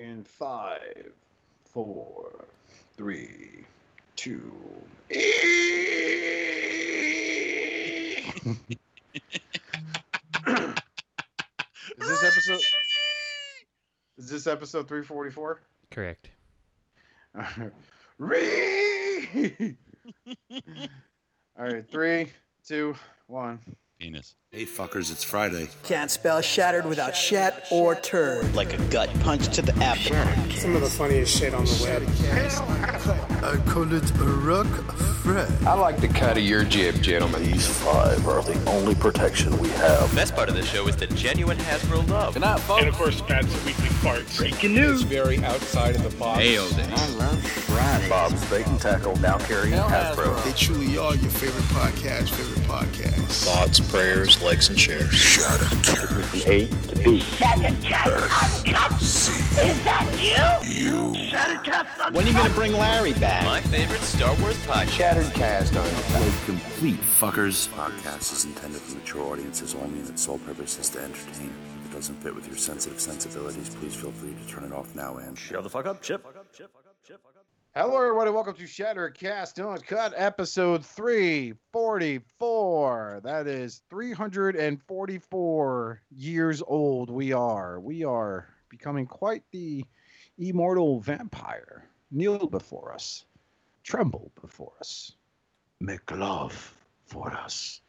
In five, four, three, two. Is this episode? Is this episode three forty four? Correct. Re. All right, three, two, one. Penis. Hey fuckers, it's Friday. Can't spell shattered without shat or turd. like a gut punch to the abdomen. Some of the funniest shit on the web. I call it a rock Fred. I like the cut of your jib, gentlemen. These five are the only protection we have. Best part of the show is the genuine Hasbro love. Good night, folks. And of course, Pat's weekly farts. Breaking news. It's very outside of the box. Hail day. I love Friday. Bob's Bait and Tackle now carrying Hasbro. They truly are your favorite podcast, favorite podcast. Thoughts, prayers, likes, and shares. Shut up, From A to B. Shut up, Is that you. When are you gonna bring Larry back? My favorite Star Wars podcast. Shattered cast on it. Complete fuckers. Podcast is intended for mature audiences only and its sole purpose is to entertain. If it doesn't fit with your sensitive sensibilities, please feel free to turn it off now and Shut the fuck up, Chip. Hello, everybody. Welcome to Shattered Shattercast Uncut, episode 344. That is 344 years old. We are. We are becoming quite the immortal vampire. Kneel before us, tremble before us, make love for us.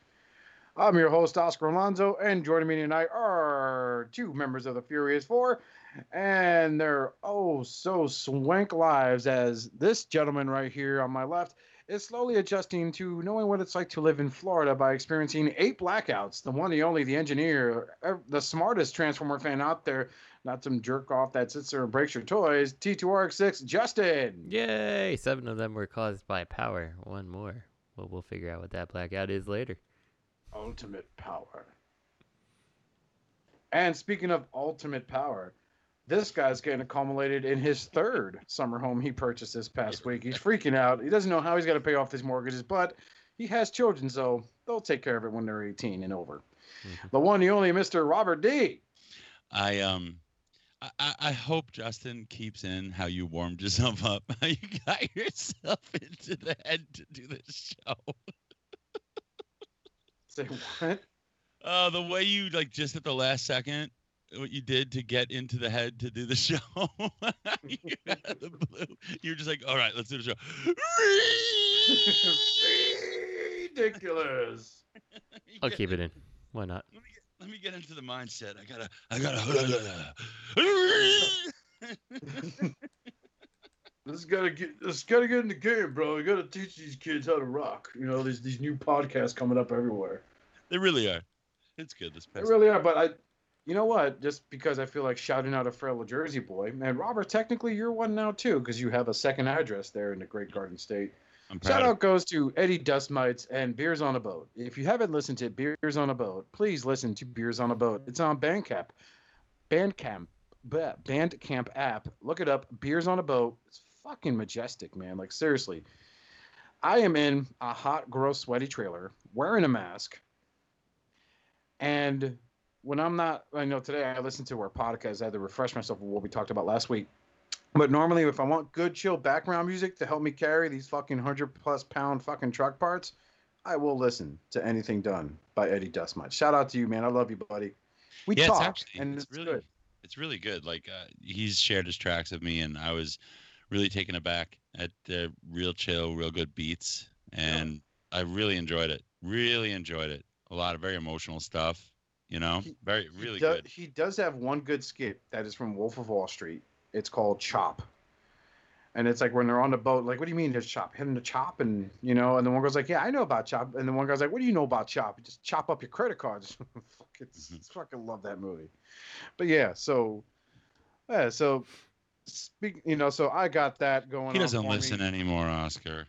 I'm your host, Oscar Alonso, and joining me tonight are two members of the Furious Four and their oh so swank lives as this gentleman right here on my left is slowly adjusting to knowing what it's like to live in Florida by experiencing eight blackouts. The one, the only, the engineer, er, the smartest Transformer fan out there, not some jerk off that sits there and breaks your toys. T2RX6, Justin. Yay! Seven of them were caused by power. One more. Well, we'll figure out what that blackout is later. ultimate power. And speaking of ultimate power, this guy's getting accumulated in his third summer home he purchased this past week. He's freaking out. He doesn't know how he's got to pay off these mortgages, but he has children, so they'll take care of it when they're 18 and over. The one, the only Mr. Robert D. I um I- I, I hope Justin keeps in how you warmed yourself up, how you got yourself into the head to do this show. Say what? Uh, the way you like just at the last second, what you did to get into the head to do the show. you the blue. You're just like, all right, let's do the show. Ridiculous. I'll keep it in. Why not? Let me get, let me get into the mindset. I gotta, I gotta. This gotta get this gotta get in the game, bro. You gotta teach these kids how to rock. You know, these these new podcasts coming up everywhere. they really are. It's good this past. They really are, but I, you know what? Just because I feel like shouting out a fellow Jersey boy, and Robert, technically you're one now too, because you have a second address there in the Great Garden State. Shout out goes to Eddie Dustmites and Beers on a Boat. If you haven't listened to Beers on a Boat, please listen to Beers on a Boat. It's on Bandcamp, Bandcamp, Bandcamp app. Look it up. Beers on a Boat. It's fucking majestic, man. Like seriously, I am in a hot, gross, sweaty trailer wearing a mask, and when I'm not, I know today I listened to our podcast. I had to refresh myself with what we talked about last week. But normally, if I want good, chill background music to help me carry these fucking hundred plus pound fucking truck parts, I will listen to anything done by Eddie Dustmite. Shout out to you, man. I love you, buddy. We yeah, it's actually and it's, it's, really good. it's really good. Like uh, he's shared his tracks with me, and I was really taken aback at the real chill, real good beats, and I really enjoyed it. Really enjoyed it. A lot of very emotional stuff. You know, He- very really he, do- good. he does have one good skit that is from Wolf of Wall Street. It's called Chop. And it's like when they're on the boat, like, what do you mean there's chop? Hit him to chop, and you know, and the one goes like, yeah, I know about chop, and the one guy's like, what do you know about chop? Just chop up your credit cards. Fuck, it's, Mhm. it's fucking love that movie. But yeah, so yeah, so speak, you know, so I got that going. He doesn't for me. listen anymore, Oscar.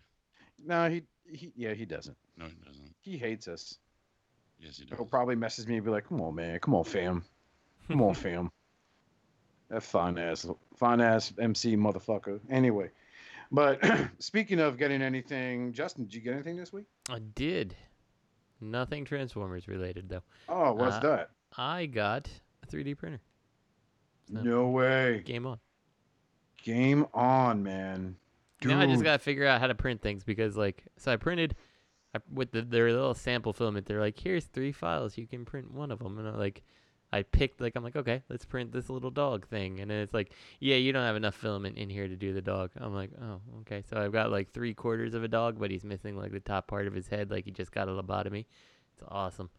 No, he, he, yeah, he doesn't. No, he doesn't. He hates us. Yes, he does. He'll probably message me and be like, "Come on, man, come on, fam, come on, fam." That fine ass, fine ass MC motherfucker. Anyway, but speaking of getting anything, Justin, did you get anything this week? I did. Nothing Transformers related though. Oh, what's Uh, that? I got a 3D printer. No. No way. Game on. Game on, man. Now I just gotta figure out how to print things because like so I printed I, with the, their little sample filament. They're like, here's three files. You can print one of them, and I'm like. I picked like I'm like okay let's print this little dog thing. And then it's like yeah you don't have enough filament in here to do the dog. I'm like oh okay. So I've got like three quarters of a dog but he's missing like the top part of his head like he just got a lobotomy. It's awesome.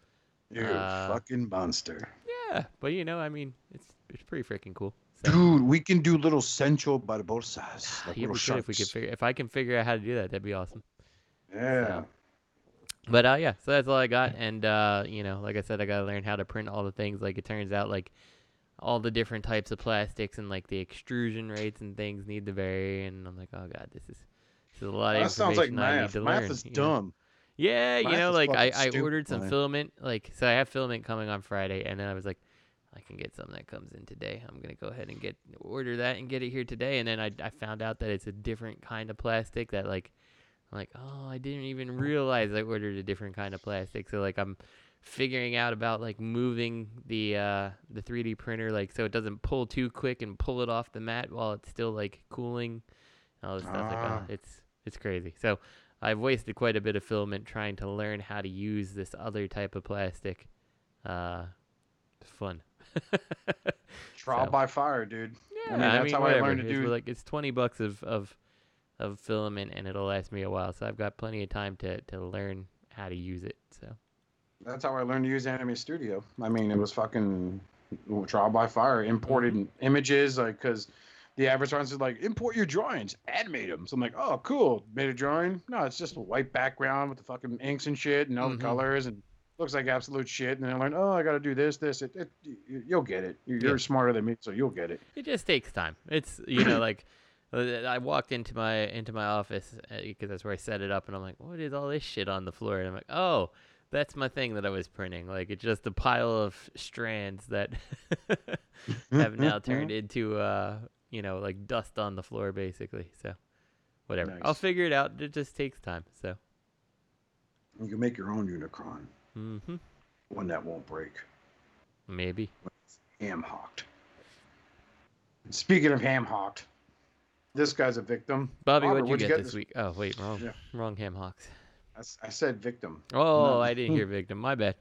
You Uh, a fucking monster. yeah but you know I mean it's it's pretty freaking cool. So, Dude, we can do little Sancho Barbosas. Like yeah, little we could if we could figure if I can figure out how to do that that'd be awesome. Yeah. So- But uh, yeah, so that's all I got, and uh, you know, like I said, I gotta learn how to print all the things. Like it turns out, like all the different types of plastics and like the extrusion rates and things need to vary, and I'm like, oh god, this is this is a lot of That sounds like information I need math. to Math learn. is you know? dumb. Yeah, you know, like I, I ordered some man. filament, like so I have filament coming on Friday, and then I was like, I can get something that comes in today. I'm gonna go ahead and get order that and get it here today, and then I I found out that it's a different kind of plastic that like I'm like, oh, I didn't even realize I ordered a different kind of plastic. So like I'm figuring out about like moving the uh the 3D printer like so it doesn't pull too quick and pull it off the mat while it's still like cooling. All this stuff like Ah. oh, it's it's crazy. So I've wasted quite a bit of filament trying to learn how to use this other type of plastic. Uh, it's fun. Trial So- by fire, dude. Yeah, I mean, that's how whatever. I learned to It's do. like it's twenty bucks of of of filament, and it'll last me a while. So I've got plenty of time to to learn how to use it. So That's how I learned to use Anime Studio. I mean, it was fucking trial by fire. Imported Mm-hmm. images, like, because the advertisers said, like, import your drawings, animate them. So I'm like, oh, cool. Made a drawing. No, it's just a white background with the fucking inks and shit and all Mhm. the colors and looks like absolute shit. And then I learned, oh, I got to do this, this. It, it, you- you'll get it. You're Yeah. smarter than me, so you'll get it. it just takes time. It's you know like. Uh, I walked into my into my office because that's where I set it up, and I'm like, "What is all this shit on the floor?" And I'm like, "Oh, that's my thing that I was printing. Like it's just a pile of strands that have now turned into uh, you know, like dust on the floor, basically. So, whatever. I'll figure it out. It just takes time. So, You can make your own Unicron, Mm-hmm. one that won't break. maybe. ham hawked. Speaking of ham hawked, this guy's a victim. Bobby, Robert, what'd you what'd get this week? Oh, wait, wrong, Yeah. wrong ham hawks. I, s- I said victim. Oh, No. I didn't hear victim. My bad.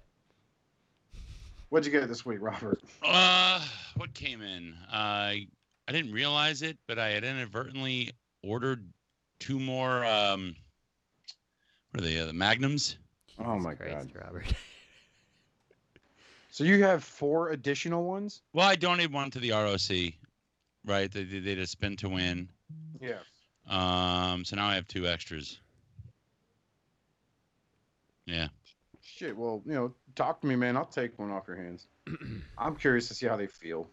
What'd you get this week, Robert? Uh, what came in? Uh, I didn't realize it, but I had inadvertently ordered two more. Um, what are they? Uh, the Magnums. Oh my Christ, god! Robert. So you have four additional ones? Well, I donated one to the ROC, right? They they did a spin to win. Yeah. Um, so now I have two extras. Yeah. Shit. Well, you know, talk to me, man. I'll take one off your hands. I'm curious to see how they feel.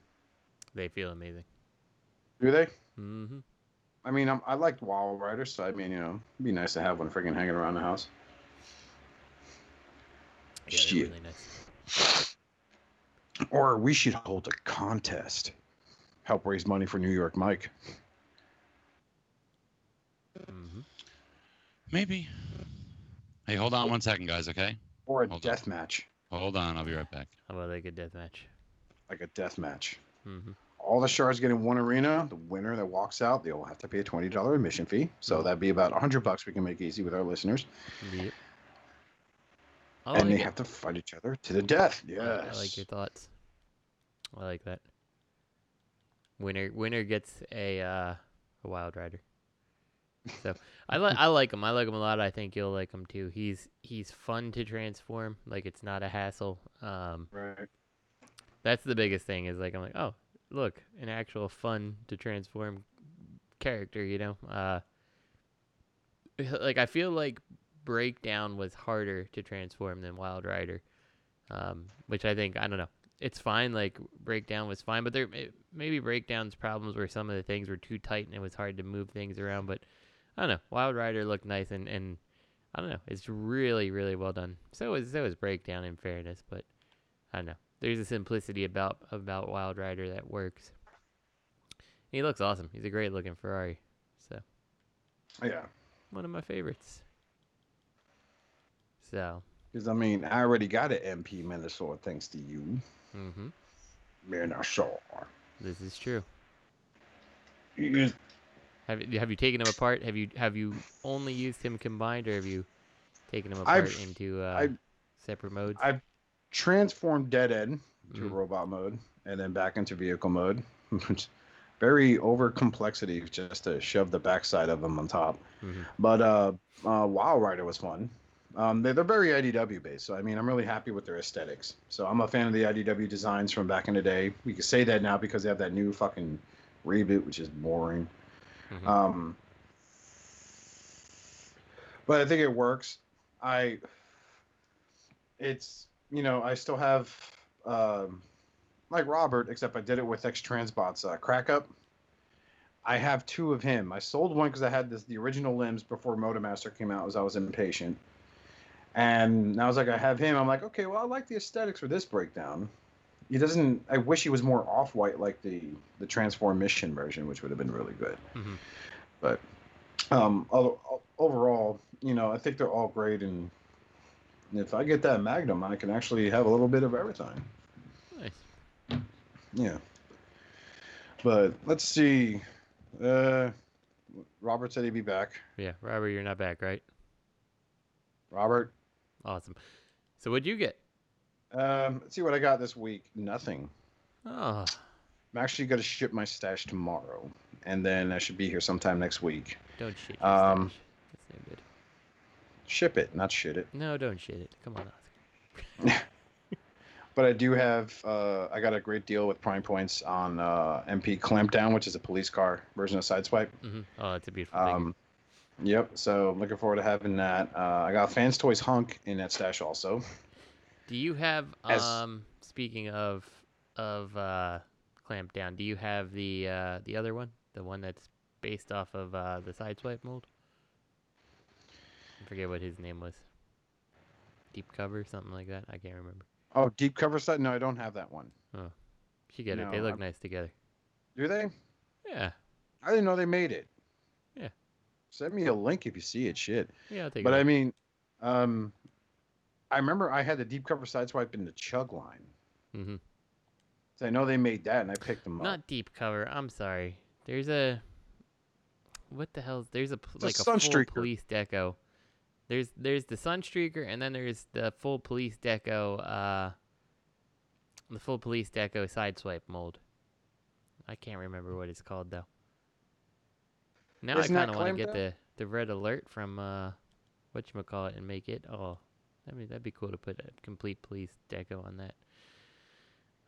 they feel amazing. Do they? Mm-hmm. I mean, I'm, I liked Wild Rider, so I mean, you know, it'd be nice to have one freaking hanging around the house. Yeah, Shit. really nice. Or we should hold a contest. Help raise money for New York Mike. hmm Maybe. Hey, hold on one second, guys. Okay. Or a Hold on. death match. Hold on. I'll be right back. How about like a death match? Like a death match. hmm All the shards get in one arena. The winner that walks out, they'll have to pay a twenty dollar admission fee. So that'd be about hundred bucks. We can make easy with our listeners, Yep. I and like they it. have to fight each other to the death. I- Yes. I like your thoughts. I like that. Winner winner gets a uh, a wild rider. So I like I like him. I like him a lot. I think you'll like him too. He's he's fun to transform. Like it's not a hassle. Um, Right. that's the biggest thing. Is like I'm like oh look an actual fun to transform character. You know. Uh, like I feel like breakdown was harder to transform than wild rider um, which I think I don't know. It's fine. Like breakdown was fine, but there may- maybe breakdown's problems where some of the things were too tight and it was hard to move things around. But I don't know. Wild Rider looked nice and and I don't know. It's really really well done. So is so is breakdown in fairness, but I don't know. There's a simplicity about about Wild Rider that works. He looks awesome. He's a great looking Ferrari. So Yeah. one of my favorites. So. Because I mean, I already got an MP Minnesota thanks to you, Mm-hmm. Minnesota. This is true. Have you have you taken him apart? Have you have you only used him combined, or have you taken him apart I've- into uh, I've- separate modes? I've transformed Dead End to Mhm. robot mode and then back into vehicle mode. which Very over complexity just to shove the backside of them on top. Mhm. But uh, uh, Wild Rider was fun. Um, they, they're very IDW based, so I mean, I'm really happy with their aesthetics. So I'm a fan of the IDW designs from back in the day. We can say that now because they have that new fucking reboot, which is boring. Mhm. Um, but I think it works. I, it's you know, I still have um, like Robert, except I did it with X Transbots uh, crack up. I have two of him. I sold one because I had this the original limbs before Motomaster came out, as I was impatient. And I was like, I have him. I'm like, okay, well, I like the aesthetics for this breakdown. He doesn't. I wish he was more off white like the the Transform Mission version, which would have been really good. Mhm. But um, overall, you know, I think they're all great. And if I get that Magnum, I can actually have a little bit of everything. Nice. Yeah. But let's see. Uh, Robert said he'd be back. Yeah, Robert, you're not back, right? Robert, Awesome. So what'd you get? Um, let's see what I got this week. Nothing. Oh, I'm actually going to ship my stash tomorrow, and then I should be here sometime next week. don't shit your Um, stash. That's no good. Ship it, not shit it. No, don't shit it. Come on, Oscar. But I do have. Uh, I got a great deal with Prime Points on uh, MP Clampdown, which is a police car version of Sideswipe. hmm Oh, it's a beautiful thing. Um, yep. So looking forward to having that. Uh, I got Fans Toys Hunk in that stash also. Do you have as- um speaking of of uh clamp down, do you have the uh the other one? The one that's based off of uh the sideswipe mold? I forget what his name was. Deep cover, something like that. I can't remember. Oh, deep cover set? No, I don't have that one. You should get it. They look I'm- nice together. Do they? Yeah. I didn't know they made it. Yeah. Send me a link if you see it. Shit. Yeah, I'll take But it. I mean, um, I remember I had the deep cover sideswipe in the chug line. Mm-hmm. So I know they made that, and I picked them up. Not deep cover. I'm sorry. There's a what the hell? there's a It's like a full Sunstreaker. police deco. There's there's the Sunstreaker and then there's the full police deco uh the full police deco sideswipe mold. I can't remember what it's called though. Now Isn't I kind of want to get the the red alert from uh what you call it and make it oh I mean that'd be cool to put a complete police deco on that.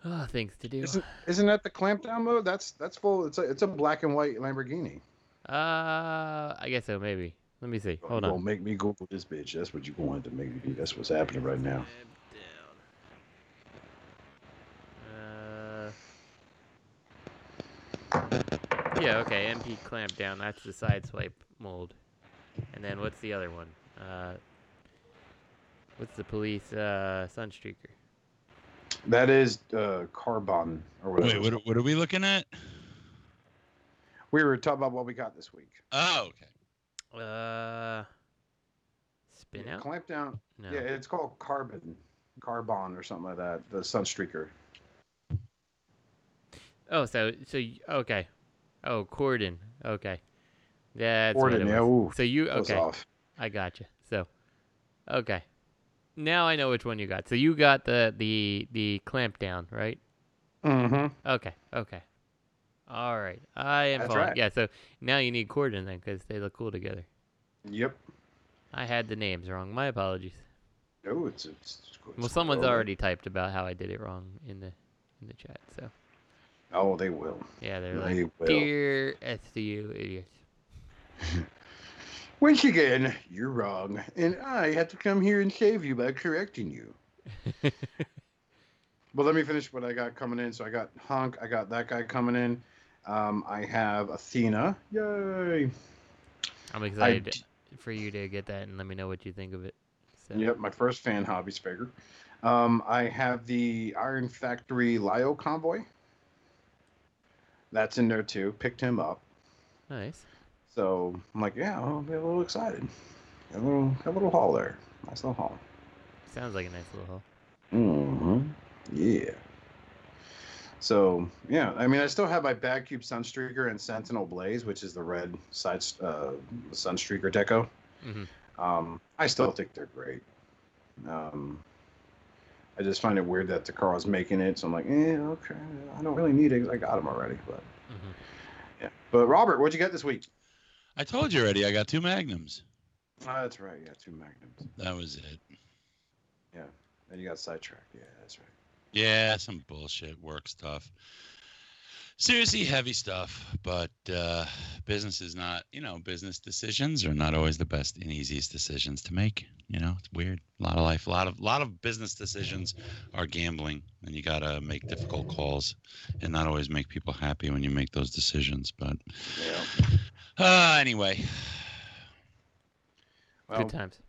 Oh, things to do. Isn't isn't that the clampdown mode? That's that's full. It's a it's a black and white Lamborghini. Uh, I guess so. Maybe. Let me see. Hold on. Gonna make me Google this bitch. That's what you going to make me do. That's what's happening right now. Uh, yeah. Okay. MP clamp down. That's the side swipe mold. And then what's the other one? Uh, what's the police uh sunstreaker? That is uh, carbon or whatever. Wait, what, what are we looking at? We were talking about what we got this week. Oh, okay. Uh, spin out. Clamp down. No. Yeah, it's called carbon, carbon or something like that. The sunstreaker. Oh, so so okay. Oh, cordon. Okay. That's what Cordon, it yeah, ooh, so you okay? off. I gotcha. So, okay. Now I know which one you got. So you got the the the clamp down, right? Mm-hmm. Okay. Okay. All right. I am That's following. right. Yeah. So now you need cordon then, because they look cool together. Yep. I had the names wrong. My apologies. No, it's it's. it's Well, someone's already typed about how I did it wrong in the in the chat. So Oh, they will. yeah, they're They like, will. dear SCU idiots. Once again, you're wrong, and I have to come here and save you by correcting you. But let me finish what I got coming in. So I got Hunk, I got that guy coming in. Um, I have Athena. Yay! I'm excited d- for you to get that and let me know what you think of it. So. Yep, my first fan hobby figure. Um, I have the Iron Factory Lio convoy. That's in there too. Picked him up. Nice. So I'm like, yeah, I'll be a little excited. A little, got a little haul there. Nice little haul. Sounds like a nice little haul. Mm-hmm. Yeah. So yeah, I mean, I still have my Badcube Sunstreaker and Sentinel Blaze, which is the red side uh, Sunstreaker deco. Mm-hmm. Um, I still think they're great. Um, I just find it weird that Takara's making it, so I'm like, eh, okay, I don't really need it. I got them already, but Mhm. yeah. But Robert, what'd you get this week? I told you already. I got two magnums. Ah, that's right. Yeah, two magnums. That was it. Yeah, and you got sidetracked. Yeah, that's right. Yeah, some bullshit work stuff. Seriously, heavy stuff, but uh, business is not, you know, business decisions are not always the best and easiest decisions to make. You know, it's weird. A lot of life, a lot of, lot of business decisions are gambling, and you gotta make difficult calls, and not always make people happy when you make those decisions. But Yeah. Uh, anyway, Well, Good times.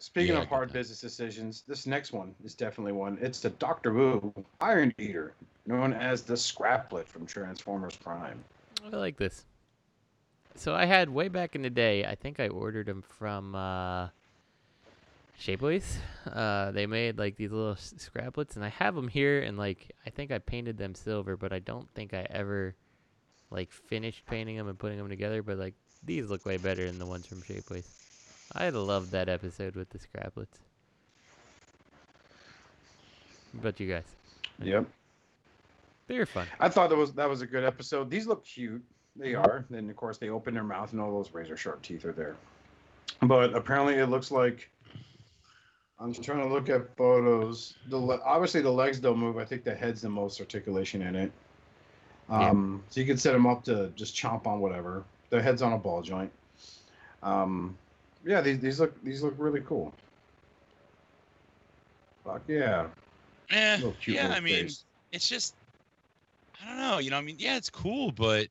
Speaking Yeah, of hard time. business decisions, this next one is definitely one. It's the Doctor Wu Iron Eater, known as the Scraplet from Transformers Prime. I like this. So I had way back in the day. I think I ordered them from uh, Shapeways. Uh, they made like these little scraplets, and I have them here. And like, I think I painted them silver, but I don't think I ever like finished painting them and putting them together. But like, these look way better than the ones from Shapeways. I loved that episode with the scraplets. But you guys, Yep. they're fun. I thought that was that was a good episode. These look cute. They mm-hmm. are. Then of course they open their mouth and all those razor sharp teeth are there. But apparently it looks like I'm just trying to look at photos. The le- obviously the legs don't move. I think the head's the most articulation in it. Yeah. Um, so you can set them up to just chomp on whatever. Their head's on a ball joint. Um, yeah, these these look these look really cool. Fuck yeah, eh, yeah. little I mean, face. it's just I don't know, you know, I mean, yeah, it's cool, but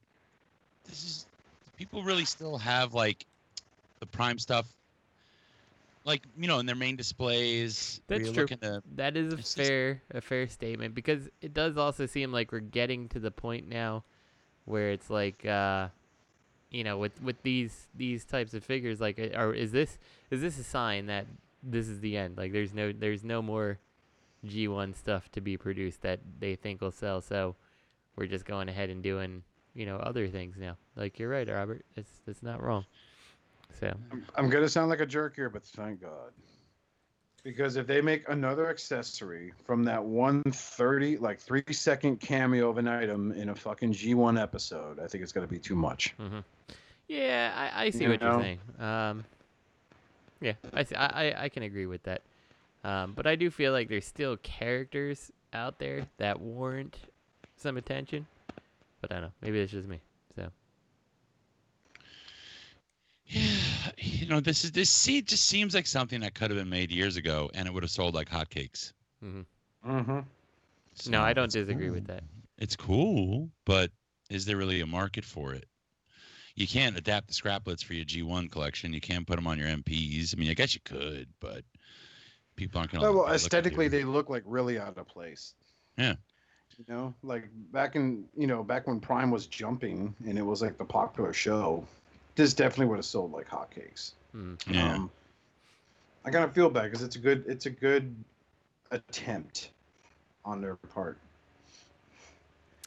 this is people really still have like the prime stuff like, you know, in their main displays. That's true. looking to- That is a It's just- fair a fair statement because it does also seem like we're getting to the point now where it's like uh you know with with these these types of figures like uh, or is this is this a sign that this is the end like there's no there's no more G1 stuff to be produced that they think will sell so we're just going ahead and doing you know other things now like you're right Robert it's it's not wrong so I'm, I'm gonna sound like a jerk here, but thank God. Because if they make another accessory from that 130, like three second cameo of an item in a fucking G1 episode, I think it's gonna be too much. Yeah, I, I see You what know? you're saying. Um, yeah, I, see, I, I- I can agree with that. Um, but I do feel like there's still characters out there that warrant some attention. But I don't know. Maybe it's just me. So Yeah, you know, this is this see just seems like something that could have been made years ago and it would have sold like hotcakes. Mm-hmm. mm-hmm no, I don't it's disagree with that. It's cool, but is there really a market for it? You can't adapt the scraplets for your G1 collection. You can't put them on your MPs. I mean, I guess you could, but people aren't going to. Oh, well, aesthetically, they look like really out of place. Yeah. You know, like back in you know back when Prime was jumping and it was like the popular show, this definitely would have sold like hotcakes. Mm. Yeah. Um, I kind of feel bad because it's a good it's a good attempt on their part.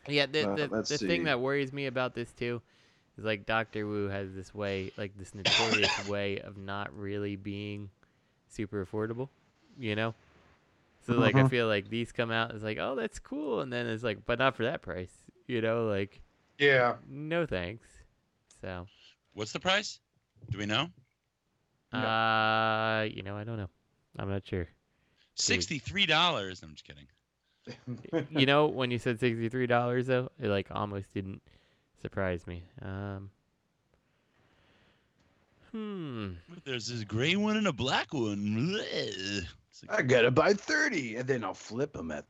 Yeah, the Uh, the, the thing that worries me about this too is like Doctor Wu has this way, like this notorious way of not really being super affordable, you know. So like I Mhm. feel like these come out it's like oh that's cool, and then it's like but not for that price, you know, like Yeah. no thanks. So What's the price? Do we know? uh, you know I don't know, I'm not sure. Sixty-three dollars. I'm just kidding. you know when you said sixty three dollars though, it like almost didn't surprise me. Um. Hmm. There's this gray one and a black one. Like, I gotta buy thirty, and then I'll flip them at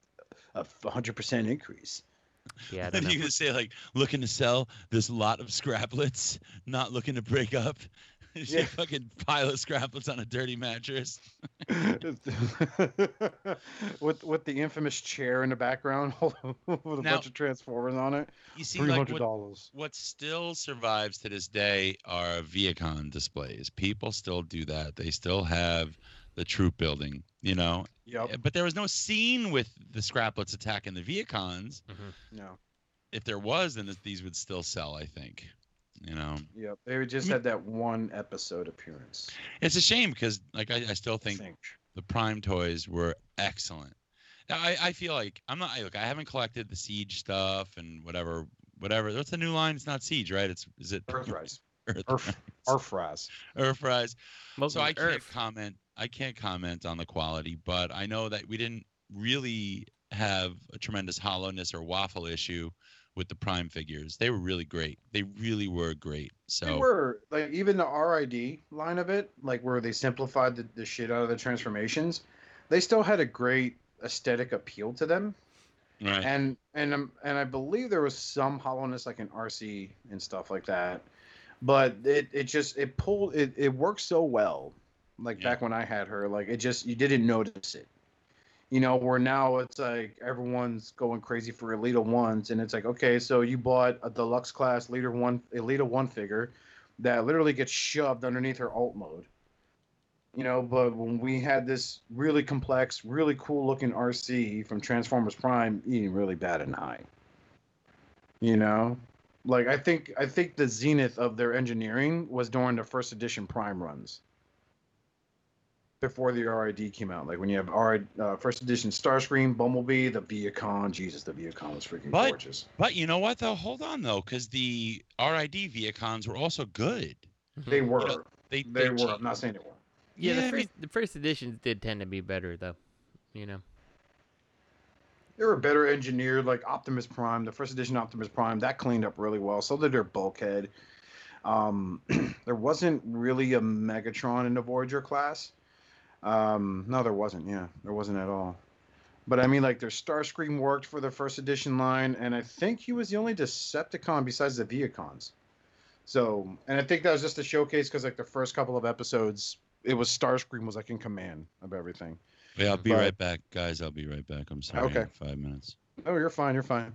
a hundred percent increase. Yeah, I don't are you gonna say? Like looking to sell this lot of scraplets, not looking to break up. Just Yeah. fucking pile of scraplets on a dirty mattress. with with the infamous chair in the background with a Now- bunch of transformers on it. You see, Three like what, what still survives to this day are Vehicon displays. People still do that. They still have the troop building. You know, Yep. Eh, but there was no scene with the scraplets attacking the Vehicons. Mm-hmm. No. If there was, then these would still sell. I think. You know, Yep. They just had that one episode appearance. it's a shame because like I, I still I think think. the Prime toys were excellent. Now, I, I feel like I'm not. I, look, I haven't collected the Siege stuff and whatever, whatever. What's the new line? It's not Siege, right? It's is it Earthrise. Earth, Earth, Earthrise. Earthrise. So I can't Earth. comment. I can't comment on the quality, but I know that we didn't really have a tremendous hollowness or waffle issue with the Prime figures. They were really great. They really were great. So They were like even the RID line of it, like where they simplified the, the shit out of the transformations. They still had a great aesthetic appeal to them, right. and and um, and I believe there was some hollowness like in Arcee and stuff like that, but it it just it pulled it it worked so well, like Yeah. back when I had her, like it just you didn't notice it. You know, where now it's like everyone's going crazy for Elita ones, and it's like, okay, so you bought a deluxe class leader one Elita one figure that literally gets shoved underneath her alt mode. You know, but when we had this really complex, really cool looking Arcee from Transformers Prime, didn't really bad an high. You know, like I think I think the zenith of their engineering was during the first edition Prime runs. Before the RID came out, like when you have RID, uh, first edition Starscream, Bumblebee, the Vehicon, Jesus, the Vehicon was freaking But- gorgeous. But you know what though? Hold on though, because the RID Vehicons were also good. They were, know, They they they were. I'm not saying they were. Yeah, Yeah, I the mean- first the first editions did tend to be better though. You know. They were better engineered, like Optimus Prime, the first edition Optimus Prime, that cleaned up really well. So did their bulkhead. Um, there wasn't really a Megatron in the Voyager class. Um, no, there wasn't. Yeah, there wasn't at all. But I mean, like their Starscream worked for the first edition line, and I think he was the only Decepticon besides the Vehicons. So, and I think that was just a showcase because like the first couple of episodes, it was Starscream was like in command of everything. Yeah, I'll be But- right back, guys. I'll be right back. I'm sorry. Okay. Five minutes. Oh, you're fine. You're fine.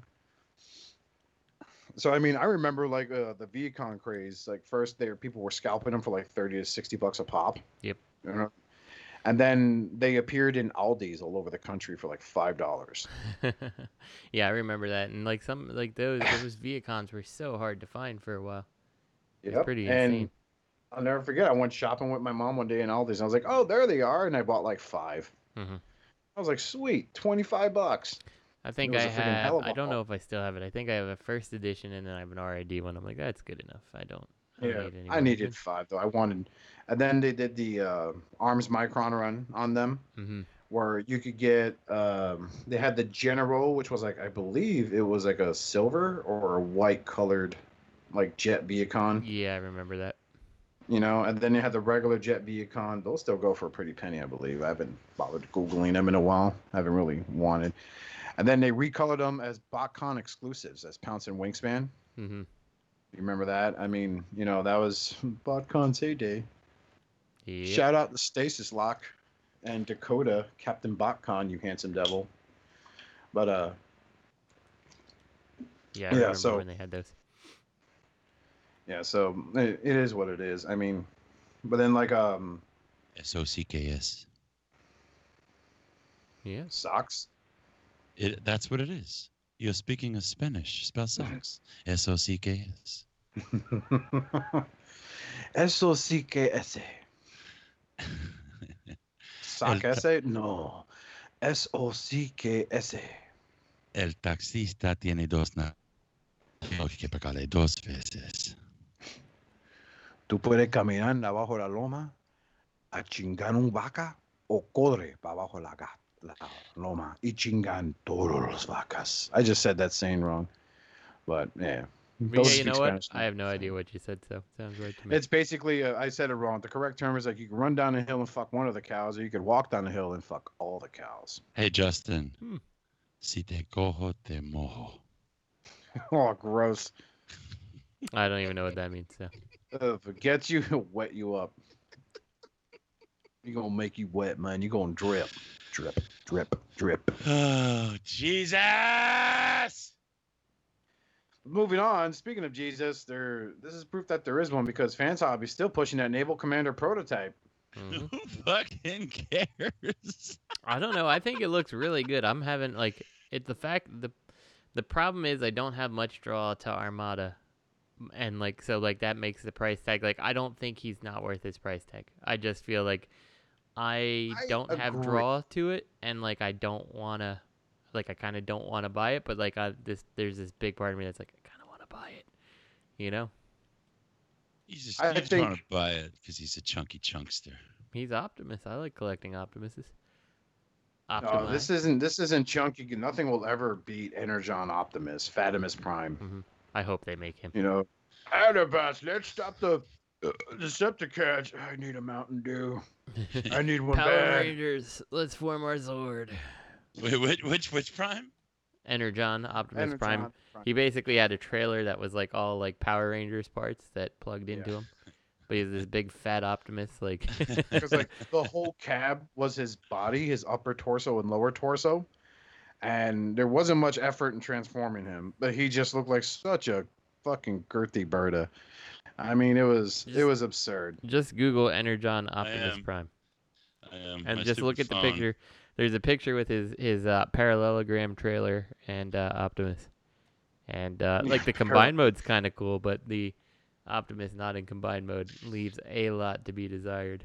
So I mean, I remember like uh, the Vehicon craze. Like first, there people were scalping them for like thirty to sixty bucks a pop. Yep. You know? And then they appeared in Aldi's all over the country for like five dollars. yeah, I remember that, and like some like those those Vehicons were so hard to find for a while. Yep. pretty and insane. I'll never forget. I went shopping with my mom one day in Aldi's, and I was like, "Oh, there they are!" And I bought like 5 Mhm. I was like, "Sweet, twenty five bucks." I think I have. I don't know if I still have it. I think I have a first edition, and then I have an RID one. I'm like, that's good enough. I don't. I Yeah, need I needed five though. I wanted, and then they did the uh, Arms Micron run on them. hmm where you could get um, they had the general which was like i believe it was like a silver or a white colored like jet Vehicon Yeah, I remember that. you know and then they had the regular jet Vehicon those still go for a pretty penny i believe. I haven't bothered googling them in a while. I haven't really wanted. And then they recolored them as botcon exclusives as pounce and wingspan. Hmm you remember that i mean you know that was botcon's heyday Yeah. Shout out to Stasis Lock and Dakota, Captain Botcon, you handsome devil. But uh Yeah, I Yeah, remember so- when they had those. yeah, so it, it is what it is. I mean, but then like um S O C K S. Yeah. socks. It. That's what it is. You're speaking of Spanish. Spell socks. S O C K S. S O C K S A. Sock El- essay? No. S O C K S A. El taxista tiene dos na. Tengo que pagarle dos veces. Tú puedes caminar abajo la loma a chingar un vaca o corre para abajo la, ga- la loma y chingan todos los vacas. I just said that saying wrong. But yeah. But Those yeah, you speak know what? Spanish I have no idea what you said, so sounds right to me. It's basically, uh, I said it wrong. The correct term is like you can run down the hill and fuck one of the cows, or you could walk down the hill and fuck all the cows. Hey Justin. Hmm. Si te cojo te mojo. oh, gross. I don't even know what that means. So Uh, if it gets you, it'll wet you up. You're going to make you wet, man. You're going to drip, drip, drip, drip. Oh Jesus! Moving on, speaking of Jesus, there this is proof that there is one because Fans Hobby's still pushing that Naval Commander prototype. Mhm. Who fucking cares? I don't know. I think it looks really good. I'm having like it. The fact the the problem is I don't have much draw to Armada, and like so like that makes the price tag like I don't think he's not worth his price tag. I just feel like I, I don't have draw to it, and like I don't wanna like I kind of don't want to buy it, but like I this there's this big part of me that's like I kind of want to buy it, you know. You just, I you just think- want to buy it because he's a chunky chunkster. He's Optimus. I like collecting Optimuses. No, this isn't this isn't chunky. Nothing will ever beat Energon Optimus, Fatimus Prime. Mm-hmm. I hope they make him. You know, Autobots, let's stop the uh, Decepticons. I need a Mountain Dew. I need one Power bad. Rangers, let's form our Zord. Wait, which which which prime? Energon, Optimus Prime. Energon Prime. He basically had a trailer that was like all like Power Rangers parts that plugged into Yeah. him. But he's this big fat Optimus, like. because like the whole cab was his body, his upper torso and lower torso, and there wasn't much effort in transforming him. But he just looked like such a fucking girthy birda. I mean, it was it was absurd. just Google Energon Optimus am. Prime I am. and my just look stupid at the phone. picture. There's a picture with his his uh, parallelogram trailer and uh, Optimus, and uh, like the combined mode's kind of cool, but the Optimus not in combined mode leaves a lot to be desired.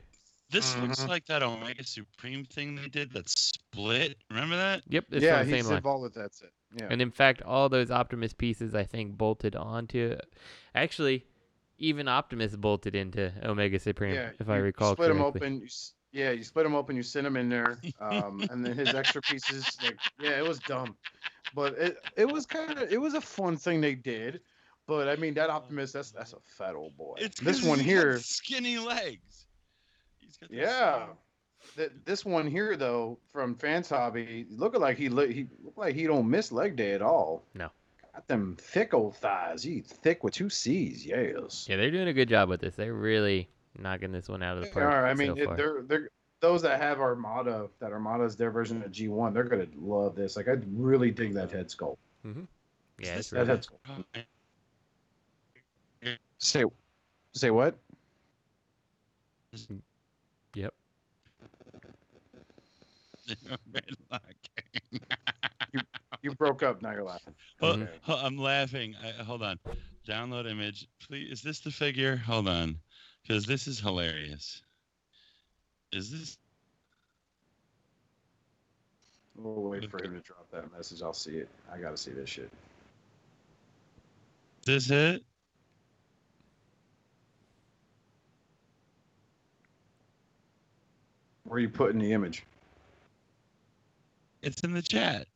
This looks Mhm. like that Omega Supreme thing they did that split. Remember that? Yep, it's yeah, from the he's same line. involved with that. Set. Yeah, And in fact, all those Optimus pieces, I think, bolted onto. Actually, even Optimus bolted into Omega Supreme, yeah. if I recall. you recall split them open. You, s- yeah, you split them open. You send them in there, um, and then his extra pieces. Like, yeah, it was dumb, but it it was kind of it was a fun thing they did. But I mean, that Optimus, that's that's a fat old boy. It's this 'cause one he's got here. skinny legs. He's got Yeah. small- Th- this one here though from Fans Hobby, looking like he look he look like he don't miss leg day at all. No. Got them thick old thighs. He thick with two C's. Yes. Yeah, they're doing a good job with this. They're really knocking this one out of the They park. are. I mean, so it, far. they're they're those that have Armada. That Armada is their version of G1. They're gonna love this. Like I really dig that head sculpt. Mm-hmm. yeah, it's that really, head sculpt. Say say what? yep. Red lock. You broke up. Now you're laughing. Ho- Mhm. ho- I'm laughing. I, hold on. Download image. Please. Is this the figure? Hold on. Because this is hilarious. Is this? We'll wait for him to drop that message. I'll see it. I gotta see this shit. This it? Where are you putting the image? It's in the chat.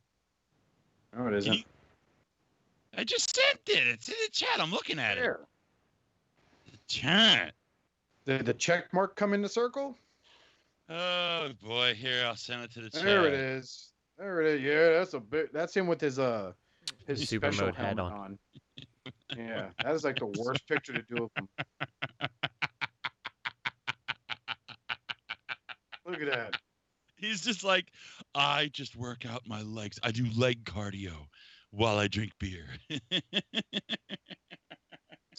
Oh, it isn't. you- I just sent it. It's in the chat. I'm looking at it. The chat. Did the check mark come in the circle? Oh boy. Here, I'll send it to the chat. There it is. There it is. Yeah, that's a bit. That's him with his uh his Super special mode hat helmet on. on. Yeah, that is like the worst picture to do of him. Look at that. He's just like, I just work out my legs. I do leg cardio while I drink beer. This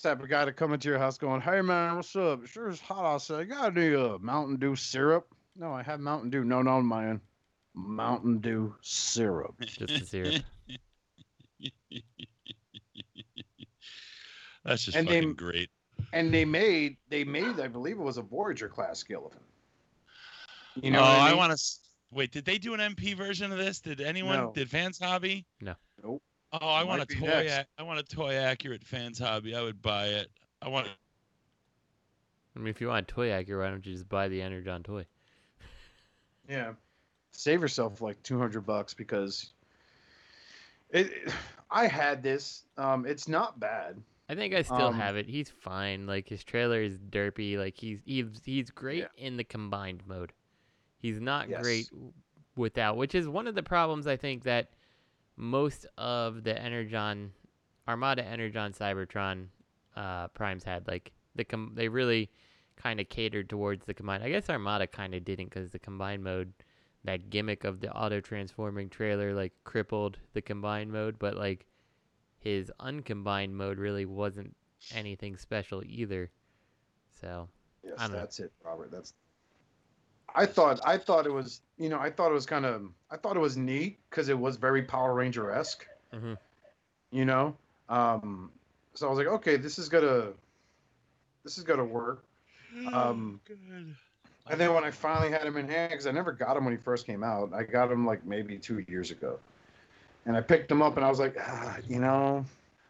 type of guy to come into your house going, "Hey man, what's up? It sure is hot outside. Got any uh, Mountain Dew syrup?" No, I have Mountain Dew. No, no, man. Mountain Dew syrup. Just the syrup. That's just And they- fucking great. And they made, they made, I believe it was a Voyager class skeleton. You know oh, what I, I, want to. Wait, did they do an MP version of this? Did anyone? No. Did Fans Hobby? No. Nope. Oh, I want a toy. next. I want a toy accurate Fans Hobby. I would buy it. I want. I mean, if you want a toy accurate, why don't you just buy the Energon toy? Yeah. Save yourself like 200 bucks because it, I had this. Um, it's not bad. I think I still Um, have it. He's fine. Like his trailer is derpy. Like he's he's he's great in the combined mode. He's not great Yes. w- without, which is one of the problems I think that most of the Energon Armada Energon Cybertron uh, primes had. Like the com- they really kind of catered towards the combined. I guess Armada kind of didn't because the combined mode, that gimmick of the auto transforming trailer, like crippled the combined mode. But like his uncombined mode really wasn't anything special either. So Yes, don't know. that's it, Robert. That's I thought I thought it was you know I thought it was kind of I thought it was neat because it was very Power Ranger esque. Mm-hmm. You know, um, so I was like, okay, this is gonna this is gonna work. Um, and then when I finally had him in hand, because I never got him when he first came out, I got him like maybe two years ago, and I picked him up and I was like, ah, you know,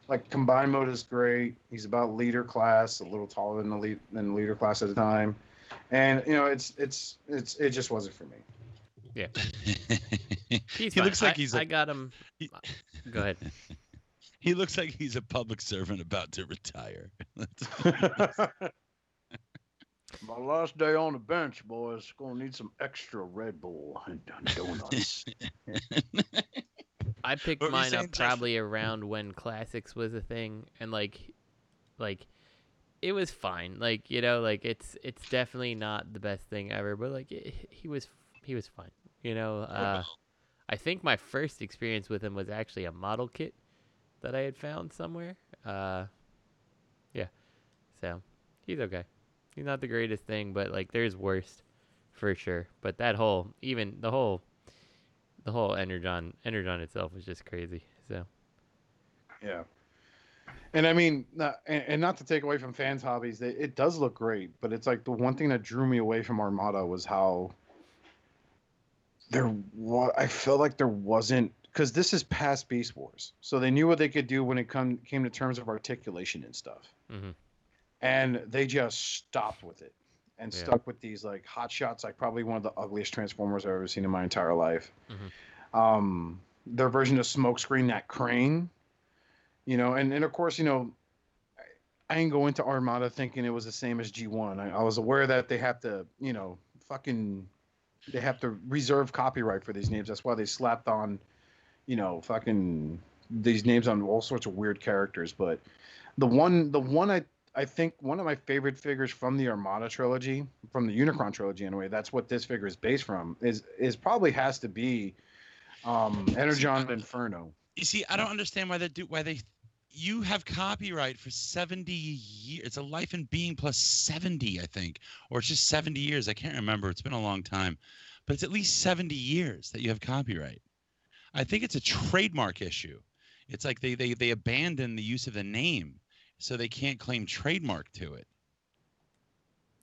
like combined mode is great. He's about leader class, a little taller than the lead, than leader class at the time, and you know, it's it's it's it just wasn't for me. Yeah. he fine. looks like I- he's I a, got him. Uh, go ahead. he looks like he's a public servant about to retire. My last day on the bench, boys. Gonna need some extra Red Bull and donuts. I picked What mine up probably around when classics was a thing, and like, like, it was fine. Like you know, like it's it's definitely not the best thing ever, but like it, he was he was fine. You know, uh, I think my first experience with him was actually a model kit that I had found somewhere. Uh, yeah, so he's okay. He's not the greatest thing, but like there's worst for sure. But that whole even the whole the whole Energon Energon itself was just crazy. So Yeah. And I mean, not, and, and not to take away from fans' hobbies, it, it does look great, but it's like the one thing that drew me away from Armada was how there was. I felt like there wasn't because this is past Beast Wars, so they knew what they could do when it come came to terms of articulation and stuff, mhm. and they just stopped with it and Yeah. stuck with these like hot shots, like probably one of the ugliest Transformers I've ever seen in my entire life. Mhm. Um, their version of Smokescreen, that crane, you know, and, and of course, you know, I, didn't go into Armada thinking it was the same as G1. I, I was aware that they have to, you know, fucking, they have to reserve copyright for these names. That's why they slapped on, you know, fucking these names on all sorts of weird characters. But the one, the one I, I think one of my favorite figures from the Armada trilogy, from the Unicron trilogy anyway, that's what this figure is based from, is is probably has to be um Energon Inferno. You see, I don't understand why they do why they you have copyright for 70 years. It's a life and being plus 70, I think, or it's just 70 years. I can't remember. It's been a long time, but it's at least 70 years that you have copyright. I think it's a trademark issue. It's like they they they abandon the use of the name, so they can't claim trademark to it.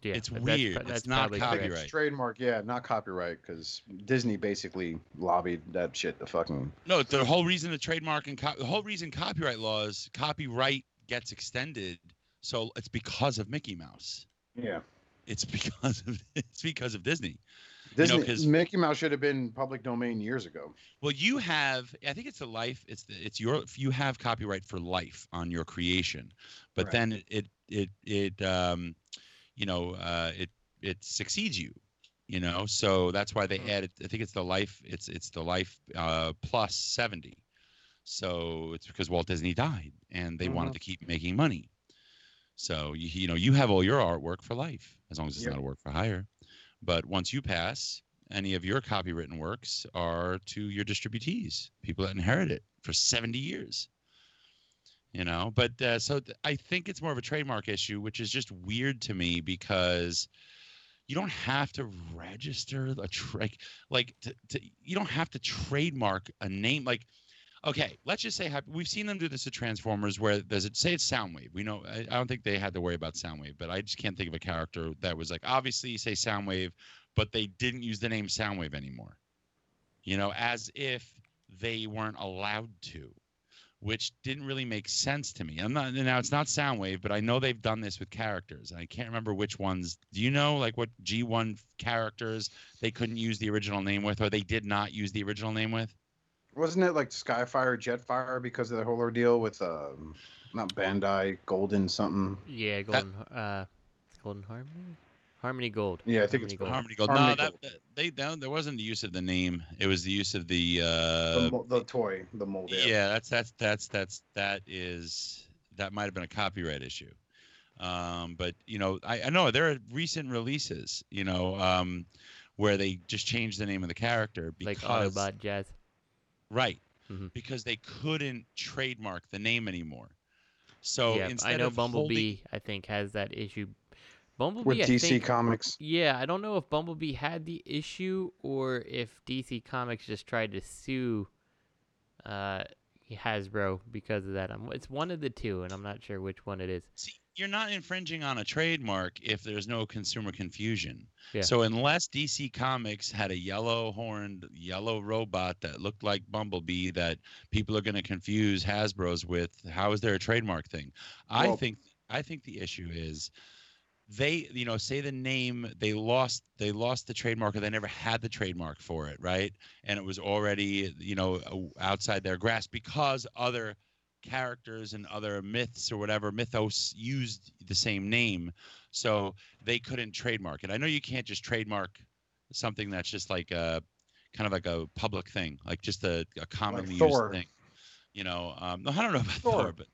Yeah, It's but that's weird. pro- It's that's not probably I think correct. it's trademark, yeah, not copyright, because Disney basically lobbied that shit The fucking. No, the whole reason the trademark and co- the whole reason copyright laws copyright gets extended, so it's because of Mickey Mouse. Yeah, It's because of it's because of Disney. Disney. You know, 'cause- Mickey Mouse should have been public domain years ago. Well, you have I think it's a life. It's the, it's your you have copyright for life on your creation, but Right. then it it it, it um, you know uh, it it succeeds you. You know, so that's why they Hmm. added. I think it's the life. It's it's the life uh, plus seventy. So it's because Walt Disney died, and they wanted Mhm. to keep making money. So you you know you have all your artwork for life as long as it's Yep. not a work for hire. But once you pass, any of your copywritten works are to your distributees, people that inherit it for 70 years. You know, but uh, so th- I think it's more of a trademark issue, which is just weird to me because you don't have to register a tra- like like to, to, you don't have to trademark a name like okay let's just say we've seen them do this to transformers where there's it say it's soundwave we know I, I don't think they had to worry about soundwave but i just can't think of a character that was like obviously you say soundwave but they didn't use the name soundwave anymore you know as if they weren't allowed to which didn't really make sense to me. I'm not now it's not soundwave but i know they've done this with characters and i can't remember which ones. Do you know like what g1 characters they couldn't use the original name with or they did not use the original name with? Wasn't it like Skyfire, Jetfire because of the whole ordeal with um, not Bandai, Golden something? Yeah, golden uh, golden harmony, harmony gold. Yeah, I think it's Harmony gold. harmony gold Harmony no that, Gold. that- they no, there wasn't the use of the name it was the use of the uh the, mo- the toy, the mold. yeah that's that's that's that's that is that might have been a copyright issue um but you know i, I know there are recent releases you know um where they just changed the name of the character because like because Autobot Jazz. right Mhm. because they couldn't trademark the name anymore so yeah, instead I know of Bumblebee. holding- I think has that issue Bumblebee with DC think- Comics. Yeah, I don't know if Bumblebee had the issue or if DC Comics just tried to sue uh, Hasbro because of that. I'm, it's one of the two, and I'm not sure which one it is. See, you're not infringing on a trademark if there's no consumer confusion. Yeah. So unless DC Comics had a yellow horned yellow robot that looked like Bumblebee that people are going to confuse Hasbro's with, how is there a trademark thing? I think I think the issue is they you know say the name they lost they lost the trademark or they never had the trademark for it right and it was already you know outside their grasp because other characters and other myths or whatever mythos used the same name so they couldn't trademark it i know you can't just trademark something that's just like a kind of like a public thing like just a, a commonly Thor. used thing you know um, i don't know about Thor. thor, but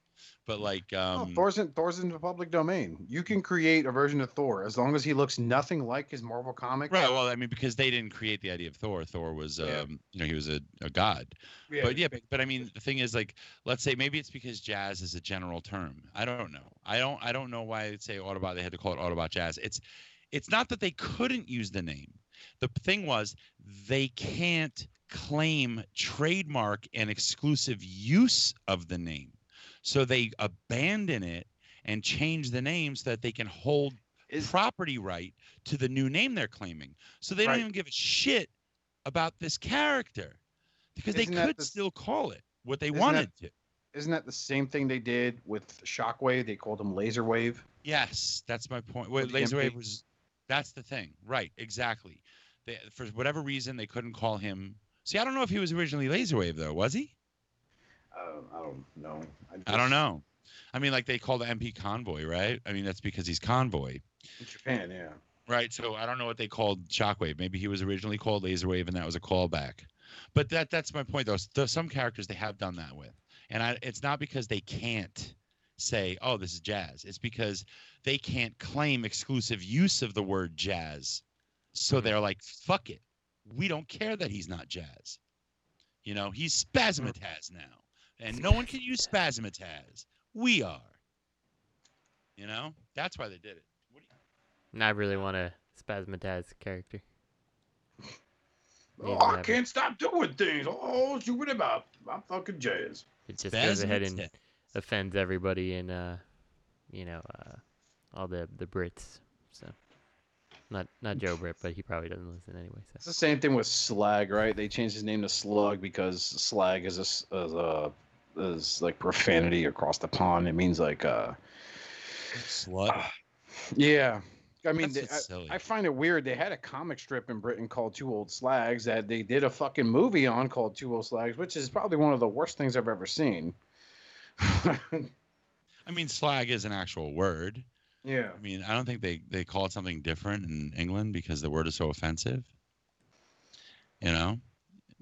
but like Oh, um Thor's in Thor's in the public domain. You can create a version of Thor as long as he looks nothing like his Marvel comic. Right. Well, I mean, because they didn't create the idea of Thor. Thor was, Yeah. um, you know, he was a, a god. Yeah, But yeah, but, but I mean, the thing is, like, let's say maybe it's because jazz is a general term. I don't know. I don't. I don't know why they'd say Autobot. They had to call it Autobot Jazz. It's, it's not that they couldn't use the name. The thing was they can't claim trademark and exclusive use of the name, so they abandon it and change the name so that they can hold property right to the new name they're claiming. So they Right. don't even give a shit about this character because Isn't they could the- still call it what they wanted that- to. Isn't that the same thing they did with Shockwave? They called him Laser Wave. Yes, that's my point. Wait, Laserwave was that's the thing. Right, exactly. They, for whatever reason they couldn't call him. See, I don't know if he was originally Laserwave though, was he? Uh, I don't know. I don't know. I mean, like they called the MP Convoy, right? I mean, that's because he's Convoy. In Japan, yeah. Right. So I don't know what they called Shockwave. Maybe he was originally called Laserwave, and that was a callback. But that that's my point, though. Some characters they have done that with, and I, it's not because they can't say, "Oh, this is jazz." It's because they can't claim exclusive use of the word jazz. So they're like, "Fuck it, we don't care that he's not jazz." You know, he's Spasmataz now, and no one can use Spasmataz. We are. You know, that's why they did it. And I really want a Spasmataz character. Oh, I can't stop doing things. Oh, shoot it about. I'm fucking jazz. It just goes ahead and offends everybody in, uh, you know, uh, all the the Brits. So, not not Joe Britt, but he probably doesn't listen anyway. It's So the same thing with Slag, right? They changed his name to Slug because Slag is a, s- is a is like profanity across the pond. It means like uh Slut. yeah. I mean, they- I. I find it weird. They had a comic strip in Britain called Two Old Slags that they did a fucking movie on called Two Old Slags, which is probably one of the worst things I've ever seen. I mean, slag is an actual word. yeah. I mean, I don't think they they call it something different in England because the word is so offensive. You know,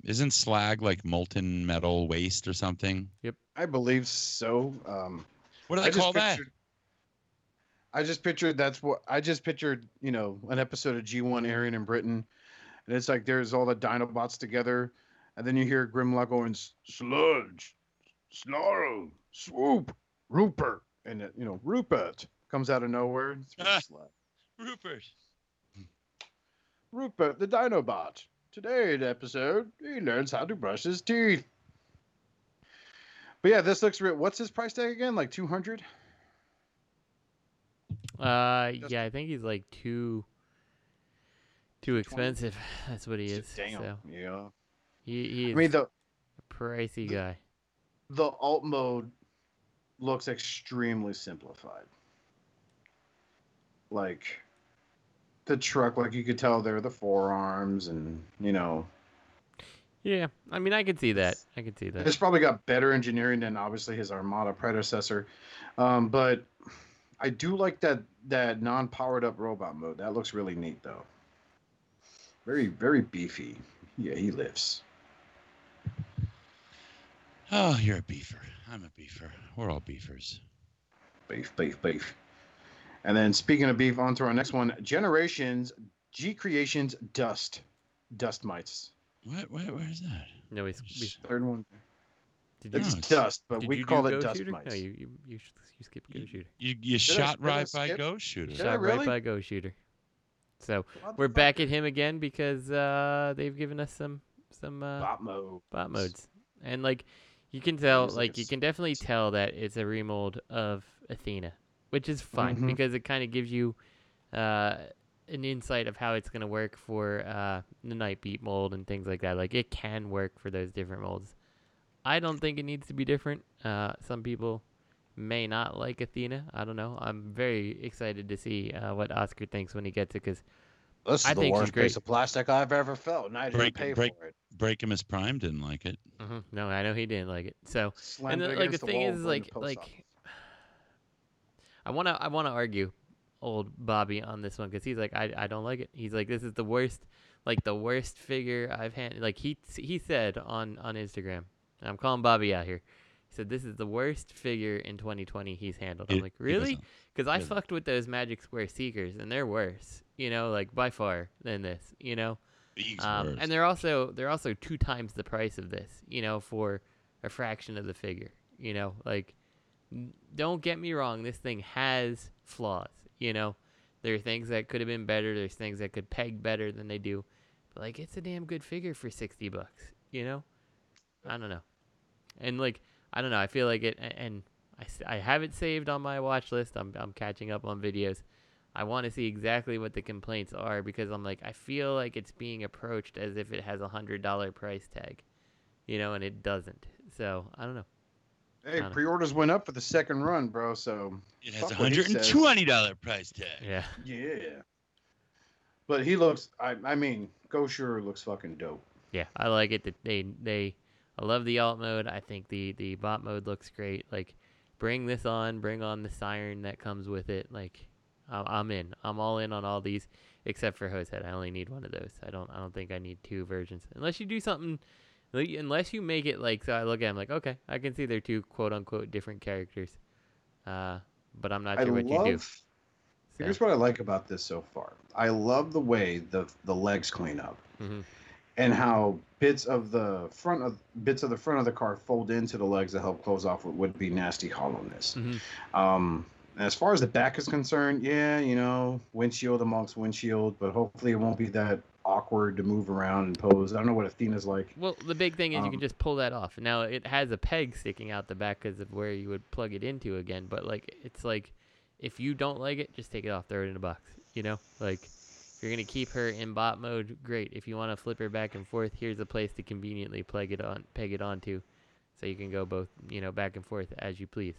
isn't slag like molten metal waste or something? Yep, I believe so. Um, What do I they just call that? pictured- I just pictured that's what I just pictured. You know, an episode of G1 airing in Britain, and it's like there's all the Dinobots together, and then you hear Grimlock going sludge, snarl, swoop, Rupert, and it, you know Rupert comes out of nowhere. It's really Ah. sly. Rupert. Rupert the Dinobot. Today in episode, he learns how to brush his teeth. But yeah, this looks real. What's his price tag again? Like two hundred? Uh, yeah, I think he's like too too expensive. That's what he is. Damn. So Yeah. he he I mean the a pricey guy. the alt mode looks extremely simplified. Like the truck, like you could tell they're the forearms, and you know, Yeah, I mean, I could see that. I could see that. it's probably got better engineering than obviously his Armada predecessor. Um, but I do like that that non-powered up robot mode. That looks really neat, though. Very very beefy. Yeah, he lives. Oh, you're a beefer. I'm a beefer. We're all beefers. Beef, beef, beef. And then speaking of beef, on to our next one. Generations G Creations Dust. Dust mites. What? Where, where's that? No, he's, he's Third one. Did It's it's- dust, but did we you call do it Ghost dust shooter? mites. No, you you you, sh- you skipped Ghost shooter. You you Did I- shot did I right by skip? Ghost Shooter. Did Shot I really? right by Ghost shooter. So we're back at him again because uh, they've given us some some uh, bot mode. bot modes, and like you can tell, like like you can definitely tell that it's a remold of Athena, which is fine Mhm. because it kind of gives you uh, an insight of how it's gonna work for uh, the night beat mold and things like that. Like it can work for those different molds. I don't think it needs to be different. Uh, some people may not like Athena. I don't know. I'm very excited to see uh, what Oscar thinks when he gets it because This is I the think she's worst great. piece of plastic I've ever felt, and I didn't Break- pay break- for it. Breakimus Prime didn't like it. no, I know he didn't like it. So Slammed and the, like the against thing is like like office. I want to I want to argue old Bobby on this one because he's like I, I don't like it. He's like this is the worst like the worst figure I've had. Like he he said on on Instagram. I'm calling Bobby out here. He said this is the worst figure in 2020 he's handled. I'm like really? Because I fucked with those Magic Square Seekers and they're worse. You know, like by far than this. You know. Um, and they're also they're also two times the price of this, you know, for a fraction of the figure. You know, like don't get me wrong, this thing has flaws. You know, there are things that could have been better. There's things that could peg better than they do, but like it's a damn good figure for sixty bucks. You know, I don't know, and like I don't know. I feel like it, And I, I have it saved on my watch list. I'm I'm catching up on videos. I want to see exactly what the complaints are because I'm like I feel like it's being approached as if it has a hundred dollar price tag, you know, and it doesn't. So I don't know. Hey, pre-orders went up for the second run, bro. So it has a fuck what he hundred and says. twenty dollar price tag. Yeah. yeah. But he looks. I. I mean, Ghost Shooter looks fucking dope. Yeah, I like it. That they they I love the alt mode. I think the the bot mode looks great. Like, bring this on. Bring on the siren that comes with it. Like, I'm, I'm in. I'm all in on all these except for Hosehead. I only need one of those. I don't I don't think I need two versions unless you do something. Like, Unless you make it like so, I look at them like okay, I can see they're two quote unquote different characters. Uh, but I'm not I sure what love. you do. So, Here's what I like about this so far. I love the way the the legs clean up, mhm. and how bits of the front of bits of the front of the car fold into the legs to help close off what would be nasty hollowness. Mhm. Um, as far as the back is concerned, yeah, you know, windshield amongst windshield, but hopefully it won't be that awkward to move around and pose. I don't know what Athena's like. Well, the big thing is you can Um, just pull that off. Now it has a peg sticking out the back because of where you would plug it into again. But like, it's like, if you don't like it, just take it off, throw it in a box. You know, like if you're gonna keep her in bot mode, great. If you want to flip her back and forth, here's a place to conveniently plug it on, peg it onto, so you can go both, you know, back and forth as you please.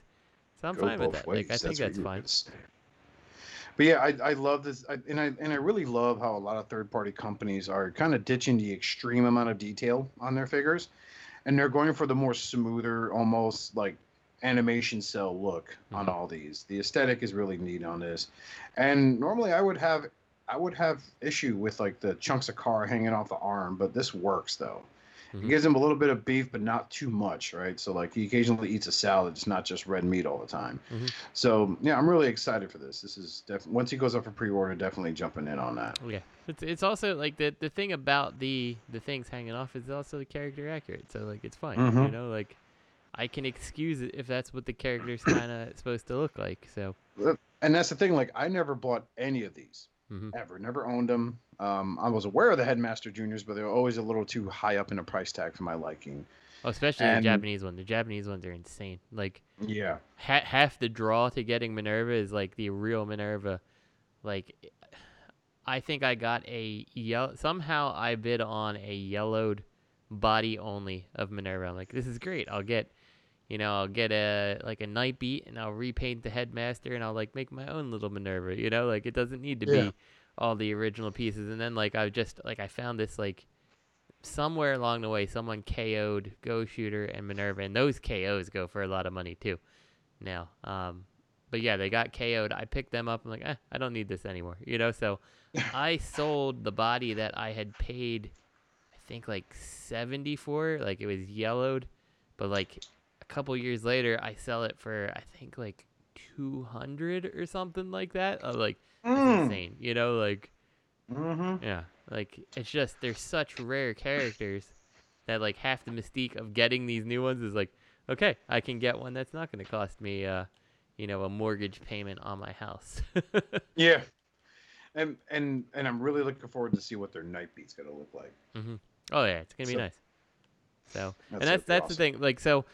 So I'm Go fine with both that. Like I ways. think that's you were fine. But yeah, I, I love this, I, and I and I really love how a lot of third party companies are kind of ditching the extreme amount of detail on their figures, and they're going for the more smoother, almost like animation cell look on Mhm. all these. The aesthetic is really neat on this, and normally I would have I would have issue with like the chunks of car hanging off the arm, but this works though. Mhm. It gives him a little bit of beef, but not too much, right? So like he occasionally eats a salad, it's not just red meat all the time. Mhm. So yeah, I'm really excited for this. This is definitely once he goes up for pre-order, definitely jumping in on that. Yeah, it's it's also like the the thing about the the things hanging off is also the character accurate. So like it's fine, you Mhm. know. Like I can excuse it if that's what the character's kind of supposed to look like. So And that's the thing. Like I never bought any of these mm-hmm. ever. Never owned them. Um, I was aware of the Headmaster Juniors, but they were always a little too high up in the price tag for my liking. oh, especially And- the Japanese one. The Japanese ones are insane. Like Yeah. ha- half the draw to getting Minerva is like the real Minerva. Like I think I got a yellow. Somehow I bid on a yellowed body only of Minerva. I'm like, this is great. I'll get, you know, I'll get a like a night beat and I'll repaint the headmaster and I'll like make my own little Minerva. You know, like it doesn't need to Yeah. be all the original pieces. And then like I just like I found this like somewhere along the way someone KO'd Go Shooter and Minerva, and those KOs go for a lot of money too. Now, um, but yeah, they got KO'd. I picked them up. I'm like, eh, I don't need this anymore, you know. So I sold the body that I had paid, I think like seventy for. Like it was yellowed, but like a couple years later, I sell it for I think like two hundred or something like that. I'm like, Mm. insane, you know, like. Mm-hmm. Yeah, like it's just they're such rare characters that like half the mystique of getting these new ones is like, okay, I can get one that's not going to cost me, uh, you know, a mortgage payment on my house. Yeah. And and and I'm really looking forward to see what their night beat's gonna look like. Mm-hmm. Oh yeah, it's gonna be So- nice. So, That's and that's that's awesome. the thing. Like, so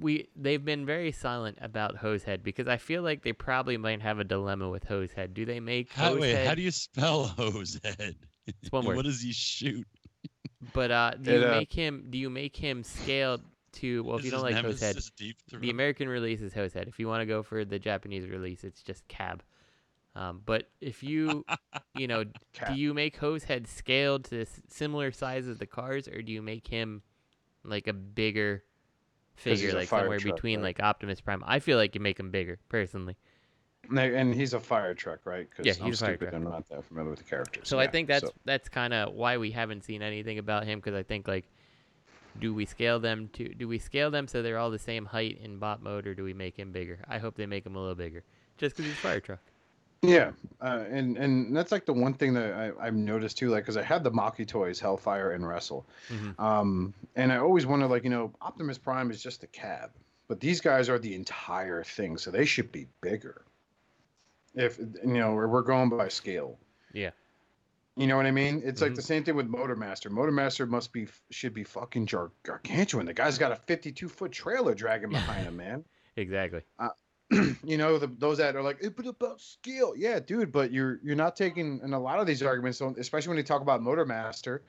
we they've been very silent about Hosehead because I feel like they probably might have a dilemma with Hosehead. Do they make How, wait, Hosehead? how do you spell Hosehead? It's one word. What does he shoot? But uh, do It, you uh, make him? Do you make him scaled to? Well, if you don't like Hosehead, Deep the American release is Hosehead. If you want to go for the Japanese release, it's just Cab. Um, but if you, you know, Cab. do you make Hosehead scaled to s- similar size as the cars, or do you make him like a bigger 'Cause he's figure, like somewhere truck, between right? like Optimus Prime? I feel like you make him bigger, personally. And he's a fire truck, right? 'Cause Yeah, I'm he's a fire stupid. truck. I'm not that familiar with the characters. So I think that's so- that's kind of why we haven't seen anything about him because I think like, do we scale them to? Do we scale them so they're all the same height in bot mode, or do we make him bigger? I hope they make him a little bigger, just because he's a fire truck. Yeah, uh, and and that's like the one thing that I, I've noticed too, like because I had the Maketoys, Hellfire and Wrestle, Mhm. um, and I always wonder, like you know, Optimus Prime is just a cab, but these guys are the entire thing, so they should be bigger. If you know, we're, we're going by scale. Yeah. You know what I mean? It's like Mhm. the same thing with Motormaster. Motormaster must be should be fucking jar- gargantuan. The guy's got a 52 foot trailer dragging behind him, man. Exactly. you know the, those that are like "Eh, but about skill yeah dude but you're you're not taking in a lot of these arguments especially when you talk about Motor Master,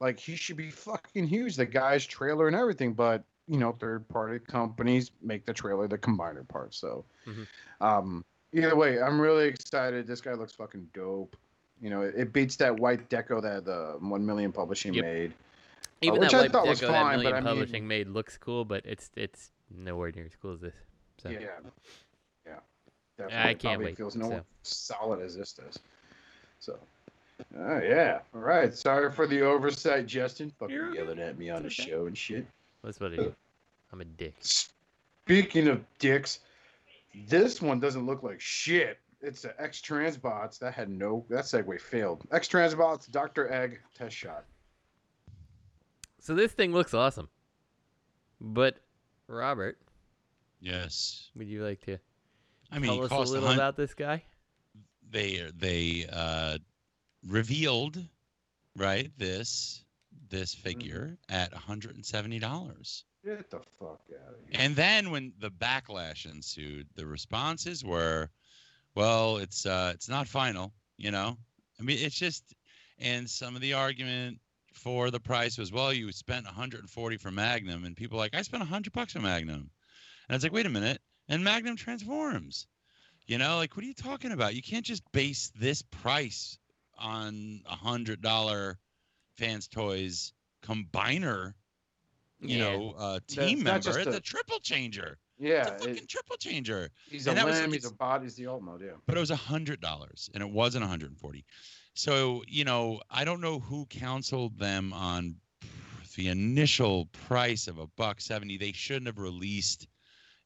like he should be fucking huge the guy's trailer and everything but you know third party companies make the trailer the combiner part so Mhm. um either way i'm really excited this guy looks fucking dope you know it, it beats that white deco that the 1 million publishing Yep. made Even which that I white thought was that fine, but Million I mean- Publishing made looks cool, but it's it's nowhere near as cool as this. So yeah yeah I can't Probably wait, feels no so. solid as this does so oh yeah all right sorry for the oversight justin fucking You're yelling at me on the okay. show and shit that's what I do. I'm a dick. speaking of dicks this one doesn't look like shit it's the x transbots that had no that segue failed x transbots dr egg test shot So this thing looks awesome, but Robert, Yes. would you like to I mean, tell it us a little hun- about this guy? they they uh, revealed right this this Mm-hmm. figure at 170 dollars. get the fuck out of here And then when the backlash ensued, the responses were, "Well, it's uh, it's not final." You know, I mean, it's just, and some of the argument for the price was, "Well, you spent 140 for Magnum," and people are like, "I spent 100 bucks for Magnum," and it's like, "Wait a minute," and Magnum transforms. You know, like, what are you talking about? You can't just base this price on a hundred dollar fans toys combiner you Yeah. know, uh, team not member. just It's a- a triple changer. yeah It's a fucking it- triple changer. he's and a that was- he's a he's the alt mode yeah But it was a hundred dollars, and it wasn't a 140. So you know, I don't know who counseled them on the initial price of a buck seventy. They shouldn't have released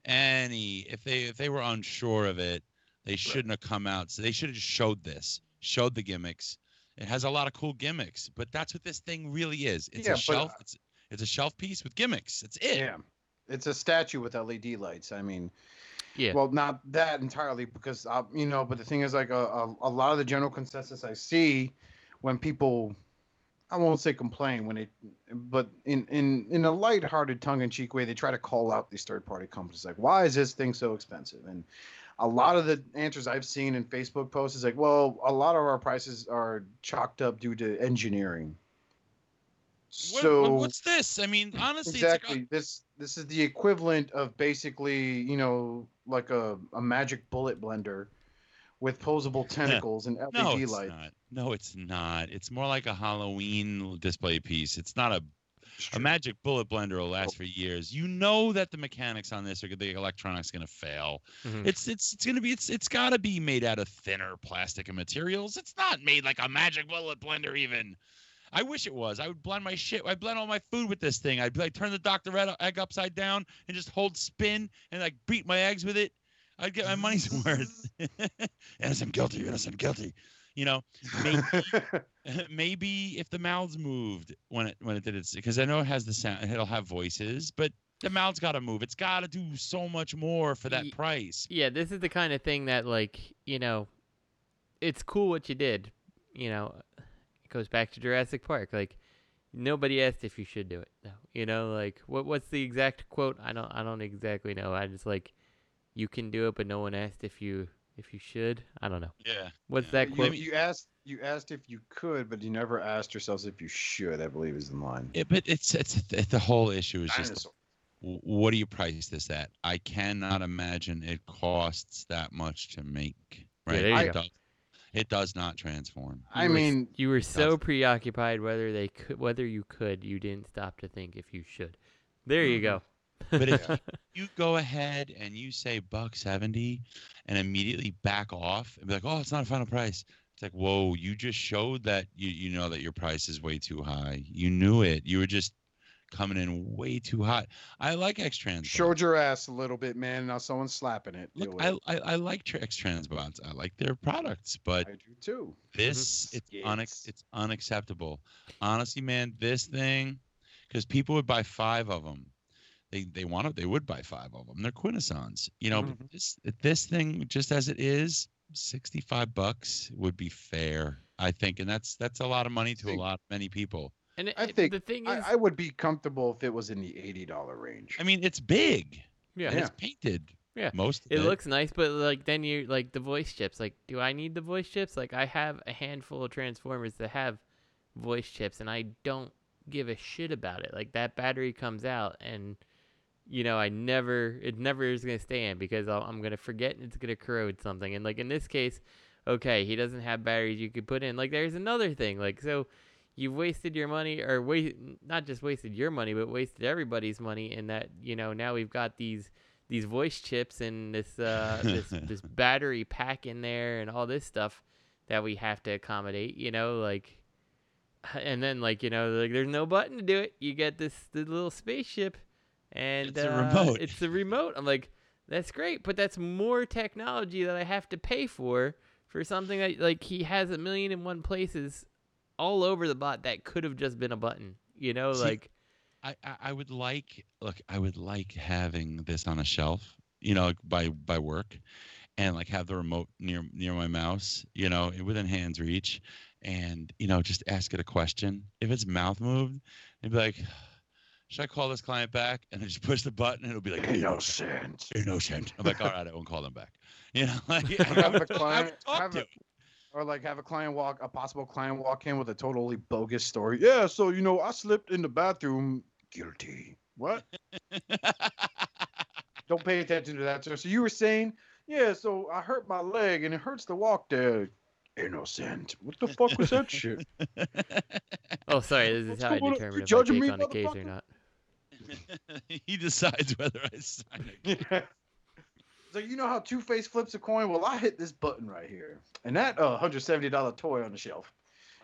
any. If they if they were unsure of it, they shouldn't have come out. So they should have just showed this, showed the gimmicks. It has a lot of cool gimmicks, but that's what this thing really is. It's Yeah, a but, shelf. uh, It's it's a shelf piece with gimmicks. That's it. Yeah, it's a statue with LED lights. I mean, Yeah. well, not that entirely because uh, you know, but the thing is, like a, a, a lot of the general consensus I see when people, I won't say complain when it, but in in in a lighthearted, tongue-in-cheek way, they try to call out these third-party companies, like, why is this thing so expensive? And a lot of the answers I've seen in Facebook posts is like, well, a lot of our prices are chalked up due to engineering. So what- what's this? I mean, honestly, it's like, exactly this this is the equivalent of basically you know like a, a magic bullet blender with posable tentacles and led No, lights not. No, it's not. It's more like a Halloween display piece. It's not a a magic bullet blender will last for years. You know that the mechanics on this are the electronics going to fail. Mhm. It's it's it's going to be it's it's got to be made out of thinner plastic and materials. It's not made like a magic bullet blender even. I wish it was. I would blend my shit. I'd blend all my food with this thing. I'd be like turn the Dr. Red egg upside down and just hold spin and like beat my eggs with it. I'd get my money's worth. innocent guilty, innocent guilty. You know, maybe, maybe if the mouths moved when it when it did its because I know it has the sound, it'll have voices, but the mouth's got to move. It's got to do so much more for that Ye- price. Yeah, this is the kind of thing that like, you know, it's cool what you did. You know, it goes back to Jurassic Park. Like nobody asked if you should do it. No. You know, like what what's the exact quote? I don't I don't exactly know. I just like you can do it but no one asked if you if you should. I don't know. Yeah. What's yeah. that You, quote? you asked you asked if you could, but you never asked yourselves if you should. I believe is the line. It, but it's, it's it's the whole issue is just Dinosaur. w- what do you price this at? I cannot imagine it costs that much to make. Right? there you it, go. does, it does not transform. I You were mean, you were so doesn't. preoccupied whether they could whether you could, you didn't stop to think if you should. There you mm-hmm. go. But if you go ahead and you say buck seventy, and immediately back off and be like, "Oh, it's not a final price," it's like, "Whoa, you just showed that you you know that your price is way too high. You knew it. You were just coming in way too hot. I like X Trans. showed your ass a little bit, man. Now someone's slapping it. Look, I, it. I I like Tra- X Trans bots. I like their products, but I do too. this mm-hmm. it's unex- Yes. it's unacceptable. Honestly, man, this thing, because people would buy five of them. They they want to they would buy five of them. They're quintessons, you know. Mhm. But this this thing just as it is, sixty five bucks would be fair, I think, and that's that's a lot of money to a Think- lot many people. And I think the thing is I, I would be comfortable if it was in the eighty dollar range. I mean, it's big yeah. and it's painted. Yeah. most of It it. looks nice, but like then you like the voice chips. Like, do I need the voice chips? Like, I have a handful of Transformers that have voice chips, and I don't give a shit about it. Like that battery comes out, and you know, I never, it never is gonna stand because I'll, I'm gonna forget and it's gonna corrode something. And like in this case, okay, he doesn't have batteries you could put in. Like, there's another thing. Like, so you've wasted your money, or wait, not just wasted your money, but wasted everybody's money. In that, you know, now we've got these these voice chips and this uh this this battery pack in there and all this stuff that we have to accommodate you know like and then like you know like there's no button to do it you get this the little spaceship and It's a uh, remote. it's the remote i'm like that's great but that's more technology that i have to pay for for something that like he has a million and one places all over the bot that could have just been a button you know See, like I, I I would like look I would like having this on a shelf, you know, like by by work, and like have the remote near near my mouse, you know, within hands reach, and you know just ask it a question. If it's mouth moved, it'd be like, should I call this client back? And I just push the button, and it'll be like Innocent. innocent. I'm like, all right, I won't call them back. You know, like have I a would- I client talk have to a, or like have a client walk a possible client walk in with a totally bogus story. Yeah, so you know, I slipped in the bathroom. Guilty. What? Don't pay attention to that, sir. So you were saying, yeah, so I hurt my leg and it hurts to walk there. Innocent. What the fuck was that shit? oh sorry this is What's how i going on? determine You're if i judging take on a case or not he decides whether I sign it. Yeah. Like you know how Two Face flips a coin. Well, I hit this button right here, and that uh, hundred seventy dollar toy on the shelf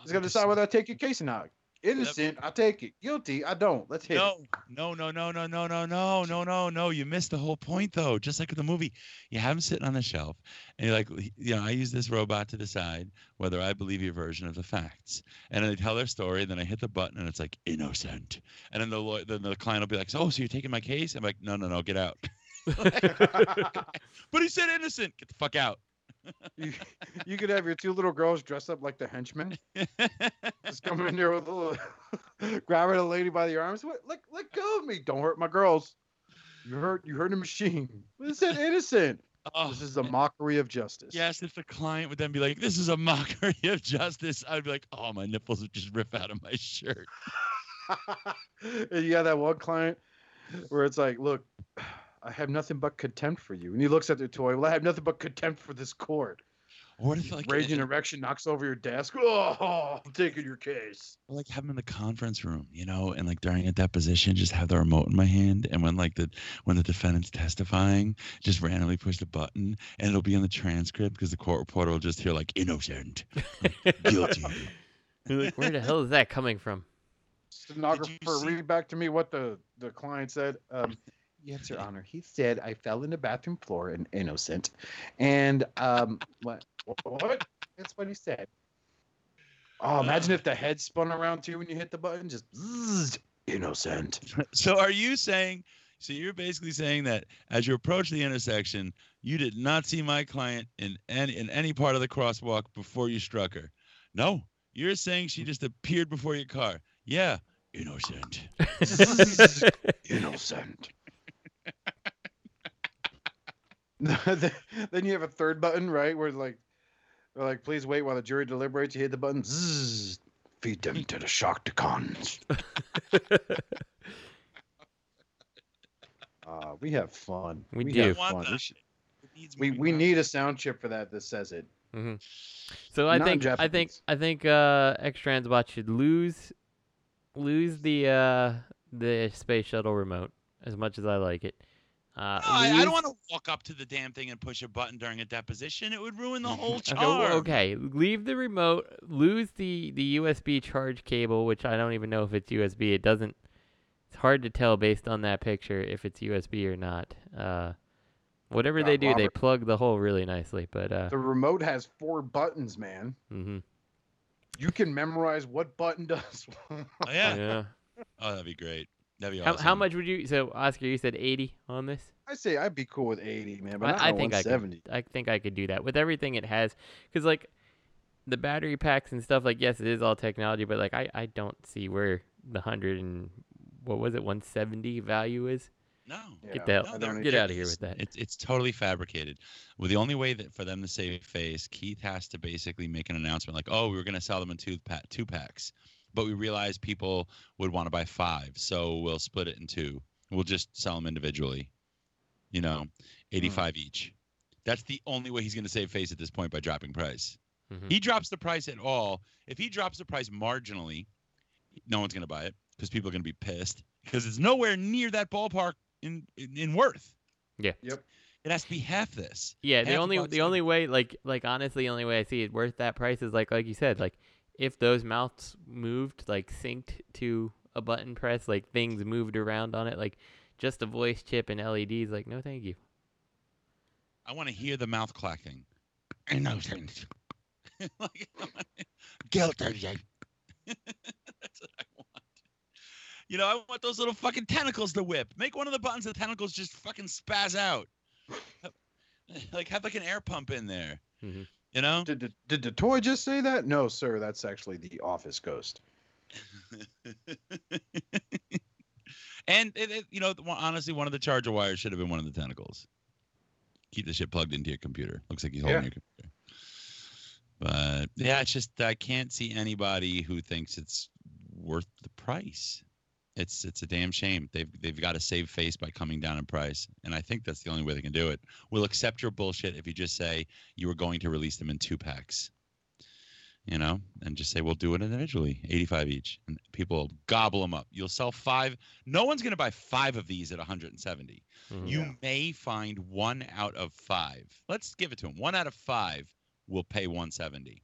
is gonna decide whether I take your case or not. Innocent, I take it. Guilty, I don't. Let's hit. No, no, no, no, no, no, no, no, no, no, no. You missed the whole point, though. Just like in the movie, you have him sitting on the shelf, and you're like, you know, I use this robot to decide whether I believe your version of the facts. And then they tell their story, and then I hit the button, and it's like innocent. And then the law- then the client will be like, "Oh, so you're taking my case?" I'm like, "No, no, no, get out." but he said innocent. Get the fuck out. You, you could have your two little girls dressed up like the henchmen, just come in there with a little, grabbing a lady by the arms. What? Let let go of me! Don't hurt my girls. You hurt you hurt a machine. This is innocent. Oh, This is a mockery of justice. Yes, if the client would then be like, "This is a mockery of justice," I'd be like, "Oh, my nipples would just rip out of my shirt." and you got that one client where it's like, look, I have nothing but contempt for you. And he looks at the toy. Well, I have nothing but contempt for this court. Or what if like Raging erection knocks over your desk. Oh, I'm taking your case. Or, like have them in the conference room, you know, and like during a deposition, just have the remote in my hand, and when like the when the defendant's testifying, just randomly push the button, and it'll be in the transcript because the court reporter will just hear like innocent, guilty. You're like, where the hell is that coming from? Stenographer, read back to me what the, the client said. Um, yes, Your Honor. He said I fell in the bathroom floor and innocent. And um, what? What? That's what he said. Oh, imagine if the head spun around too when you hit the button. Just zzz, innocent. So are you saying? So you're basically saying that as you approach the intersection, you did not see my client in any in any part of the crosswalk before you struck her. No, you're saying she just appeared before your car. Yeah, innocent. Innocent. then you have a third button, right? Where like, they're like, please wait while the jury deliberates. You hit the button. Zzz, feed them to the Sharkticons. uh, we have fun. We we do. have fun. We, should, we, we need a sound chip for that that says it. hmm So I think I think Non-Japanese. I think uh, X Transbot should lose lose the uh, the space shuttle remote as much as I like it. Uh, No, I, I don't want to walk up to the damn thing and push a button during a deposition. It would ruin the whole Okay, charm. well, okay, leave the remote, lose the the USB charge cable, which I don't even know if it's USB. It doesn't. It's hard to tell based on that picture if it's USB or not. Uh, whatever God, they do, they plug the hole really nicely. But uh, The remote has four buttons, man. hmm You can memorize what button does. Oh, yeah. yeah. Oh, that'd be great. That'd be How, awesome. how much would you? So Oscar, you said eighty on this. I say I'd be cool with 80, man, but not I, I think I 170. could. I think I could do that with everything it has, because like the battery packs and stuff. Like yes, it is all technology, but like I, I don't see where the hundred and what was it, one seventy value is. No. Get the hell- I get out of here with that. It's it's totally fabricated. Well, the only way that for them to save face, Keith has to basically make an announcement like, "Oh, we were going to sell them in two pa- two packs, but we realized people would want to buy five, so we'll split it in two. We'll just sell them individually. You know, eighty-five each. That's the only way he's going to save face at this point by dropping price. Mhm. He drops the price at all. If he drops the price marginally, no one's going to buy it because people are going to be pissed because it's nowhere near that ballpark in in, in worth. Yeah. Yep. It has to be half this. Yeah, the only bucks the only way like like honestly the only way I see it worth that price is like like you said like if those mouths moved like synced to a button press like things moved around on it like just a voice chip and LEDs like no thank you. I want to hear the mouth clacking. Innocent. like, guilty. That's what I want. You know, I want those little fucking tentacles to whip. Make one of the buttons the tentacles just fucking spaz out. Like have like an air pump in there. Mhm. You know? Did, did, did the toy just say that? No, sir. That's actually the office ghost. and it, it- you know, honestly, one of the charger wires should have been one of the tentacles. Keep the shit plugged into your computer. Looks like he's holding Yeah. your computer. But yeah, it's just I can't see anybody who thinks it's worth the price. It's it's a damn shame. They've they've got to save face by coming down in price, and I think that's the only way they can do it. We'll accept your bullshit if you just say you were going to release them in two packs you know, and just say we'll do it individually, 85 each, and people will gobble them up. You'll sell five. No one's going to buy five of these at 170. Mhm. You may find one out of five. Let's give it to them. One out of five will pay 170,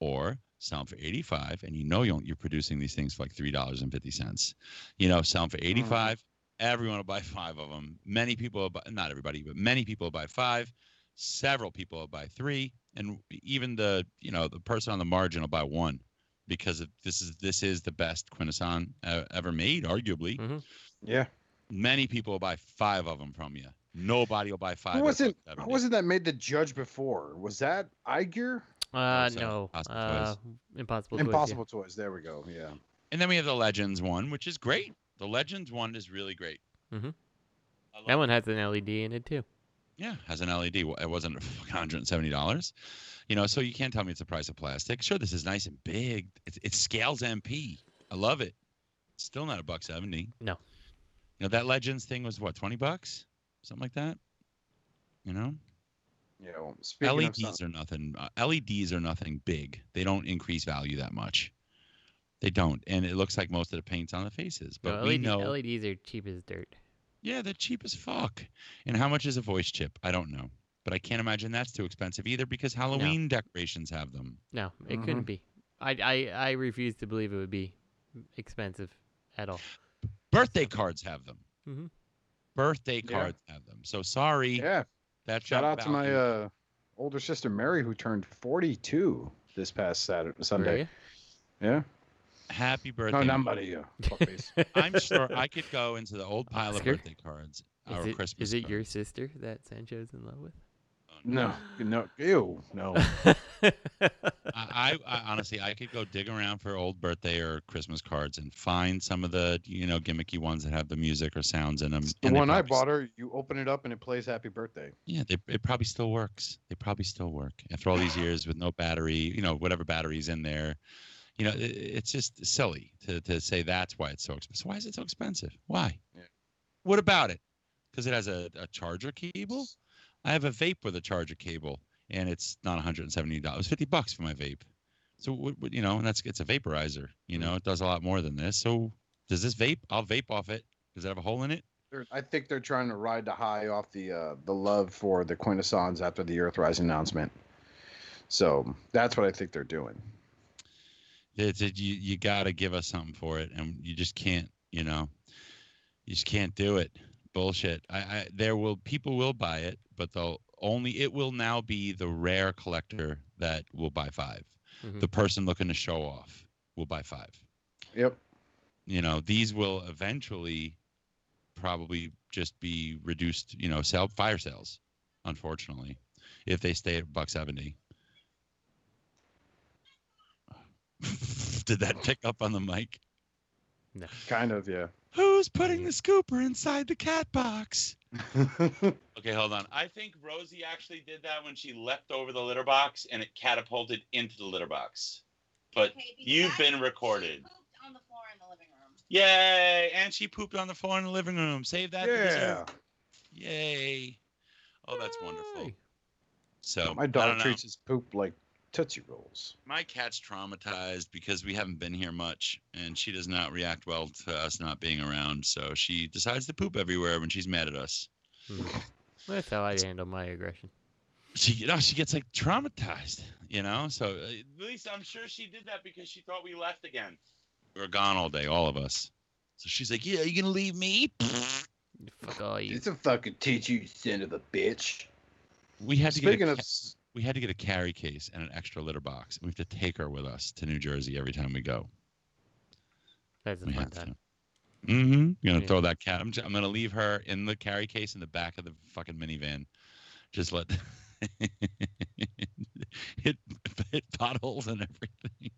or sell them for 85, and you know you're you're producing these things for like three dollars and fifty cents. You know, sell them for 85. Everyone will buy five of them. Many people will buy, not everybody, but many people will buy five. Several people will buy three, and even the you know the person on the margin will buy one because of, this is this is the best Quintesson uh, ever made, arguably. Mhm. Yeah. Many people will buy five of them from you. Nobody will buy five. Who wasn't, who wasn't that made the judge before? Was that Iger? Uh so, no. Impossible Uh, impossible. Toys, yeah. Impossible Toys. There we go. Yeah. And then we have the Legends one, which is great. The Legends one is really great. Mhm. That one has an LED in it too. Yeah, has an LED. It wasn't hundred seventy dollars. You know, so you can't tell me it's the price of plastic. Sure, this is nice and big. It, it scales MP. I love it. It's still not a buck seventy. No. You know that Legends thing was what twenty bucks, something like that. You know, You know, speaking LEDs something- are nothing. Uh, LEDs are nothing big. They don't increase value that much. They don't, and it looks like most of the paint's on the faces. But no, we know, LEDs are cheap as dirt. yeah, they're cheap as fuck. And how much is a voice chip? I don't know, but I can't imagine that's too expensive either because Halloween decorations have them. No, it Mhm. couldn't be. I, I I refuse to believe it would be expensive at all. Birthday cards have them. Mhm. Birthday Yeah. cards have them. So sorry. Yeah. That Shout jump out to my uh, older sister Mary, who turned 42 this past Saturday, Sunday. Really? Yeah. Happy birthday. No, not Maria. Fuckface. I'm sure I could go into the old pile of birthday cards. Is Our it, Christmas is it your sister that Sancho's in love with? No, no, ew, no. I, I, I honestly, I could go dig around for old birthday or Christmas cards and find some of the, you know, gimmicky ones that have the music or sounds in them. The one I bought her, you open it up and it plays Happy Birthday. Yeah, they, it probably still works. They probably still work after all these years with no battery. You know, whatever battery's in there. You know, it, it's just silly to to say that's why it's so expensive. Why is it so expensive? Why? Yeah. What about it? Because it has a, a charger cable. I have a vape with a charger cable, and it's not 170 dollars. 50 bucks for my vape. So you know, and that's it's a vaporizer. You know, it does a lot more than this. So does this vape? I'll vape off it. Does it have a hole in it? I think they're trying to ride the high off the uh, the love for the Quintessons after the Earthrise announcement. So that's what I think they're doing. It's it, you you got to give us something for it, and you just can't. You know, you just can't do it. Bullshit. I, I there will people will buy it, but they'll only it will now be the rare collector that will buy 5 Mhm. The person looking to show off will buy five. Yep. You know, these will eventually probably just be reduced. You know, sell fire sales. Unfortunately, if they stay at buck seventy. Did that pick up on the mic? No. Kind of, yeah. Who's putting the scooper inside the cat box? Okay, hold on. I think Rosie actually did that when she leapt over the litter box and it catapulted into the litter box. But you've been recorded. on the floor in the living room. Yay! And she pooped on the floor in the living room. Save that. for yeah. dessert. Yay! Oh, that's wonderful. So My I dog treats his poop like Tootsie Rolls. My cat's traumatized because we haven't been here much, and she does not react well to us not being around. So she decides to poop everywhere when she's mad at us. Mhm. That's how I handle my aggression. She, you know, she gets like traumatized. You know, so uh, at least I'm sure she did that because she thought we left again. We were gone all day, all of us. So she's like, "Yeah, you gonna leave me?" Fuck all you. It's a fucking teach you, son of a bitch. We had to Speaking get a, of, ca- we had to get a carry case and an extra litter box. We have to take her with us to New Jersey every time we go. That's a We fun time. to. Mm-hmm. Gonna Yeah. throw that cat. I'm, j- I'm gonna leave her in the carry case in the back of the fucking minivan. Just let hit hit potholes and everything.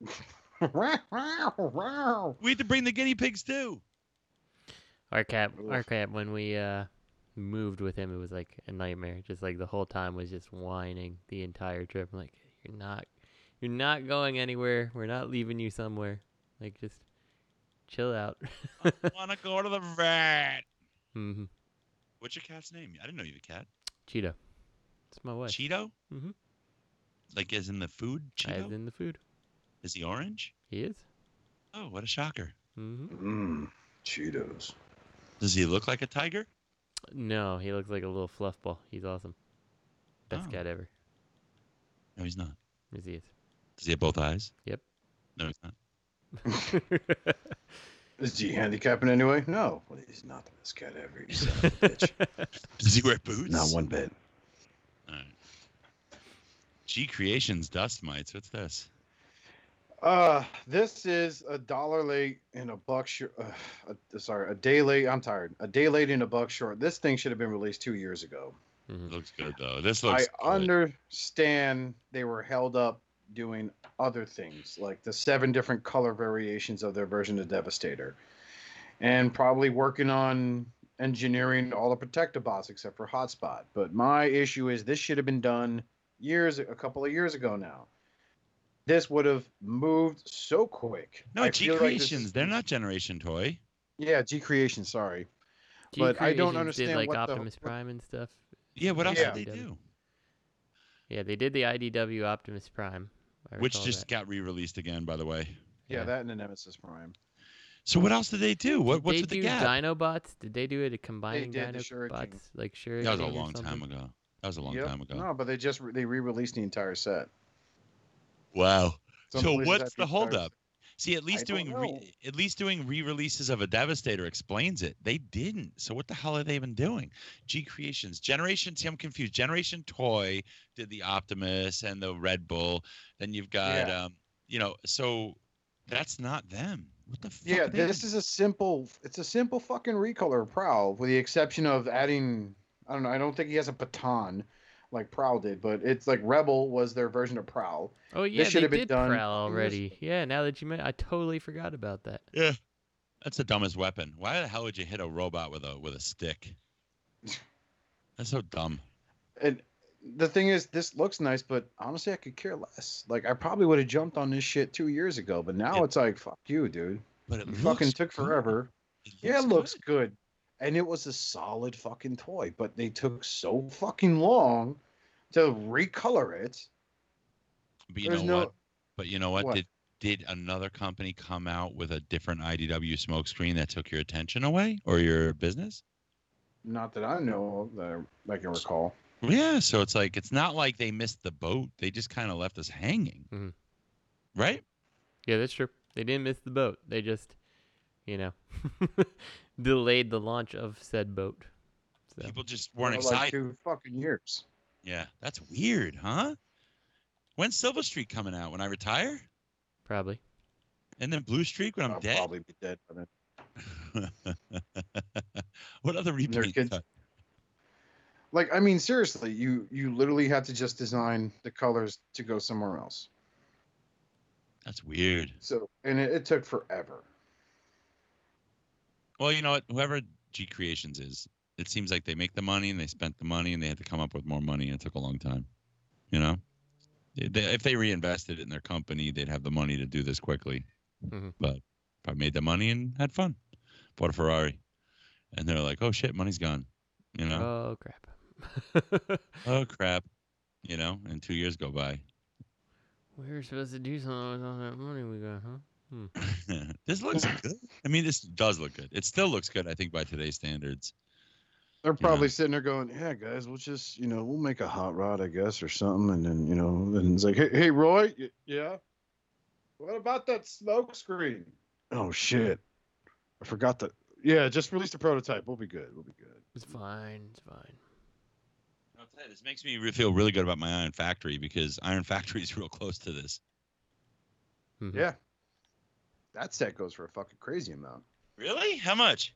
We had to bring the guinea pigs too. Our cat, our cat, when we uh moved with him, it was like a nightmare. Just like the whole time was just whining the entire trip. I'm like, you're not, you're not going anywhere. We're not leaving you somewhere. Like, just chill out. I Wanna go to the vet? hmm What's your cat's name? I didn't know you had a cat. Cheeto. It's my wife. Cheeto? Mm-hmm. Like as in the food Cheeto? As in the food. Is he orange? He is. Oh, what a shocker. Mm-hmm. Mmm, Cheetos. Does he look like a tiger? No, he looks like a little fluff ball. He's awesome. Best Oh. cat ever. No, he's not. Yes, he is. Does he have both eyes? Yep. No, he's not. Is he handicapping anyway? No. Well, he's not the best cat ever. You son of a bitch. Does he wear boots? Not one bit. All right. G Creations dust mites. What's this? Uh, this is a dollar late and a buck short. Uh, sorry, a day late. I'm tired. A day late and a buck short. This thing should have been released two years ago. Mhm. Looks good though. This looks. I good. understand they were held up doing other things, like the seven different color variations of their version of Devastator, and probably working on engineering all the Protectobots except for Hotspot. But my issue is this should have been done years, a couple of years ago now. This would have moved so quick. No, I G feel like this- Creations. They're not Generation Toy. Yeah, G Creation. Sorry. G But I don't understand Did like what the- Optimus Prime and stuff. Yeah. What else Yeah. did they do? Yeah, they did the IDW Optimus Prime. Which just that. got re-released again, by the way. Yeah, Yeah. that and the Nemesis Prime. So what else did they do? What Did what's they with do the gap? Dinobots? Did they do it a combining did the Dino Shuriken. bots like sure? that was a long time ago. That was a long Yep. time ago. No, but they just they re-released the entire set. Wow. Some so what's the holdup? See, at least I doing re- at least doing re-releases of a Devastator explains it. They didn't. So what the hell are they even doing? G Creations, Generation. See, I'm confused. Generation Toy did the Optimus and the Red Bull. Then you've got, Yeah. um, you know, so That's not them. What the fuck? Yeah, this is a simple. It's a simple fucking recolor Prowl, with the exception of adding. I don't know. I don't think he has a baton like Prowl did, but it's like Rebel was their version of Prowl. Oh yeah, should they have been did done prowl years already. Yeah, now that you mention, I totally forgot about that. Yeah. That's the dumbest weapon. Why the hell would you hit a robot with a with a stick? That's so dumb. And the thing is, this looks nice, but honestly, I could care less. Like, I probably would have jumped on this shit two years ago, but now Yeah. it's like, fuck you, dude. But it You looks fucking took forever. It Yeah, it looks good. And it was a solid fucking toy, but they took so fucking long to recolor it. But you There's know no- what? But you know what? What? Did did another company come out with a different IDW smokescreen that took your attention away or your business? Not that I know of, that I can recall. Yeah, so it's like it's not like they missed the boat. They just kind of left us hanging. Mhm. Right? Yeah, that's true. They didn't miss the boat. They just, you know, delayed the launch of said boat. So People just weren't For like excited. two fucking years. Yeah, that's weird, huh? When's Silver Streak coming out? When I retire? probably. And then Blue Streak when I'm I'll dead? probably be dead by then. what other Their repaint? kids- Like, I mean, seriously, you you literally had to just design the colors to go somewhere else. That's weird. So, and it, it took forever. Well, you know what? Whoever G Creations is, it seems like they make the money and they spent the money and they had to come up with more money and it took a long time. You know, They- they- if they reinvested it in their company, they'd have the money to do this quickly. Mhm. But I made the money and had fun. Bought a Ferrari, and they're like, "Oh shit, money's gone." You know? Oh crap. oh crap. You know, and two years go by. We were supposed to do something with all that money we got, huh? this looks good. I mean, this does look good. It still looks good, I think, by today's standards. They're probably sitting there going, "Yeah, guys, we'll just, you know, we'll make a hot rod, I guess, or something." And then, you know, and it's like, "Hey, hey, Roy, y- yeah, what about that smoke screen?" Oh shit, I forgot that. Yeah, just release the prototype. We'll be good. We'll be good. It's fine. It's fine. I'll tell you, this makes me feel really good about my Iron Factory because Iron Factory is real close to this. Mhm. Yeah, that set goes for a fucking crazy amount. Really? How much?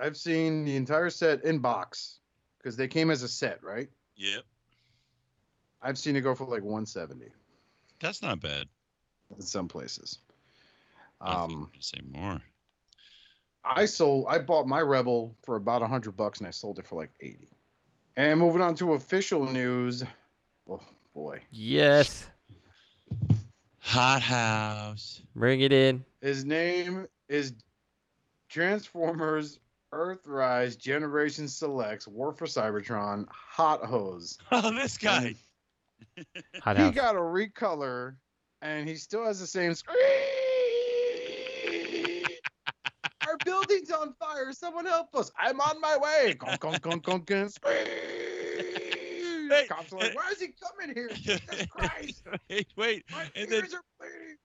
I've seen the entire set in box because they came as a set, right? Yep. I've seen it go for like 170 That's not bad. in some places. I thought you were Um, gonna say more. I sold. I bought my Rebel for about a hundred bucks, and I sold it for like eighty. And moving on to official news. Oh boy, Yes. Hot House. Bring it in. his name is Transformers Earthrise Generation Selects War for Cybertron Hot Hose. Oh, this guy. Hot he house. got a recolor, and he still has the same scream. Our building's on fire. Someone help us. I'm on my way. Gonk, gonk, gonk, gonk, gonk, scream. Hey, Cops are like, eh, why is he coming here? Jesus Christ. wait, wait. My And then, are bleeding.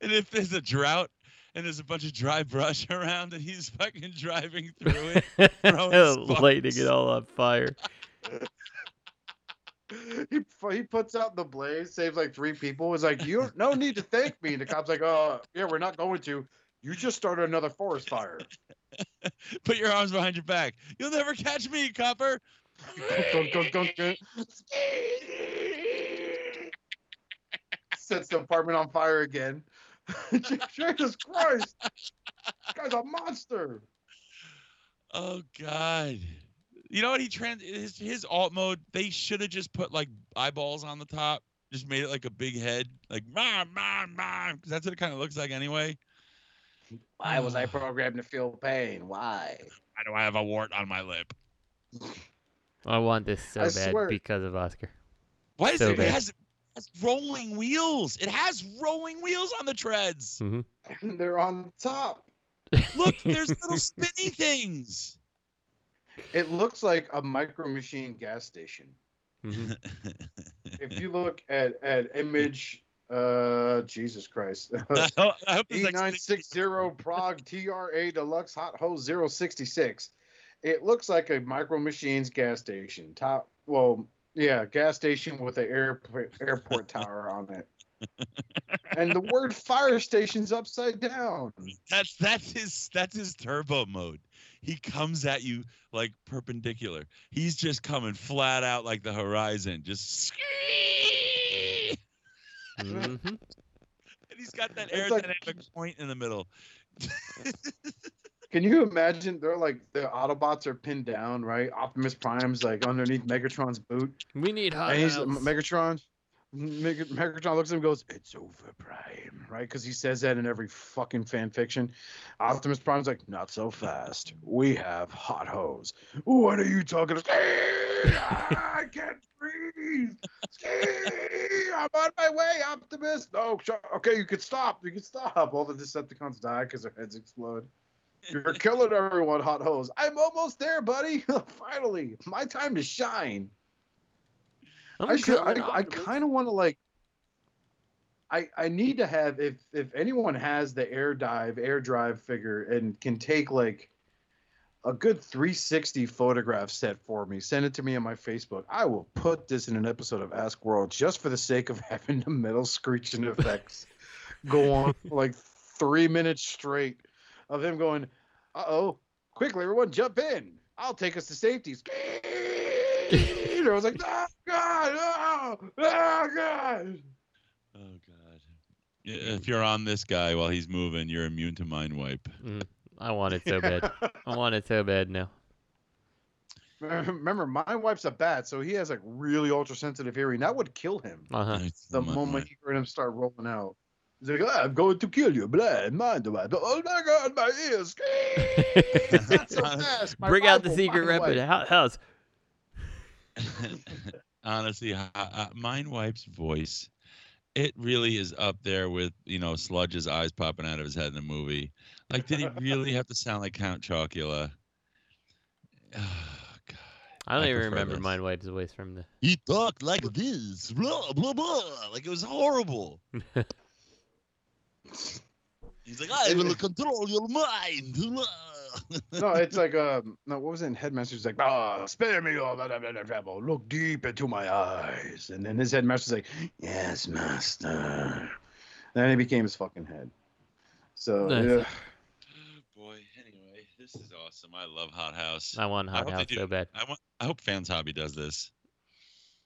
and if there's a drought and there's a bunch of dry brush around and he's fucking driving through it, throwing Lighting sparks. it all on fire. He, he puts out the blaze, saves like three people. Is like, you no need to thank me. And the cop's like, oh, yeah, we're not going to. You just started another forest fire. Put your arms behind your back. You'll never catch me, copper. Sets the apartment on fire again. Jesus Christ. This guy's a monster. Oh God. You know what he trans his his alt mode, they should have just put like eyeballs on the top. Just made it like a big head. Like mom, mom, mom. Because that's what it kind of looks like anyway. Why was I programmed to feel pain? Why? Why do I have a wart on my lip? I want this so I bad swear- because of Oscar. Why is So it, it bad. has, it has rolling wheels? It has rolling wheels on the treads. hmm They're on top. Look, there's little spinny things. It looks like a micro machine gas station. hmm If you look at at image, uh, Jesus Christ, I hope- I hope this E ex- nine six zero Prague TRA Deluxe Hot Hose 066. It looks like a micro machines gas station. Top, well, yeah, gas station with an airport airport tower on it. and the word fire station's upside down. That's that's his that's his turbo mode. He comes at you like perpendicular. He's just coming flat out like the horizon. Just Mhm. and he's got that It's like- aerodynamic point in the middle. Can you imagine? They're like the Autobots are pinned down, right? Optimus Prime's like underneath Megatron's boot, We need hot and he's. Megatron. Meg- Megatron looks at him and goes, "It's over, Prime," right? Because he says that in every fucking fan fiction. Optimus Prime's like, "Not so fast. We have hot hose." What are you talking about? I can't breathe. I'm on my way, Optimus. No, okay, you can stop. You can stop. All the Decepticons die because their heads explode. You're killing everyone, hot hose. I'm almost there, buddy. Finally, my time to shine. I'm I should. I, I kind of want to like. I I need to have if if anyone has the air dive air drive figure and can take like a good 360 photograph set for me, send it to me on my Facebook. I will put this in an episode of Ask World just for the sake of having the metal screeching effects go on like three minutes straight of him going, "Uh oh, quickly everyone jump in! I'll take us to safety." I was like, "Oh God, oh, oh God!" Oh God. If you're on this guy while he's moving, you're immune to mind wipe. Mm, I want it so bad. I want it so bad now. Remember, my wife's a bat, so he has like really ultra sensitive hearing. That would kill him Uh huh. The mi- moment he heard him start rolling out. He's like, "Ah, I'm going to kill you, blah, mind wipe. Oh my God, my ears! It's not so fast. My Bring out the secret weapon. wipe." Hou- House. Honestly, uh, uh, Mind Wipe's voice, it really is up there with you know Sludge's eyes popping out of his head in the movie. Like, did he really have to sound like Count Chocula? Oh, God. I don't I even remember this. Mindwipe's voice from the. He talked like this, blah blah blah. Like it was horrible. He's like, I will control your mind. no, it's like um no, what was it in Headmaster's like, ah, spare me all that that trouble. Look deep into my eyes. And then his headmaster's like, Yes, master. And then he became his fucking head. So Nice. yeah. Boy, anyway, this is awesome. I love Hot House. I want I Hot hope they House so bad. I want. I hope Fans Hobby does this.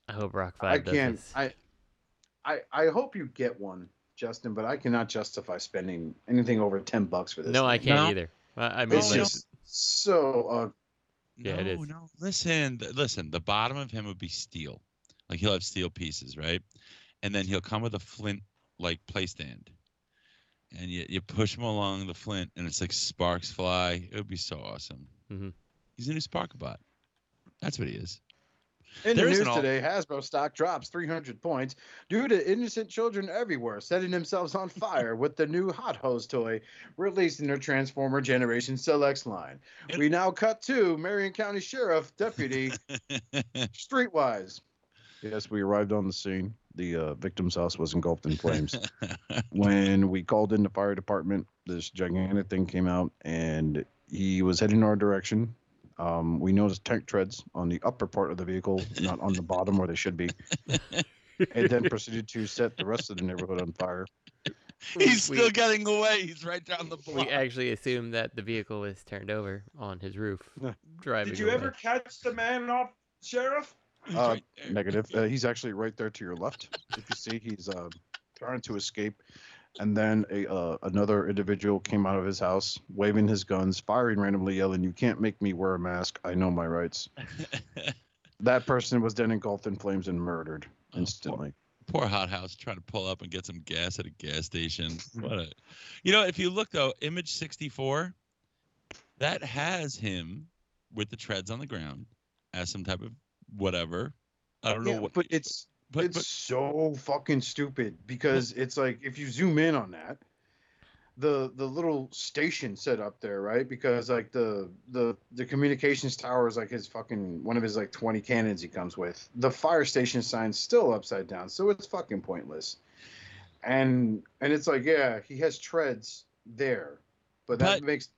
I hope Rock I Five does can't this. I I I hope you get one, Justin, but I cannot justify spending anything over ten bucks for this. No, I can't No. either. I, I mean, It's like, just so uh Yeah, no, it is. no. Listen, th- listen. The bottom of him would be steel. Like he'll have steel pieces, right? And then he'll come with a flint like play stand. And you, you push him along the flint and it's like sparks fly. It would be so awesome. Mhm. He's a new Sparkabot. That's what he is. In There the news today, Hasbro stock drops 300 points due to innocent children everywhere setting themselves on fire with the new Hot Hose toy released in their Transformer Generation Selects line. It- We now cut to Marion County Sheriff Deputy Streetwise. Yes, we arrived on the scene. The uh, victim's house was engulfed in flames. when we called in the fire department, this gigantic thing came out and he was heading our direction. Um, we noticed tank treads on the upper part of the vehicle, not on the bottom where they should be. and then proceeded to set the rest of the neighborhood on fire. He's We- still getting away. He's right down the block. we actually assumed that the vehicle was turned over on his roof, driving. Did you away. ever catch the man off, Sheriff? Uh, right negative. Uh, he's actually right there to your left. If you see, he's uh, trying to escape. And then a uh, another individual came out of his house, waving his guns, firing randomly, yelling, "You can't make me wear a mask. I know my rights." that person was then engulfed in flames and murdered poor- instantly. Poor Hot House trying to pull up and get some gas at a gas station. What a, you know, if you look though, Image 64, that has him with the treads on the ground as some type of whatever. I don't know what, but it's but, it's but so fucking stupid because it's like if you zoom in on that the the little station set up there right? Because like the the the communications tower is like his fucking one of his like 20 cannons he comes with. The fire station sign's still upside down so it's fucking pointless. And and it's like yeah he has treads there but that But- makes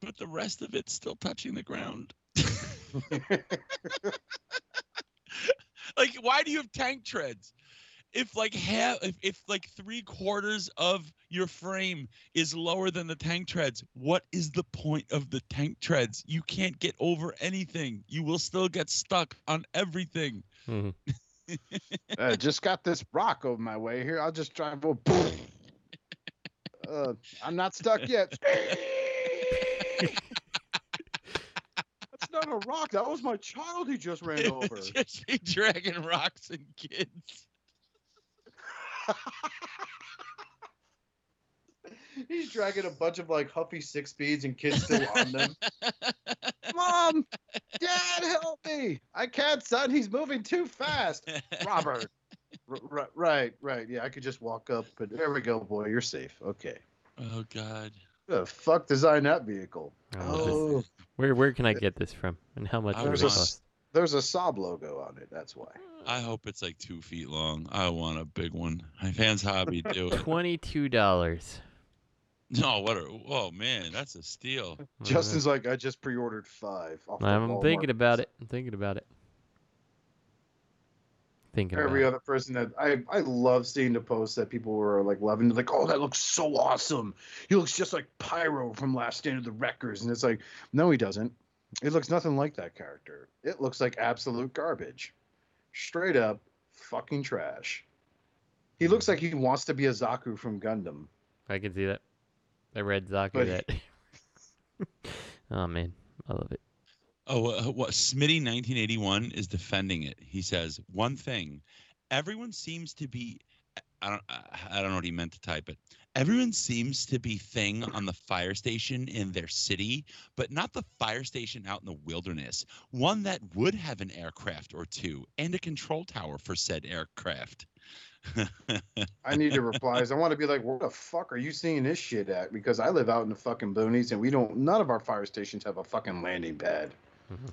but the rest of it's still touching the ground. like, why do you have tank treads? if like half if, if like three quarters of your frame is lower than the tank treads what is the point of the tank treads you can't get over anything you will still get stuck on everything Mhm. uh, just got this rock over my way here. I'll just drive over. uh, I'm not stuck yet. That's not a rock. That was my child he just ran over. would just be dragging rocks and kids He's dragging a bunch of like Huffy six speeds and kids still on them. Mom, Dad, help me! I can't, son. He's moving too fast. Robert. R- r- right, right. Yeah, I could just walk up, but there we go, boy. You're safe. Okay. oh god the fuck designed that vehicle? Oh, this- oh. Where where can I get this from? And how much I does there's it a cost? there's a Saab logo on it. That's why. i hope it's like two feet long i want a big one my fans hobby do it Twenty-two dollars. no what a oh man that's a steal Justin's like, I just pre-ordered five. off I'm Walmart." thinking about it. I'm thinking about it. Thinking Every other person that I I love seeing the posts that people were like loving, like, oh, that looks so awesome. He looks just like Pyro from Last Stand of the Wreckers, and it's like, no, he doesn't. It looks nothing like that character. It looks like absolute garbage, straight up fucking trash. He looks like he wants to be a Zaku from Gundam. I can see that. I read Zaku But- that. oh man, I love it. Oh, what Smitty 1981 is defending it. He says one thing: everyone seems to be. I don't. I- don't know what he meant to type it. Everyone seems to be thing on the fire station in their city, but not the fire station out in the wilderness. One that would have an aircraft or two and a control tower for said aircraft. I need to replies. I want to be like, where the fuck are you seeing this shit at? Because I live out in the fucking boonies, and we don't. None of our fire stations have a fucking landing pad. Mm-hmm.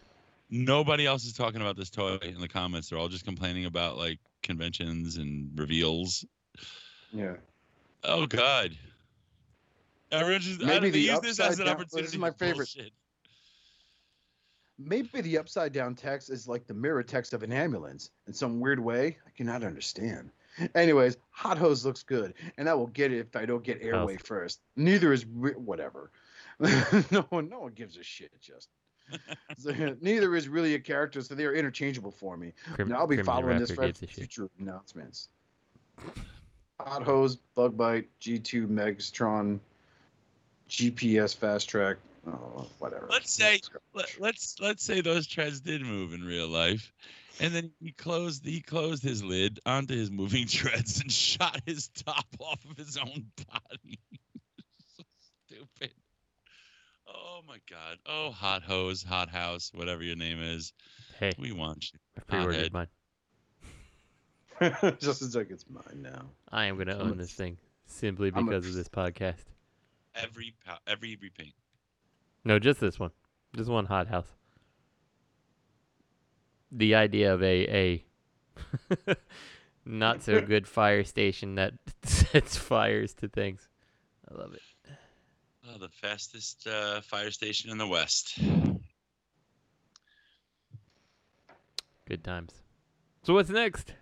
Nobody else is talking about this toy in the comments. They're all just complaining about like conventions and reveals. Yeah. Oh God. Everyone just I Maybe don't- they the use this as an down- opportunity. this is my favorite. bullshit. Maybe the upside down text is like the mirror text of an ambulance in some weird way. I cannot understand. Anyways, Hot Hose looks good, and I will get it if I don't get Airwave first. Neither is re- whatever. no one, no one gives a shit. Just So, neither is really a character, so they are interchangeable for me. Crim- Now I'll be Crimson following this for gives shit. future announcements. Hot Hose, Bug Bite, G2 Megastron, GPS Fast Track. Oh, whatever. Let's say let, let's let's say those treads did move in real life, and then he closed he closed his lid onto his moving treads and shot his top off of his own body. so stupid. Oh my god. Oh hot hose, hot house, whatever your name is. Hey, we want you. I pre-ordered mine. Just as like it's mine now. I am gonna own this thing simply I'm a- because of this podcast. Every pow- every repaint. No, just this one. Just one hot house. The idea of a a not so good fire station that sets fires to things. I love it. Oh, the fastest uh, fire station in the West. Good times. So what's next?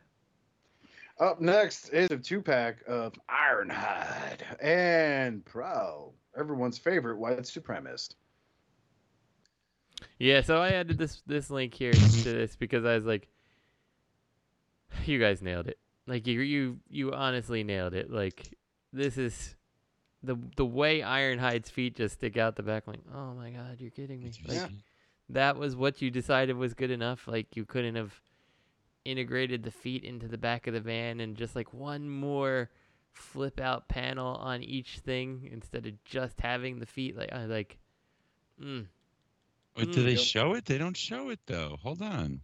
Up next is a two pack of Ironhide and Prowl, everyone's favorite white supremacist. Yeah, so I added this this link here to this because I was like, you guys nailed it. Like you you you honestly nailed it. Like this is the the way Ironhide's feet just stick out the back. Like, oh my god, you're kidding me. Like Yeah. that was what you decided was good enough. Like you couldn't have integrated the feet into the back of the van and just like one more flip out panel on each thing instead of just having the feet. Like I like. Mm. Wait, do Mm. they show it? They don't show it though. Hold on.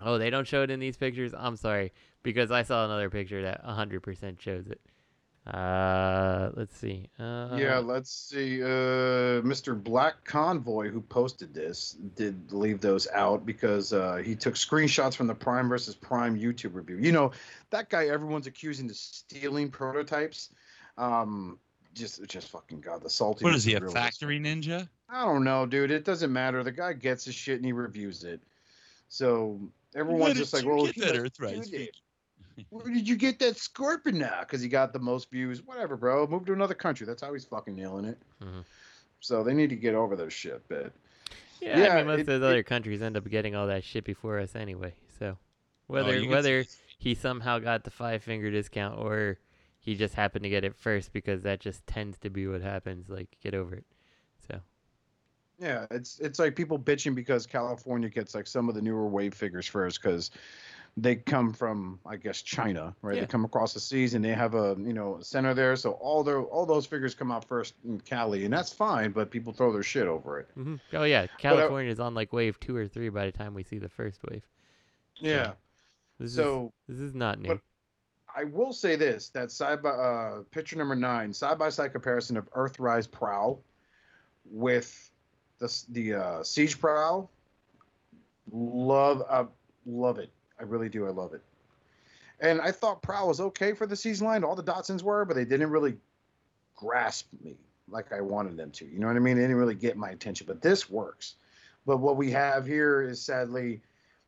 Oh, they don't show it in these pictures. I'm sorry because I saw another picture that 100% shows it. Uh, let's see. Uh, yeah, let's see. Uh, Mr. Black Convoy, who posted this, did leave those out because uh, he took screenshots from the Prime versus Prime YouTube review. You know, that guy everyone's accusing of stealing prototypes. Um, just, just fucking god, the salty. What is he, a factory ninja? I don't know, dude. It doesn't matter. The guy gets his shit and he reviews it. So everyone's did just like, you well, get he that Earthrise do figure? it. Where did you get that scorpion now? Because he got the most views. Whatever, bro. Move to another country. That's how he's fucking nailing it. Mhm. So they need to get over their shit, but Yeah, Yeah, I mean most it- of those it- other countries end up getting all that shit before us anyway. So whether Oh, whether he somehow got the five finger discount or he just happened to get it first because that just tends to be what happens. Like get over it. So yeah, it's it's like people bitching because California gets like some of the newer wave figures first because they come from I guess China, right? Yeah. They come across the seas and they have a you know center there, so all their all those figures come out first in Cali, and that's fine. But people throw their shit over it. Mm-hmm. oh yeah, California is on like wave two or three by the time we see the first wave. Yeah. This So is this is not new. I will say this: that side by uh, picture number nine, side by side comparison of Earthrise Prowl with the the uh, Siege Prowl. Love, uh, love it. I really do. I love it. And I thought Prowl was okay for the season line. All the Datsuns were, but they didn't really grasp me like I wanted them to. You know what I mean? They didn't really get my attention. But this works. But what we have here is sadly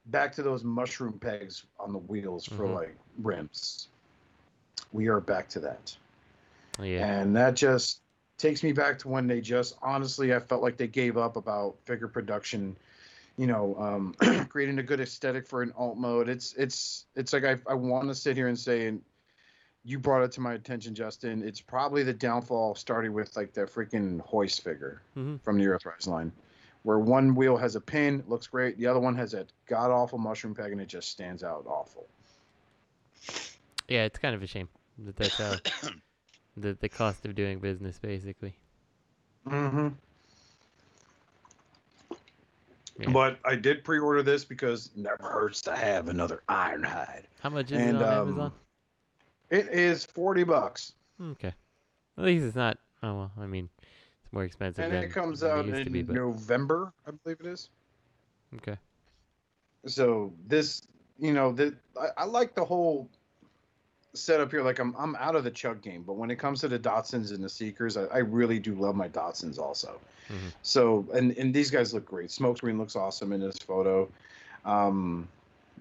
back to those mushroom pegs on the wheels for Mhm. like rims. We are back to that. yeah. And that just takes me back to when they just honestly I felt like they gave up about figure production, you know, um, creating a good aesthetic for an alt mode. It's it's it's like I I want to sit here and say and you brought it to my attention, Justin. It's probably the downfall starting with like the freaking hoist figure Mhm. from the Earthrise line, where one wheel has a pin, looks great. The other one has a god awful mushroom peg, and it just stands out awful. Yeah, it's kind of a shame that that's how the the cost of doing business basically. Mm-hmm. Yeah. But I did pre-order this because never hurts to have another Ironhide. How much is And it on um, Amazon? it is forty bucks, Okay. At least it's not. Oh well, I mean, it's more expensive and than it comes it out used to be, in but November, I believe it is. okay. So this, you know, the I, I like the whole setup here. Like I'm I'm out of the CHUG game, but when it comes to the Datsuns and the Seekers, I, I really do love my Datsuns also. Mhm. So and and these guys look great. Smokescreen looks awesome in this photo. Um,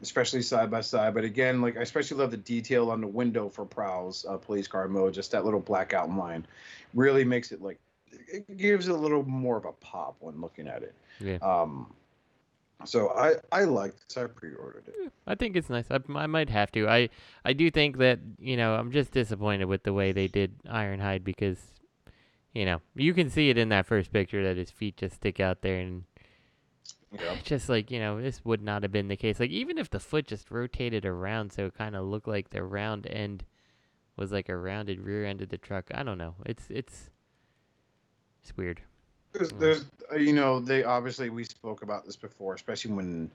especially side by side. But again, like I especially love the detail on the window for Prowl's uh, police car mode. Just that little black outline really makes it like it gives it a little more of a pop when looking at it. Yeah. Um, so I I liked this. I pre-ordered it. Hmm, I think it's nice. I, I might have to. I I do think that you know I'm just disappointed with the way they did Ironhide because you know you can see it in that first picture that his feet just stick out there and Yeah. just like you know this would not have been the case. Like even if the foot just rotated around so it kind of looked like the round end was like a rounded rear end of the truck. I don't know. It's it's it's weird. There's, Mm. there's, uh, you know, they obviously we spoke about this before, especially when,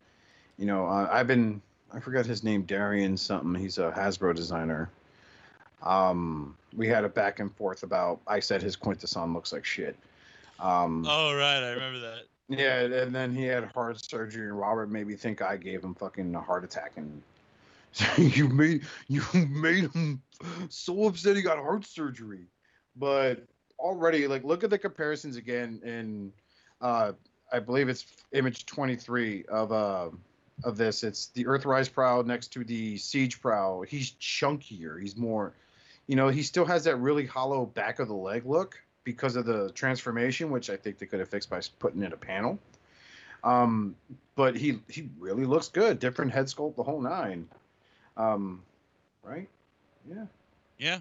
you know, uh, I've been, I forgot his name, Darian something. He's a Hasbro designer. Um, we had a back and forth about. I said his Quintesson looks like shit. Um, Oh right, I remember that. yeah, and then he had heart surgery, and Robert made me think I gave him fucking a heart attack, and you made you made him so upset he got heart surgery. But already, like, look at the comparisons again, in uh, I believe it's image twenty three of uh of this. It's the Earthrise Prowl next to the Siege Prowl. He's chunkier. He's more, you know, he still has that really hollow back of the leg look because of the transformation, which I think they could have fixed by putting in a panel. Um, but he he really looks good. Different head sculpt, the whole nine. Um, right? Yeah, Yeah.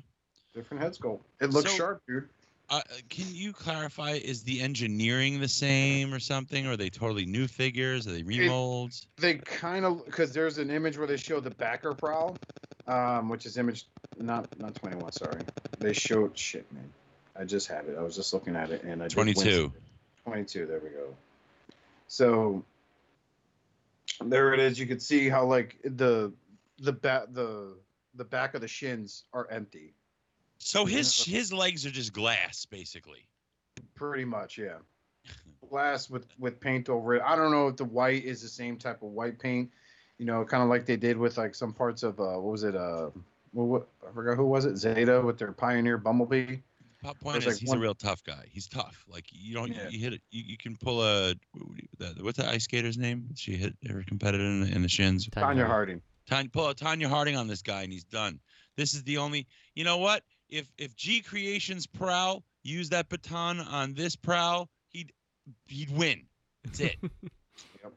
different head sculpt. It looks So- sharp, dude. Uh, can you clarify? Is the engineering the same or something? Or are they totally new figures? Are they remolds? They kind of because there's an image where they show the backer prowl, um, which is image not not 21. Sorry, they showed shit, man. I just had it. I was just looking at it and I 22. at it. 22. There we go. So there it is. You can see how like the the back the the back of the shins are empty. So his his legs are just glass, basically. Pretty much, yeah. Glass with with paint over it. I don't know if the white is the same type of white paint. You know, kind of like they did with like some parts of uh, what was it? Uh, what, what I forgot who was it? Zeta with their Pioneer Bumblebee. Po- Point There's, is, like, he's one- a real tough guy. He's tough. Like you don't, Yeah. you hit it. You, you can pull a. the- What's the ice skater's name? She hit her competitor in the, in the shins. Tonya Harding. Tanya, pull out Tonya Harding on this guy, and he's done. This is the only. You know what? If if G Creations Prowl used that baton on this Prowl, he'd he'd win. That's it. yep.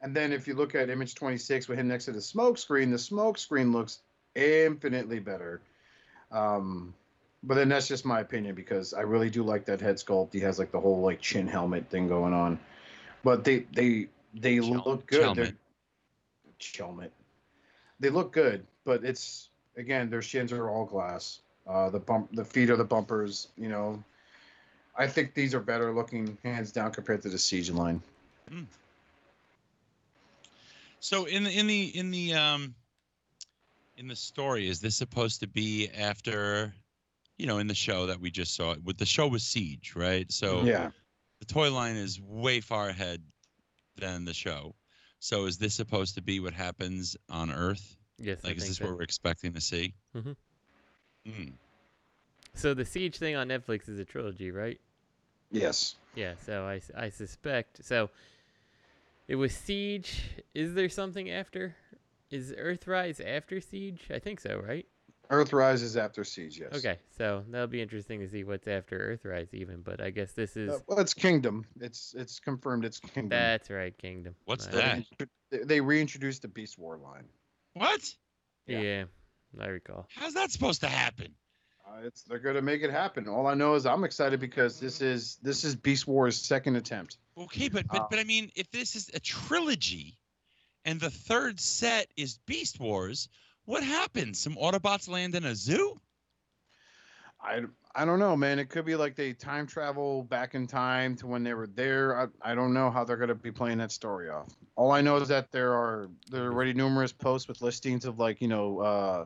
And then if you look at image 26 with him next to the smoke screen, the smoke screen looks infinitely better. Um, but then that's just my opinion because I really do like that head sculpt. He has like the whole like chin helmet thing going on. But they they they Chel- look good. They're- chelmet. Chelmet. They look good, but it's again their shins are all glass. Uh, the bump, the feet are the bumpers. You know, I think these are better looking hands down compared to the siege line. So in the in the in the um in the story, is this supposed to be after, you know, in the show that we just saw? With the show was Siege, right? So Yeah. the toy line is way far ahead than the show. So is this supposed to be what happens on Earth? Yes, I Like, is this so. what we're expecting to see? Mhm. Mm. So the Siege thing on Netflix is a trilogy, right? Yes. Yeah, so I, I suspect. So it was Siege. Is there something after? Is Earthrise after Siege? I think so, right? Earthrise is after siege. Yes. Okay, so that'll be interesting to see what's after Earthrise, even. But I guess this is. Uh, well, it's Kingdom. It's it's confirmed. It's Kingdom. That's right, Kingdom. What's Uh, that? They, they reintroduced the Beast War line. What? Yeah. I recall. How's that supposed to happen? Uh, it's they're gonna make it happen. All I know is I'm excited because this is this is Beast War's second attempt. Okay, but but, Uh, but I mean, if this is a trilogy, and the third set is Beast Wars, what happens? Some Autobots land in a zoo? I I don't know, man. It could be like they time travel back in time to when they were there. I, I don't know how they're gonna be playing that story off. All I know is that there are there are already numerous posts with listings of like you know uh,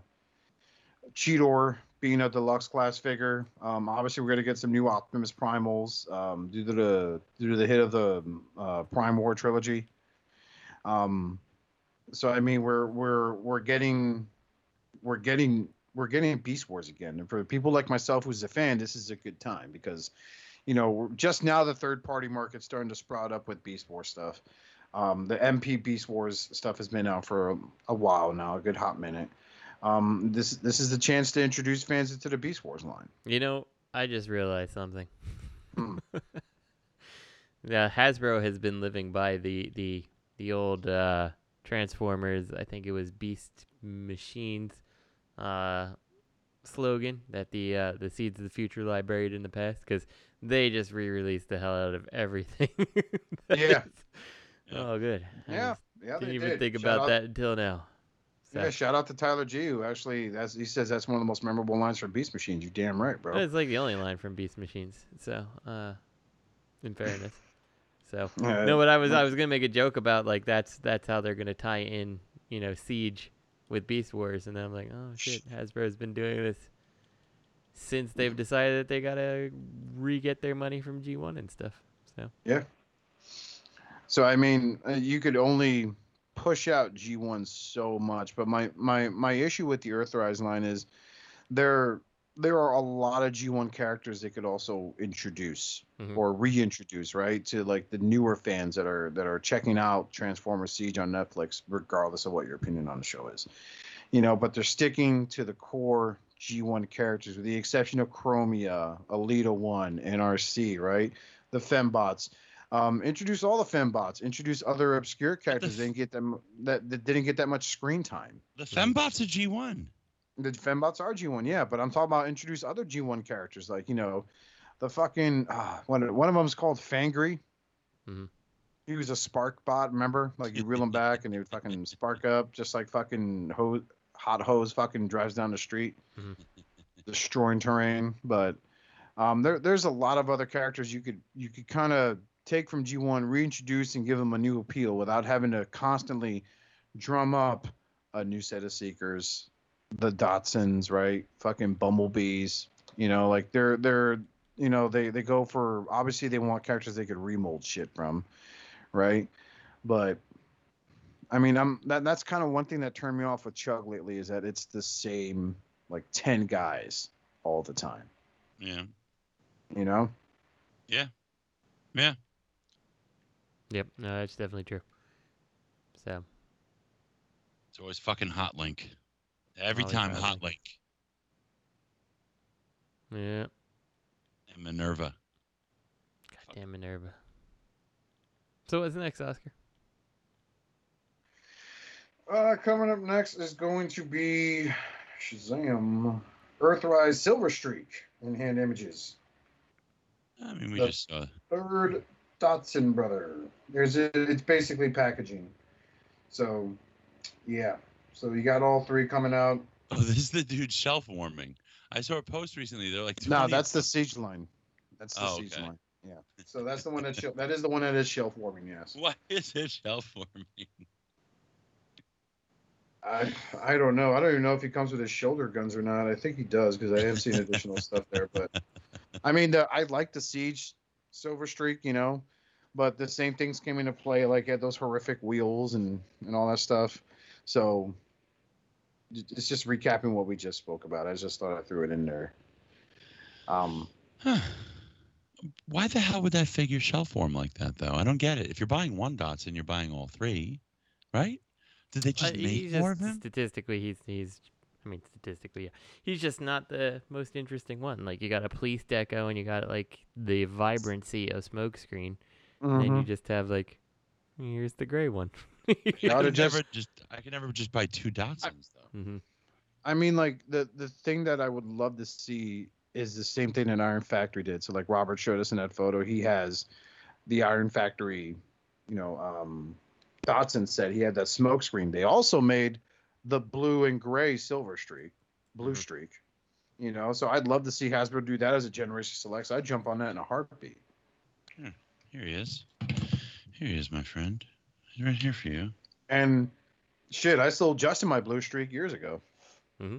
Cheetor being a deluxe class figure. Um, obviously, we're gonna get some new Optimus Primals um, due to the due to the hit of the uh, Prime War trilogy. Um, so I mean, we're we're we're getting we're getting we're getting Beast Wars again, and for people like myself who's a fan, this is a good time because, you know, just now the third party market's starting to sprout up with Beast Wars stuff. Um, the MP Beast Wars stuff has been out for a, a while now, a good hot minute. Um, this this is the chance to introduce fans into the Beast Wars line. You know, I just realized something. Hmm. yeah, Hasbro has been living by the the the old uh, Transformers. I think it was Beast Machines uh, slogan that the uh, the Seeds of the Future lie buried in the past because they just re-released the hell out of everything. Yeah. is- Oh, good. Yeah, just yeah, Didn't even did. think Shout about out- that until now. So, Yeah, shout out to Tyler G, who actually that's he says that's one of the most memorable lines from Beast Machines. You damn right, bro. It's like the only line from Beast Machines. So, uh, in fairness. So Yeah, no, but I was I was gonna make a joke about like that's that's how they're gonna tie in you know Siege with Beast Wars, and then I'm like, oh shit, Hasbro's been doing this since they've decided that they gotta re get their money from G1 and stuff. So Yeah. So I mean, uh, you could only push out G1 so much, but my my my issue with the Earthrise line is there there are a lot of G1 characters they could also introduce Mhm. or reintroduce, right? To like the newer fans that are that are checking out Transformers Siege on Netflix, regardless of what your opinion on the show is. You know, but they're sticking to the core G1 characters, with the exception of Chromia, Elita One, Arcee, right? The Fembots. Um, introduce all the Fembots. Introduce other obscure characters. They didn't get them that, that didn't get that much screen time. The Fembots are G1. The Fembots are G1, yeah, but I'm talking about introduce other G1 characters, like you know, the fucking uh, one one of them is called Fangry. Mhm. He was a spark bot, remember? Like you reel him back and he would fucking spark up, just like fucking hose, hot hose, fucking drives down the street, Mhm. destroying terrain. But um, there there's a lot of other characters you could you could kind of take from G1, reintroduce, and give them a new appeal without having to constantly drum up a new set of seekers, the Datsuns, right? Fucking bumblebees. You know, like they're they're you know they they go for obviously they want characters they could remold shit from, right? But I mean, I'm that that's kind of one thing that turned me off with CHUG lately is that it's the same like ten guys all the time. Yeah. You know? Yeah. Yeah. yep, no, that's definitely true. So It's always fucking Hot Link. Every Always time Hot Hot Link. Link Yeah. and Minerva. Goddamn Minerva. So what's next, Oscar? Uh, coming up next is going to be Shazam, Earthrise Silver Streak in hand images. I mean, we The- just saw. Third Datsun brother. There's a, it's basically packaging. So, yeah. So you got all three coming out. Oh, this is the dude shelf warming. I saw a post recently. They're like, No, that's the siege line. That's the Oh, siege okay. line. Yeah. So that's the one that shel- that is the one that is shelf warming. Yes. Why is it shelf warming? I I don't know. I don't even know if he comes with his shoulder guns or not. I think he does because I have seen additional stuff there. But I mean, the, I like the siege silver streak, you know, but the same things came into play, like at those horrific wheels and and all that stuff. So it- it's just recapping what we just spoke about. I just thought I threw it in there. Um, Huh. Why the hell would that figure shell form like that, though? I don't get it. If you're buying one dots and you're buying all three, right? Did they just Uh, make he's more of him? Statistically, he's he's. I mean, statistically, yeah. He's just not the most interesting one. Like you got a police deco, and you got like the vibrancy of smokescreen, and you just have like, here's the gray one. I oughta could just- never just I could never just buy two Datsuns though. hmm I mean, like the the thing that I would love to see is the same thing that Iron Factory did. So, like Robert showed us in that photo, he has the Iron Factory, you know, um, Datsun said he had that smoke screen. They also made the blue and gray silver streak, blue Mhm. streak. You know, so I'd love to see Hasbro do that as a generation select. So I'd jump on that in a heartbeat. Here he is. Here he is, my friend. He's right here for you. And shit, I sold Justin my blue streak years ago. Mm-hmm.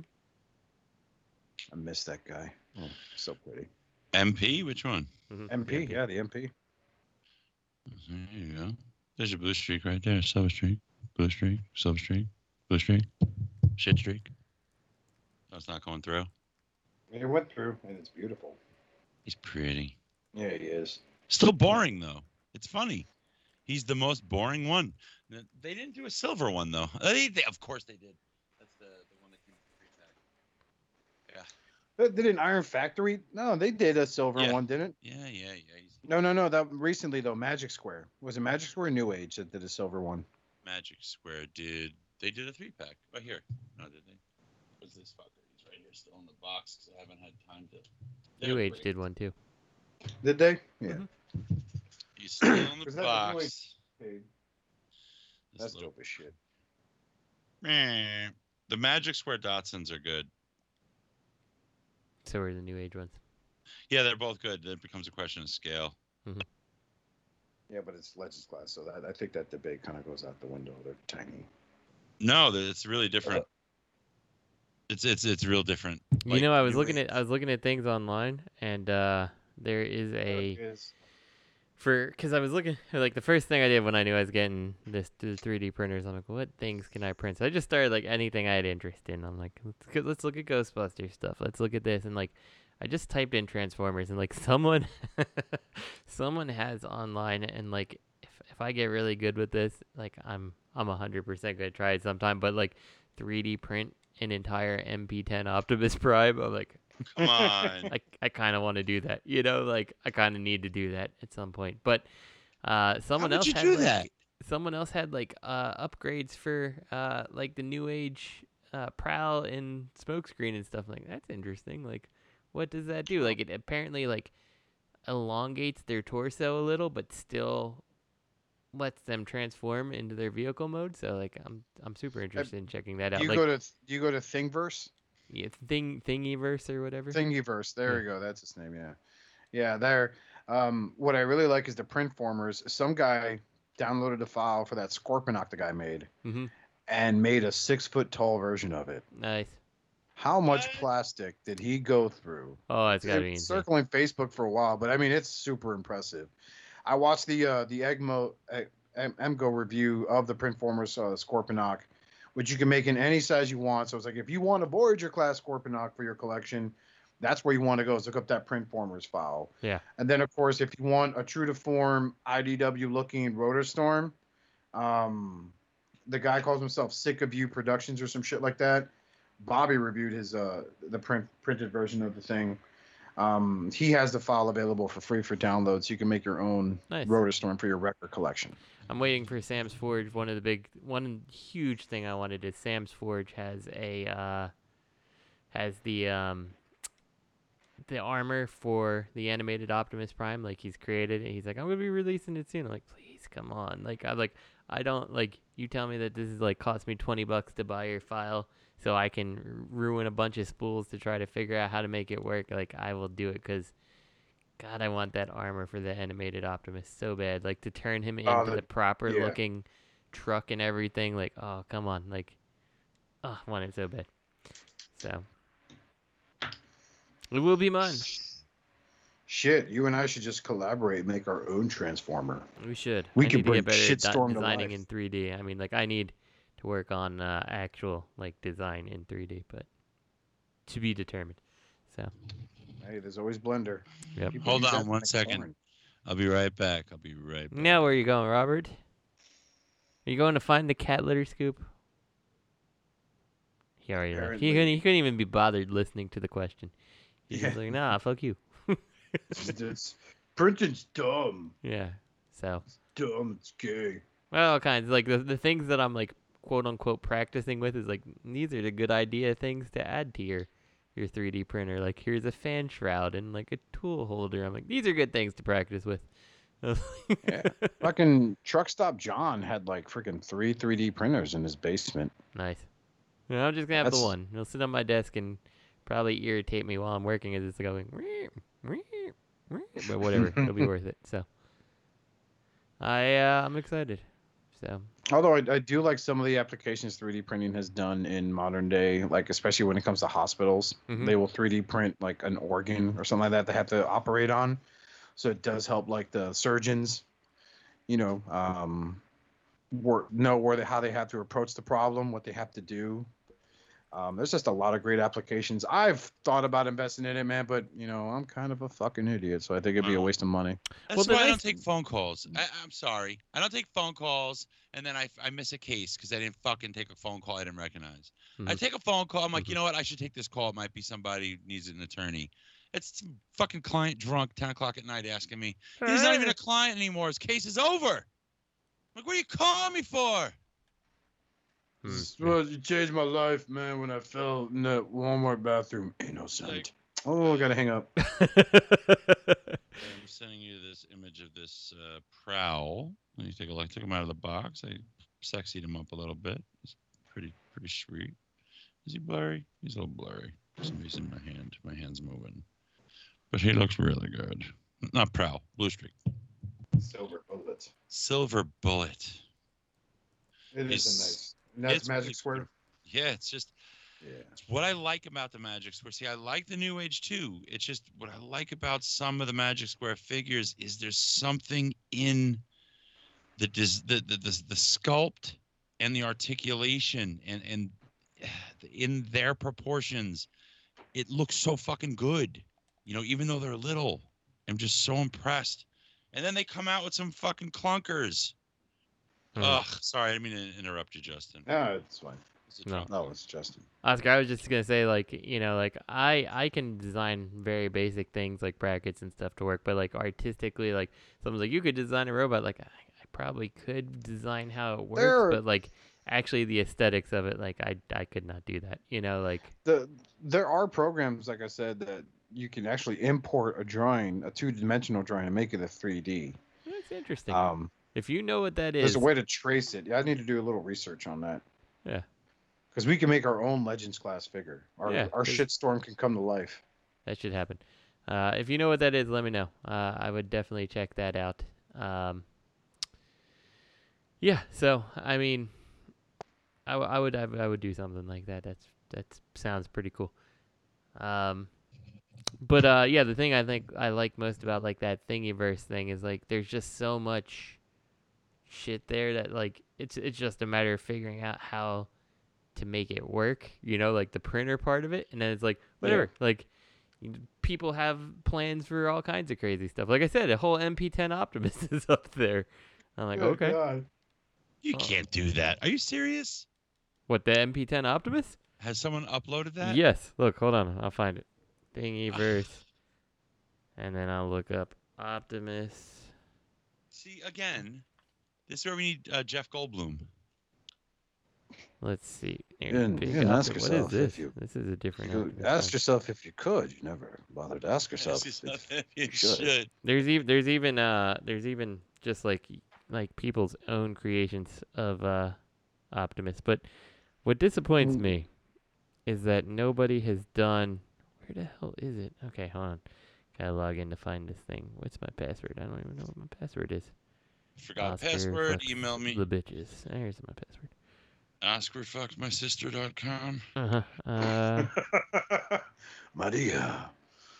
I miss that guy. Oh, so pretty. MP, which one? Mhm. MP, yeah, the MP. There you go. There's your blue streak right there. Silver streak, blue streak, silver streak, blue streak, shit streak. That's not going through. It went through, and it's beautiful. He's pretty. Yeah, he is. Still boring though. It's funny. He's the most boring one. They didn't do a silver one though. They, they, of course they did. That's the, the one that came with the free tag. They did an Iron Factory? No, they did a silver Yeah. one, didn't? Yeah, yeah, yeah. He's No, no, no. That recently though, Magic Square was it Magic Square or New Age that did a silver one? Magic Square did. They did a three pack. Oh here. No, did they? What's this fucker? He's right here, still in the box because I haven't had time to. New Age did one too. Did they? Yeah. Mhm. He's still in the Was that box. Age? That's little- dope as shit. Meh. The Magic Square Datsuns are good. So are the New Age ones. Yeah, they're both good. Then It becomes a question of scale. Yeah, but it's Legends class, so that I think that debate kind of goes out the window. They're tiny. No, it's really different. It's it's it's real different. you Like, know, I was looking Age. at I was looking at things online, and uh, there is a Is- for because I was looking like the first thing I did when I knew I was getting this the 3D printers. I'm like, what things can I print? So I just started like anything I had interest in. I'm like, let's let's look at Ghostbusters stuff. Let's look at this, and like I just typed in Transformers, and like someone someone has online, and like if if I get really good with this, like I'm I'm hundred percent gonna try it sometime. But like 3D print an entire MP10 Optimus Prime, I'm like, Come on. I, I kind of want to do that. You know, like I kind of need to do that at some point. But uh, someone else you had do like, that? Someone else had like uh, upgrades for uh, like the new age uh, prowl and smokescreen and stuff. like that's interesting. Like, what does that do? Like, it apparently like elongates their torso a little, but still lets them transform into their vehicle mode. So like, I'm I'm super interested in checking that Do out. you like, go to do you go to Thingiverse? Yeah, thing thingyverse or whatever. Thingiverse. There Yeah. you go. That's its name. Yeah, yeah. There. Um, what I really like is the print formers. Some guy downloaded a file for that Scorponok the guy made, Mhm. and made a six foot tall version of it. Nice. How much plastic did he go through? Oh, it's gotta It's be insane. circling Facebook for a while, but I mean it's super impressive. I watched the uh, the Egmo Emgo review of the Printformers uh, Scorponok, which you can make in any size you want. So it's like if you want a Voyager class Scorponok for your collection, that's where you want to go. Is look up that Printformers file. Yeah. And then of course if you want a true to form IDW looking Rotorstorm, um, the guy calls himself Sick of You Productions or some shit like that. Bobby reviewed his uh the print printed version of the thing. Um, he has the file available for free for download, so you can make your own Nice. Rotorstorm for your record collection. I'm waiting for Sam's Forge. One of the big, one huge thing I wanted is Sam's Forge has a uh, has the um, the armor for the animated Optimus Prime. Like he's created it. He's like, I'm gonna be releasing it soon. I'm like, please come on. Like I'm like, I don't like. You tell me that this is like cost me twenty bucks to buy your file, so I can ruin a bunch of spools to try to figure out how to make it work. Like I will do it because. God, I want that armor for the animated Optimus so bad. Like to turn him oh, into Oh, the, the- proper yeah. looking truck and everything. Like, oh, come on. Like, oh, I want it so bad. So, it will be mine. Shit, you and I should just collaborate, make our own transformer. We should. We I could bring Shitstorm to designing life. in 3D. I mean, like, I need to work on uh, actual like design in 3D, but to be determined. So, Hey, there's always Blender. Yep. People Hold on to one make second. porn. I'll be right back. I'll be right back. now where are you going, Robert? Are you going to find the cat litter scoop? He already left. He couldn't, he couldn't even be bothered listening to the question. He's just Yeah. like, nah, fuck you. It's- printing's dumb. Yeah. So, Dumb. It's gay. well, all kinds. Like the the things that I'm like quote unquote practicing with is like these are the good idea things to add to your your 3D printer. Like here's a fan shroud and like a tool holder. I'm like these are good things to practice with. Yeah. Fucking truck stop John had like freaking three 3D printers in his basement. Nice. I'm just gonna have the one. It'll sit on my desk and probably irritate me while I'm working as it's going. But whatever, it'll be worth it. So, I uh, I'm excited. So Although I, I do like some of the applications 3D printing has done in modern day, like especially when it comes to hospitals, Mhm. they will 3D print like an organ or something like that they have to operate on. So it does help like the surgeons, you know, um, work, know where they, how they have to approach the problem, what they have to do. Um, there's just a lot of great applications. I've thought about investing in it, man, but you know, I'm kind of a fucking idiot, so I think it'd be a waste of money. That's Well, why I don't take phone calls. I, I'm sorry. I don't take phone calls, and then I, I miss a case because I didn't fucking take a phone call I didn't recognize. I Mhm. take a phone call. I'm like, you know what? I should take this call. It might be somebody who needs an attorney. It's some fucking client drunk, 10 o'clock at night, asking me. He's not even a client anymore. His case is over. I'm like, what are you calling me for? Well, you changed my life, man, when I fell in that Walmart bathroom. Innocent. Oh, I gotta hang up. I'm sending you this image of this uh, prowl. Let me take a look. I took him out of the box. I sexied him up a little bit. He's pretty, pretty sweet. Is he blurry? He's a little blurry. For some reason, my hand, my hand's moving. But he looks really good. Not prowl, blue streak, Silver bullet. silver bullet. It is It's- a nice. And that's it's Magic really Square. Yeah, it's just Yeah. it's what I like about the Magic Square. See, I like the New Age too. It's just what I like about some of the Magic Square figures is there's something in the the the the, the sculpt and the articulation and and in their proportions, it looks so fucking good. You know, even though they're little, I'm just so impressed. And then they come out with some fucking clunkers. Hmm. Ugh, sorry, I didn't mean to interrupt you, Justin. Yeah, it's fine. It's No. No, it's Justin. Oscar, I was just gonna say, like, you know, like I I can design very basic things like brackets and stuff to work, but like artistically, like someone's like, you could design a robot. Like, I, I probably could design how it works, There- but like actually the aesthetics of it, like I I could not do that. You know, like The there are programs, like I said, that you can actually import a drawing, a two-dimensional drawing, and make it a 3D. that's interesting. Um, if you know what that is, there's a way to trace it. Yeah, I need to do a little research on that. Yeah. Because we can make our own Legends class figure. Our Yeah, our shitstorm can come to life. that should happen. Uh, if you know what that is, let me know. Uh, I would definitely check that out. Um, yeah, so I mean, I, w- I would I, would- I would do something like that. That's that sounds pretty cool. Um, but uh, yeah, the thing I think I like most about like that Thingiverse thing is like there's just so much shit there that like it's it's just a matter of figuring out how to make it work. You know, like the printer part of it, and then it's like whatever. Like people have plans for all kinds of crazy stuff. Like I said, a whole MP10 Optimus is up there. I'm like, oh, okay. You Oh. can't do that. Are you serious? What the MP10 Optimus? Has someone uploaded that? Yes. Look, hold on. I'll find it. Thingiverse. and then I'll look up Optimus. See again. This is where we need uh, Jeff Goldblum. Let's see. You didn't- you didn't ask Opti- What is yourself if this? you- This is a different. You ask yourself if you could. You never bothered to ask yourself. This is if- nothing you you should. should. There's even there's even uh there's even just like like people's own creations of uh Optimus. But what disappoints Mm. me is that nobody has done where the hell is it? Okay, hold on. Gotta log in to find this thing. What's my password? I don't even know what my password is. Forgot Oscar password. Email me. The bitches. Here's my password. OscarFucksMySister.com. Uh-huh. Uh Maria.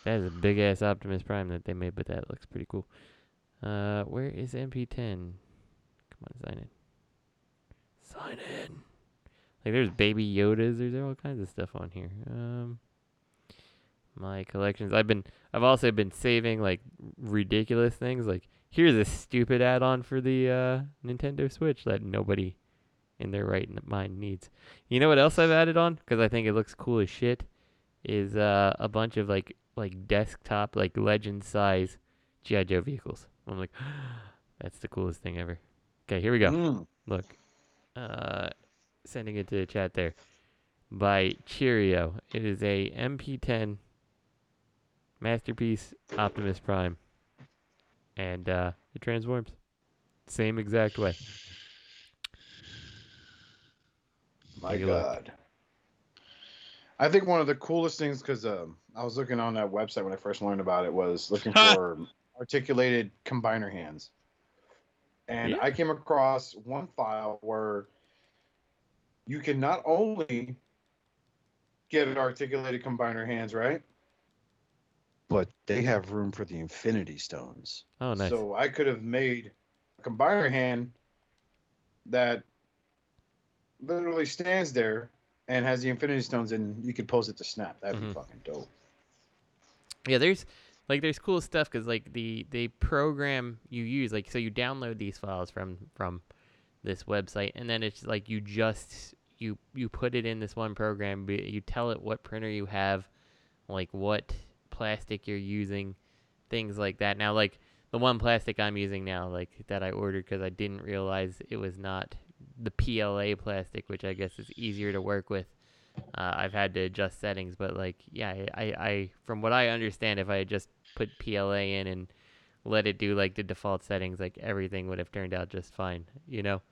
That is a big ass Optimus Prime that they made, but that looks pretty cool. Uh, where is MP10? Come on, sign in. Sign in. Like, there's baby Yodas. There's all kinds of stuff on here. Um, my collections. I've been. I've also been saving like ridiculous things. Like, here's a stupid add-on for the uh, Nintendo Switch that nobody in their right mind needs. You know what else I've added on? Because I think it looks cool as shit is uh, a bunch of like like desktop like legend size GI Joe vehicles. I'm like, that's the coolest thing ever. Okay, here we go. Mm. Look, uh, sending it to the chat there by Cheerio. It is a MP10 masterpiece Optimus Prime, and uh, it transforms same exact way. My Take a look. God. I think one of the coolest things, because um, I was looking on that website when I first learned about it, was looking for articulated combiner hands. And Yeah. I came across one file where you can not only get articulated combiner hands, right? But they have room for the infinity stones. Oh, nice. So I could have made a combiner hand that literally stands there and has the infinity stones and you could pose it to snap. That'd Mhm. be fucking dope. Yeah, there's like there's cool stuff because like the the program you use like so you download these files from from this website and then it's like you just you you put it in this one program you tell it what printer you have like what plastic you're using things like that now like the one plastic i'm using now like that i ordered because i didn't realize it was not the pla plastic which i guess is easier to work with uh, I've had to adjust settings, but like, yeah, I, I, from what I understand, if I had just put PLA in and let it do like the default settings, like everything would have turned out just fine, you know.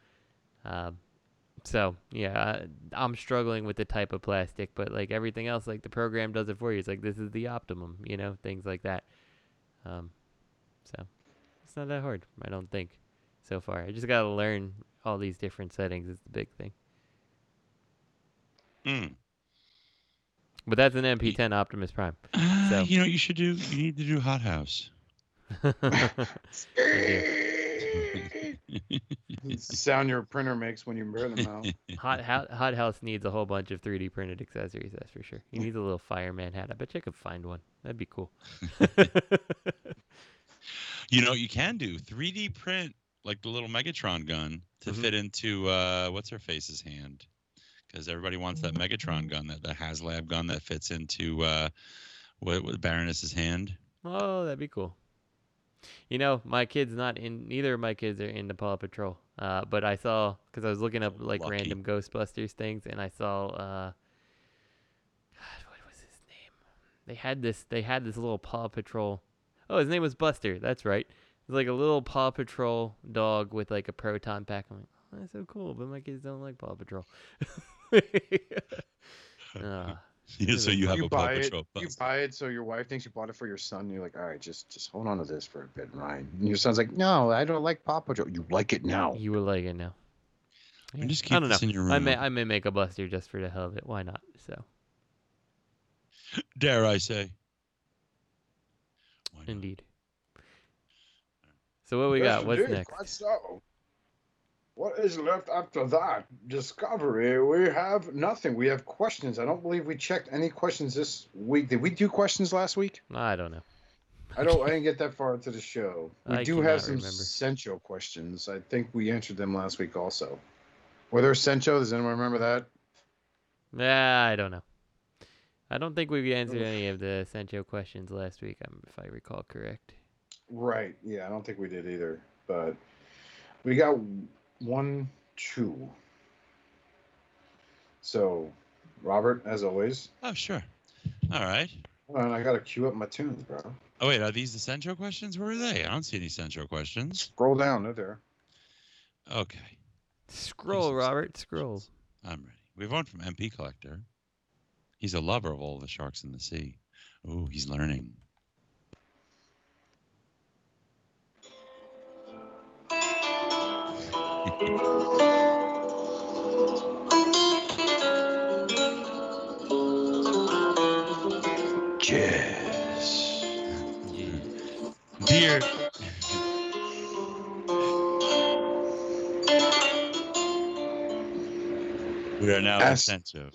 Um, so yeah, I, I'm struggling with the type of plastic, but like everything else, like the program does it for you. It's like this is the optimum, you know, things like that. Um, so it's not that hard, I don't think, so far. I just gotta learn all these different settings. Is the big thing. Mm. But that's an MP10 Optimus Prime. Uh, So- You know what you should do? You need to do Hot House. Sound your printer makes when you burn them out. Hot Hot Hot House needs a whole bunch of 3D printed accessories. That's for sure. He needs a little fireman hat. I bet you could find one. That'd be cool. You know what you can do? 3D print like the little Megatron gun to Mhm. fit into uh, what's her face's hand, because everybody wants that Megatron gun, that the HasLab gun that fits into uh, what, what Baroness's hand. oh, that'd be cool. You know, my kid's not in. Neither of my kids are into Paw Patrol. Uh, but I saw because I was looking up like Lucky. random Ghostbusters things, and I saw. Uh, God, what was his name? They had this. They had this little Paw Patrol. Oh, his name was Buster. That's right. It was like a little Paw Patrol dog with like a proton pack. I'm like, oh, that's so cool. But my kids don't like Paw Patrol. Ah, Yeah, so you have you a Paw buy it, Patrol. you buy it so your wife thinks you bought it for your son. You're like, all right, just just hold on to this for a bit, Ryan. And your son's like, no, I don't like Paw Patrol. You like it now. you will like it now. And just I keep don't this know. in your room. I may I may make a Buster just for the hell of it. Why not? So Dare I say? Why not? indeed. So what we got? What's next? What is left after that? Discovery. We have nothing. We have questions. I don't believe we checked any questions this week. Did we do questions last week? I don't know. I don't. I didn't get that far into the show. We I do have some remember. Sancho questions. I think we answered them last week also. Were there Sancho? Does anyone remember that? Yeah, I don't know. I don't think we answered any of the Sancho questions last week, um, if I recall correct. Right. Yeah, I don't think we did either. But we got one, two. So, Robert, as always. Oh, sure. All right. Hold on, I gotta queue up my tunes, bro. Oh wait, are these the Centro questions? Where are they? I don't see any Centro questions. Scroll down, they're there. Okay, Scroll, Robert, scroll. I'm ready. We have one from MP Collector. He's a lover of all the sharks in the sea. Oh, he's learning. Yes. Dear. we are now Centro.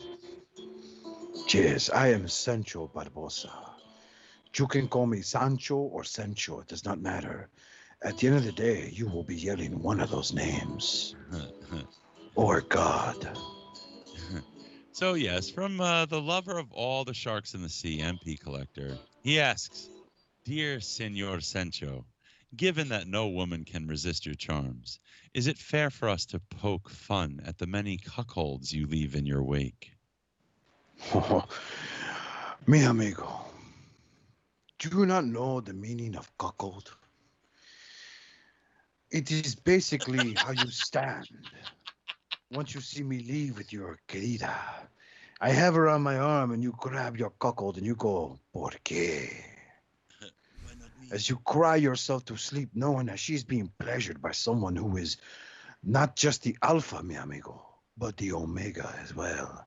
Yes, I am Sancho Barbosa. You can call me Sancho or Sancho, it does not matter. At the end of the day, you will be yelling one of those names. Or God. So yes, from uh, the lover of all the sharks in the sea, MP Collector, he asks, "Dear Senor Sancho, given that no woman can resist your charms, is it fair for us to poke fun at the many cuckolds you leave in your wake?" Mi amigo, do you not know the meaning of cuckold? It is basically how you stand once you see me leave with your querida. I have her on my arm and you grab your cuckold and you go, ¿Por qué? As you cry yourself to sleep, knowing that she's being pleasured by someone who is not just the alpha, mi amigo, but the omega as well.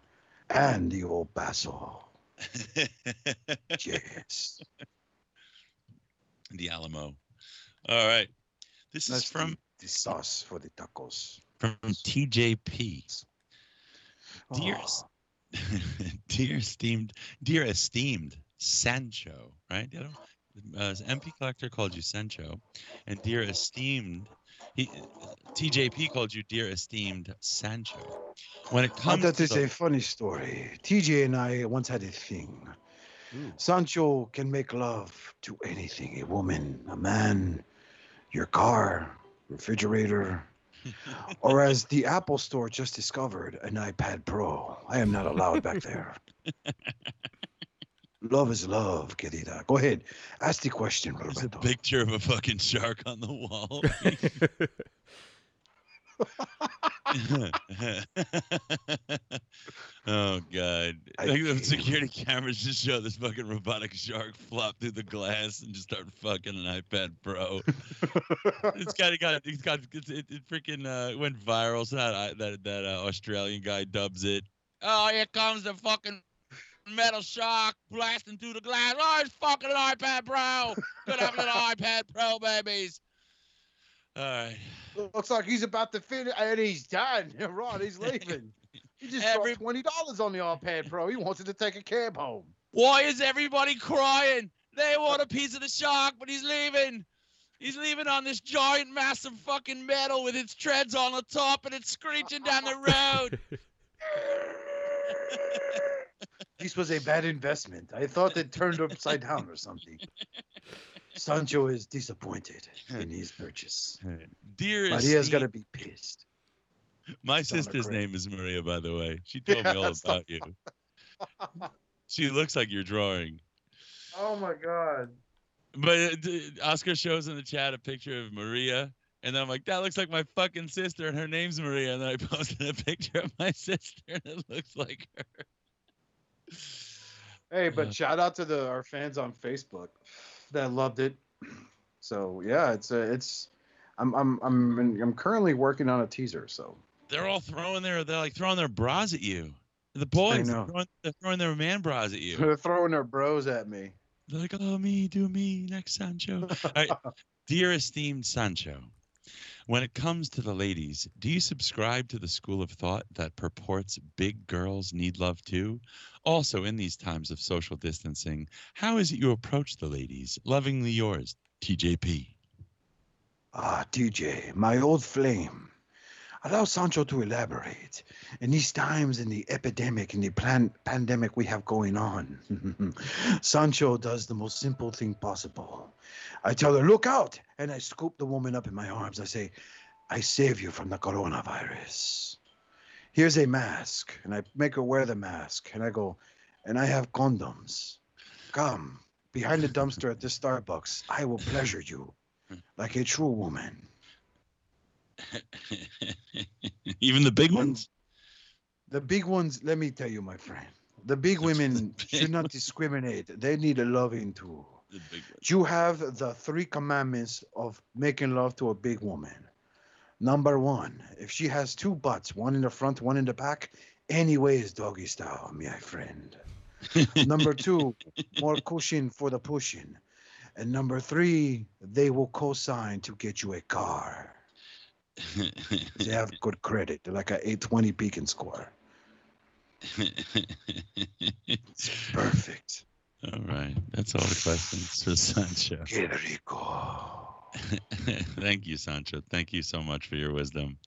And the old paso. yes. The Alamo. All right. This is from the, the sauce for the tacos. from TJP. Dear, Oh, dear esteemed, dear esteemed Sancho, right? I don't, uh, MP Collector called you Sancho, and dear esteemed, he, TJP called you dear esteemed Sancho. When it oh, comes that to is the- a funny story. TJ and I once had a thing. Sancho can make love to anything a woman, a man, your car, refrigerator, or as the Apple Store just discovered, an iPad Pro. I am not allowed back there. love is love, querida. Go ahead. Ask the question, There's a picture of a fucking shark on the wall. oh god! I Like the security cameras just show this fucking robotic shark flop through the glass and just start fucking an iPad Pro. it's got it got it's got it's, it, it freaking uh, went viral. So that that that uh, Australian guy dubs it. Oh, here comes the fucking metal shark blasting through the glass. Oh, it's fucking an iPad Pro. Good having an iPad Pro, babies. All right. Looks like he's about to finish, and he's done. Right, he's leaving. He just Every- dropped twenty dollars on the iPad Pro. He wanted to take a cab home. Why is everybody crying? They want a piece of the shark, but he's leaving. He's leaving on this giant, massive fucking metal with its treads on the top and it's screeching down the road. This was a bad investment. I thought it turned upside down or something. Sancho is disappointed in his purchase. Dear Maria's esteemed- got to be pissed. My It's sister's name is Maria, by the way. She told me all Yeah, stop. about you. She looks like you're drawing. Oh my god. But uh, Oscar shows in the chat a picture of Maria, and I'm like, that looks like my fucking sister, and her name's Maria. And then I posted a picture of my sister, and it looks like her. Hey, but Yeah. shout out to the our fans on Facebook that loved it. So yeah, it's a, it's. I'm I'm I'm I'm currently working on a teaser. So They're all throwing their, they're like throwing their bras at you. The boys, they're throwing, they're throwing their man bras at you. they're throwing their bros at me. They're like, oh, me, do me, next Sancho. All right. Dear esteemed Sancho, When it comes to the ladies, do you subscribe to the school of thought that purports big girls need love too? Also, in these times of social distancing, how is it you approach the ladies? Lovingly yours, TJP. Ah, TJ, my old flame. Allow Sancho to elaborate. In these times, in the epidemic, in the plan- pandemic we have going on, Sancho does the most simple thing possible. I tell her, look out! And I scoop the woman up in my arms. I say, I save you from the coronavirus. Here's a mask. And I make her wear the mask. And I go, and I have condoms. Come, behind the dumpster at this Starbucks. I will pleasure you like a true woman. Even the big ones? The big ones, let me tell you, my friend, the big women should not discriminate. They need a loving too. You have the three commandments of making love to a big woman. Number one, if she has two butts, one in the front, one in the back, anyway is doggy style, my friend. number two, more cushion for the pushing. And number three, they will co-sign to get you a car. they have good credit. They're like a 820 beacon score. Perfect. All right. That's all the questions for Sancho. Que rico. Thank you, Sancho. Thank you so much for your wisdom.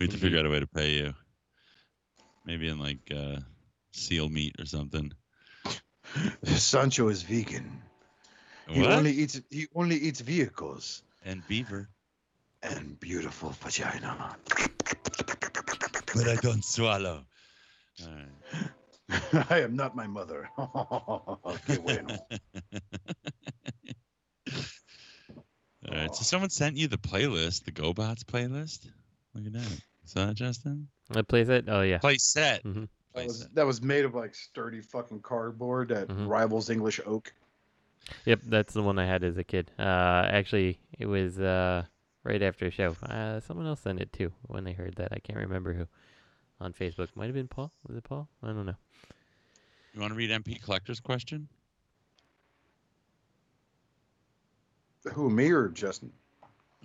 We have to figure out a way to pay you. Maybe in like uh, seal meat or something. Sancho is vegan. What? He only eats he only eats vehicles And beaver. And beautiful vagina. But I don't swallow. All right. I am not my mother. Que bueno. All right. So someone sent you the playlist, the GoBots playlist. Look at that. Is that, Justin? What plays it? Oh yeah. Play set. Mhm. That was, that was made of like sturdy fucking cardboard that rivals English oak. Yep, that's the one I had as a kid. Uh, actually, it was uh right after a show. Uh, someone else sent it too when they heard that. I can't remember who. On Facebook, might have been Paul. Was it Paul? I don't know. You want to read MP Collector's question? Who, me or Justin?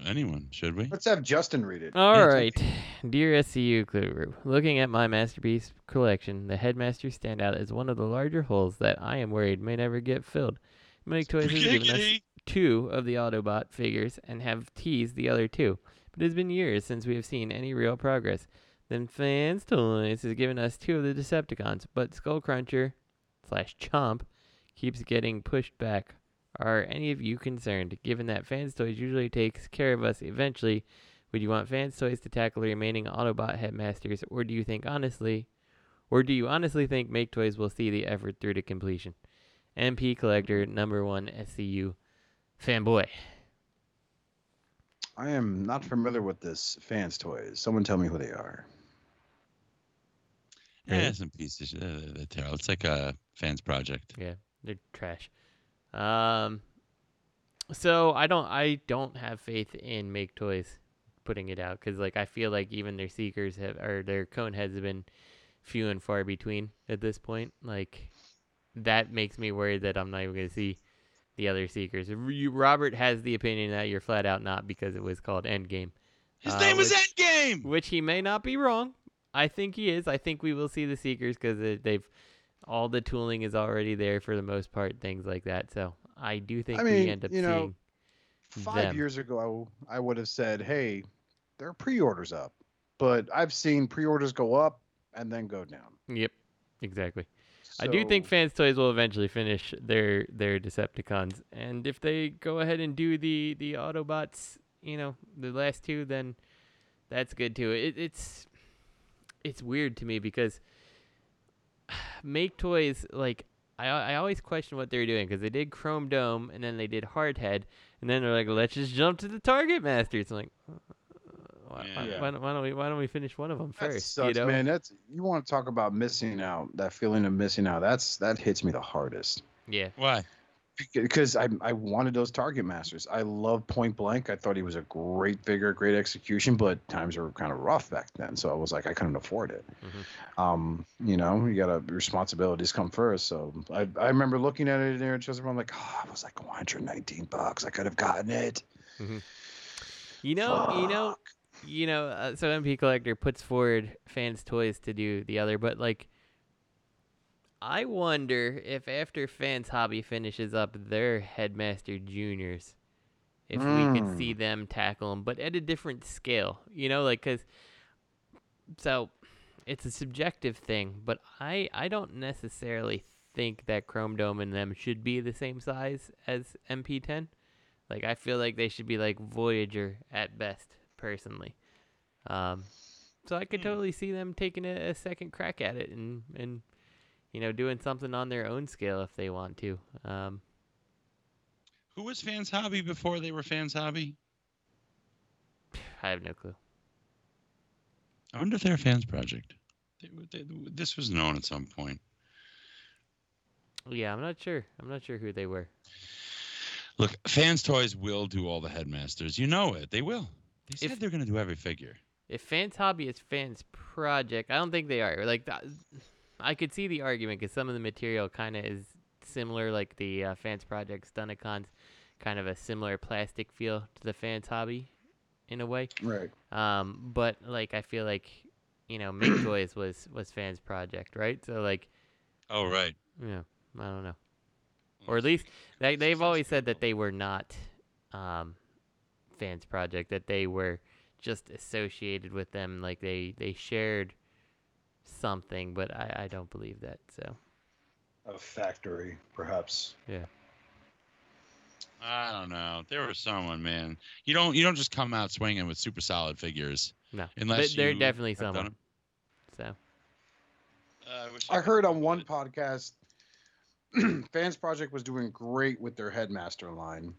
Anyone, should we? Let's have Justin read it. All Yeah, right, dear SCU Guru, looking at my masterpiece collection, the Headmaster stand out as one of the larger holes that I am worried may never get filled. Maketoys has given us Giggity. Two of the Autobot figures and have teased the other two, but it has been years since we have seen any real progress. Then Fans Toys has given us two of the Decepticons, but Skullcruncher slash Chomp keeps getting pushed back. Are any of you concerned, given that Fans Toys usually takes care of us eventually? Would you want Fans Toys to tackle the remaining Autobot headmasters, or do you think honestly, or do you honestly think Maketoys will see the effort through to completion? MP Collector number one SCU fanboy. I am not familiar with this fans toys. Someone tell me who they are. Yeah, some pieces. Uh, they're terrible. It's like a fans project. Yeah, they're trash. Um, so I don't, I don't have faith in Maketoys putting it out because, like, I feel like even their seekers have, or their cone heads have been few and far between at this point. Like, that makes me worried that I'm not even going to see the other seekers. Robert has the opinion that you're flat out not because it was called Endgame. His uh, name is Endgame. which he may not be wrong. I think he is. I think we will see the Seekers because they've all the tooling is already there for the most part, things like that. So I do think I we end up you know, seeing Five them. years ago, I would have said, "Hey, there are pre-orders up," but I've seen pre-orders go up and then go down. Yep, exactly. I do think Fans Toys will eventually finish their their Decepticons, and if they go ahead and do the the Autobots, you know, the last two, then that's good too. It, it's it's weird to me because Maketoys like I I always question what they're doing because they did Chrome Dome and then they did Hardhead and then they're like let's just jump to the Target Master. It's like why, why- Yeah. why, don't- why don't we why don't we finish one of them first? That first? sucks, you know? man. That's you want to talk about missing out. That feeling of missing out. That's that hits me the hardest. Yeah. Why? Because I I wanted those Target Masters. I love Point Blank. I thought he was a great figure, great execution, but times were kind of rough back then. So I was like, I couldn't afford it. Um, you know, you gotta responsibilities come first. So I, I remember looking at it there in Chesterfield. I'm like, oh, it was like 119 bucks. I could have gotten it. Mhm. You know, you know, you know. Uh, so MP Collector puts forward fans' toys to do the other, but like, I wonder if after fans' hobby finishes up their Headmaster Juniors, if we could see them tackle them, but at a different scale. You know, like because so it's a subjective thing, but I I don't necessarily think that Chrome Dome and them should be the same size as MP10. Like I feel like they should be like Voyager at best, personally. Um, so I could totally see them taking a, a second crack at it and and you know doing something on their own scale if they want to. Um, Who was Fans Hobby before they were Fans Hobby? I have no clue. I wonder if they're a fans project. They, they, this was known at some point. Yeah, I'm not sure. I'm not sure who they were. Look, Fans Toys will do all the headmasters. You know it. They will. They said If- they're going to do every figure. If fans hobby is fans project, I don't think they are. Like that, I could see the argument because some of the material kind of is similar. Like the uh, fans project Stunnicons, kind of a similar plastic feel to the fans hobby, in a way. Right. Um, but like I feel like, you know, Make Toys was was fans project, right? So like, Oh, right. yeah, I don't know. Or at least they they've always said that they were not um, fans project. That they were just associated with them. Like they they shared something, but I I don't believe that. So A factory, perhaps. yeah. I don't know. There was someone, man. You don't you don't just come out swinging with super solid figures. No, Unless but they're definitely have someone. So Uh, I, wish I heard on one it. podcast, Fans Project was doing great with their Headmaster line.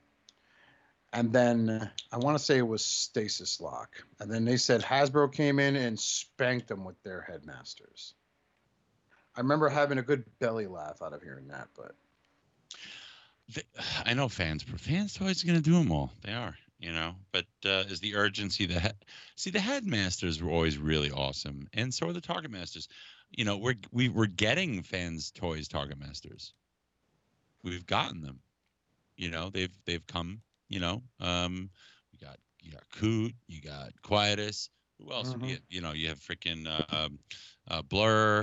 And then I want to say it was Stasis Lock. And then they said Hasbro came in and spanked them with their Headmasters. I remember having a good belly laugh out of hearing that, but Th- I know fans, fans toys are going to do them all. They are, you know. But uh, is the urgency the he- see the headmasters were always really awesome, and so are the target masters. You know, we're we we're getting fans toys target masters. We've gotten them. You know, they've they've come. You know, um, you got you got Coot, you got Quietus. Who else? Mhm. You, you know, you have freaking uh, um, uh, Blur.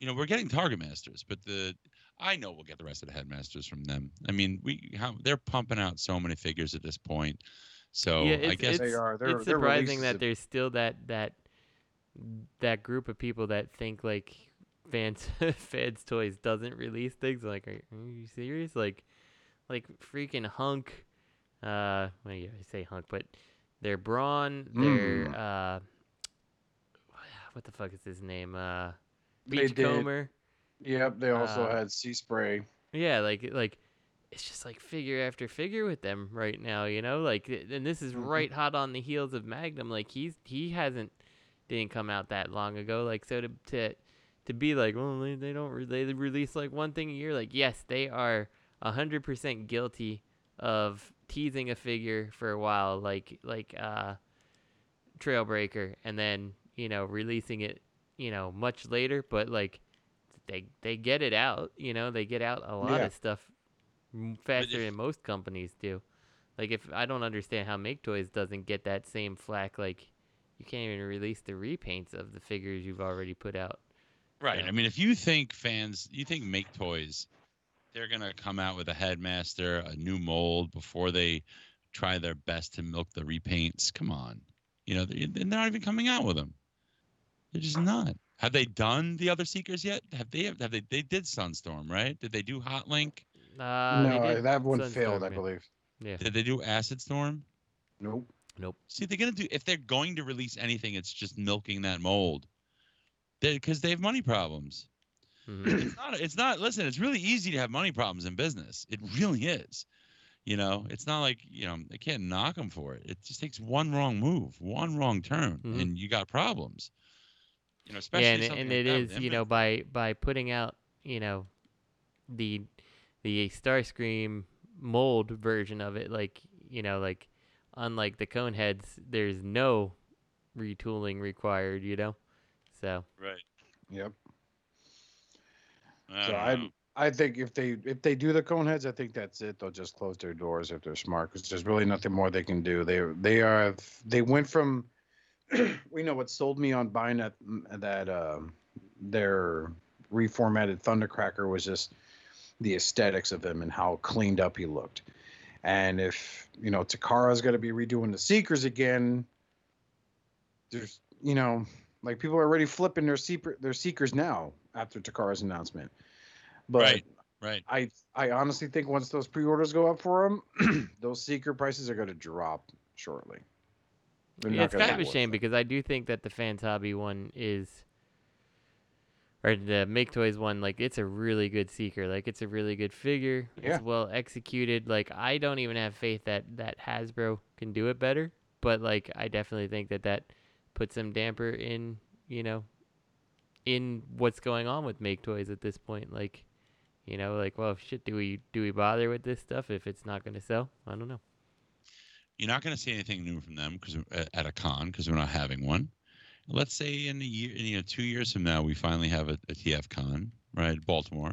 you know, we're getting target masters, but the I know we'll get the rest of the headmasters from them. I mean, we how they're pumping out so many figures at this point. So yeah, I it's, guess it's, They are. They're- it's they're surprising that there's still that that that group of people that think like fans fans toys doesn't release things. Like, are, are you serious? Like, like freaking hunk. Uh, well, yeah, I say hunk, but they're brawn. They're Mm. uh, what the fuck is his name? Uh, Beachcomber. yep, they also Uh, had Sea Spray. Yeah, like like it's just like figure after figure with them right now, you know? Like and this is Mhm. right hot on the heels of Magnum. Like he's he hasn't didn't come out that long ago. Like so to to to be like, well, they, they don't re- they release like one thing a year. Like yes, they are a hundred percent guilty of teasing a figure for a while, like like uh, Trailbreaker, and then you know releasing it, you know, much later. But like they they get it out, you know, they get out a lot Yeah. of stuff faster if- than most companies do. Like if I don't understand how Maketoys doesn't get that same flack, like you can't even release the repaints of the figures you've already put out. right. Yeah. I mean, if you think fans, you think Maketoys, they're gonna come out with a headmaster, a new mold before they try their best to milk the repaints. Come on, you know they- they're not even coming out with them. They're just not. Have they done the other seekers yet? Have they? Have they? They did Sunstorm, right? Did they do Hot Link? Uh, no, that one Sunstorm, failed, I yeah. believe. Yeah. Did they do Acid Storm? Nope. Nope. See, they're gonna do if they're going to release anything, it's just milking that mold. Because they have money problems. Mhm. It's not. It's not. Listen, it's really easy to have money problems in business. It really is. You know, it's not like you know they can't knock them for it. It just takes one wrong move, one wrong turn, Mhm. and you got problems. You know, especially yeah, and, it- something and like it that with is you know by by putting out you know the the Starscream mold version of it, like you know, like unlike the Coneheads, there's no retooling required, you know. So Right. Yep. I So I'm. I think if they if they do the cone heads, I think that's it. They'll just close their doors if they're smart, because there's really nothing more they can do. They they are they went from, we know what sold me on buying that that um their reformatted Thundercracker was just the aesthetics of him and how cleaned up he looked. And if you know Takara's going to be redoing the Seekers again, there's you know like people are already flipping their seeker their Seekers now after Takara's announcement. But Right, right. I I honestly think once those pre-orders go up for them, those Seeker prices are going to drop shortly. They're Yeah, it's kind of a shame it. because I do think that the Fans Hobby one is, or the Maketoys one, like it's a really good seeker. Like it's a really good figure. Yeah. It's well executed. Like I don't even have faith that that Hasbro can do it better. But like I definitely think that that puts some damper in, you know, in what's going on with Maketoys at this point. Like, you know, like well, shit, do we do we bother with this stuff if it's not going to sell? I don't know. You're not going to see anything new from them because at a con because we're not having one. Let's say in a year, you know, two years from now, we finally have a, a TF con, right, Baltimore,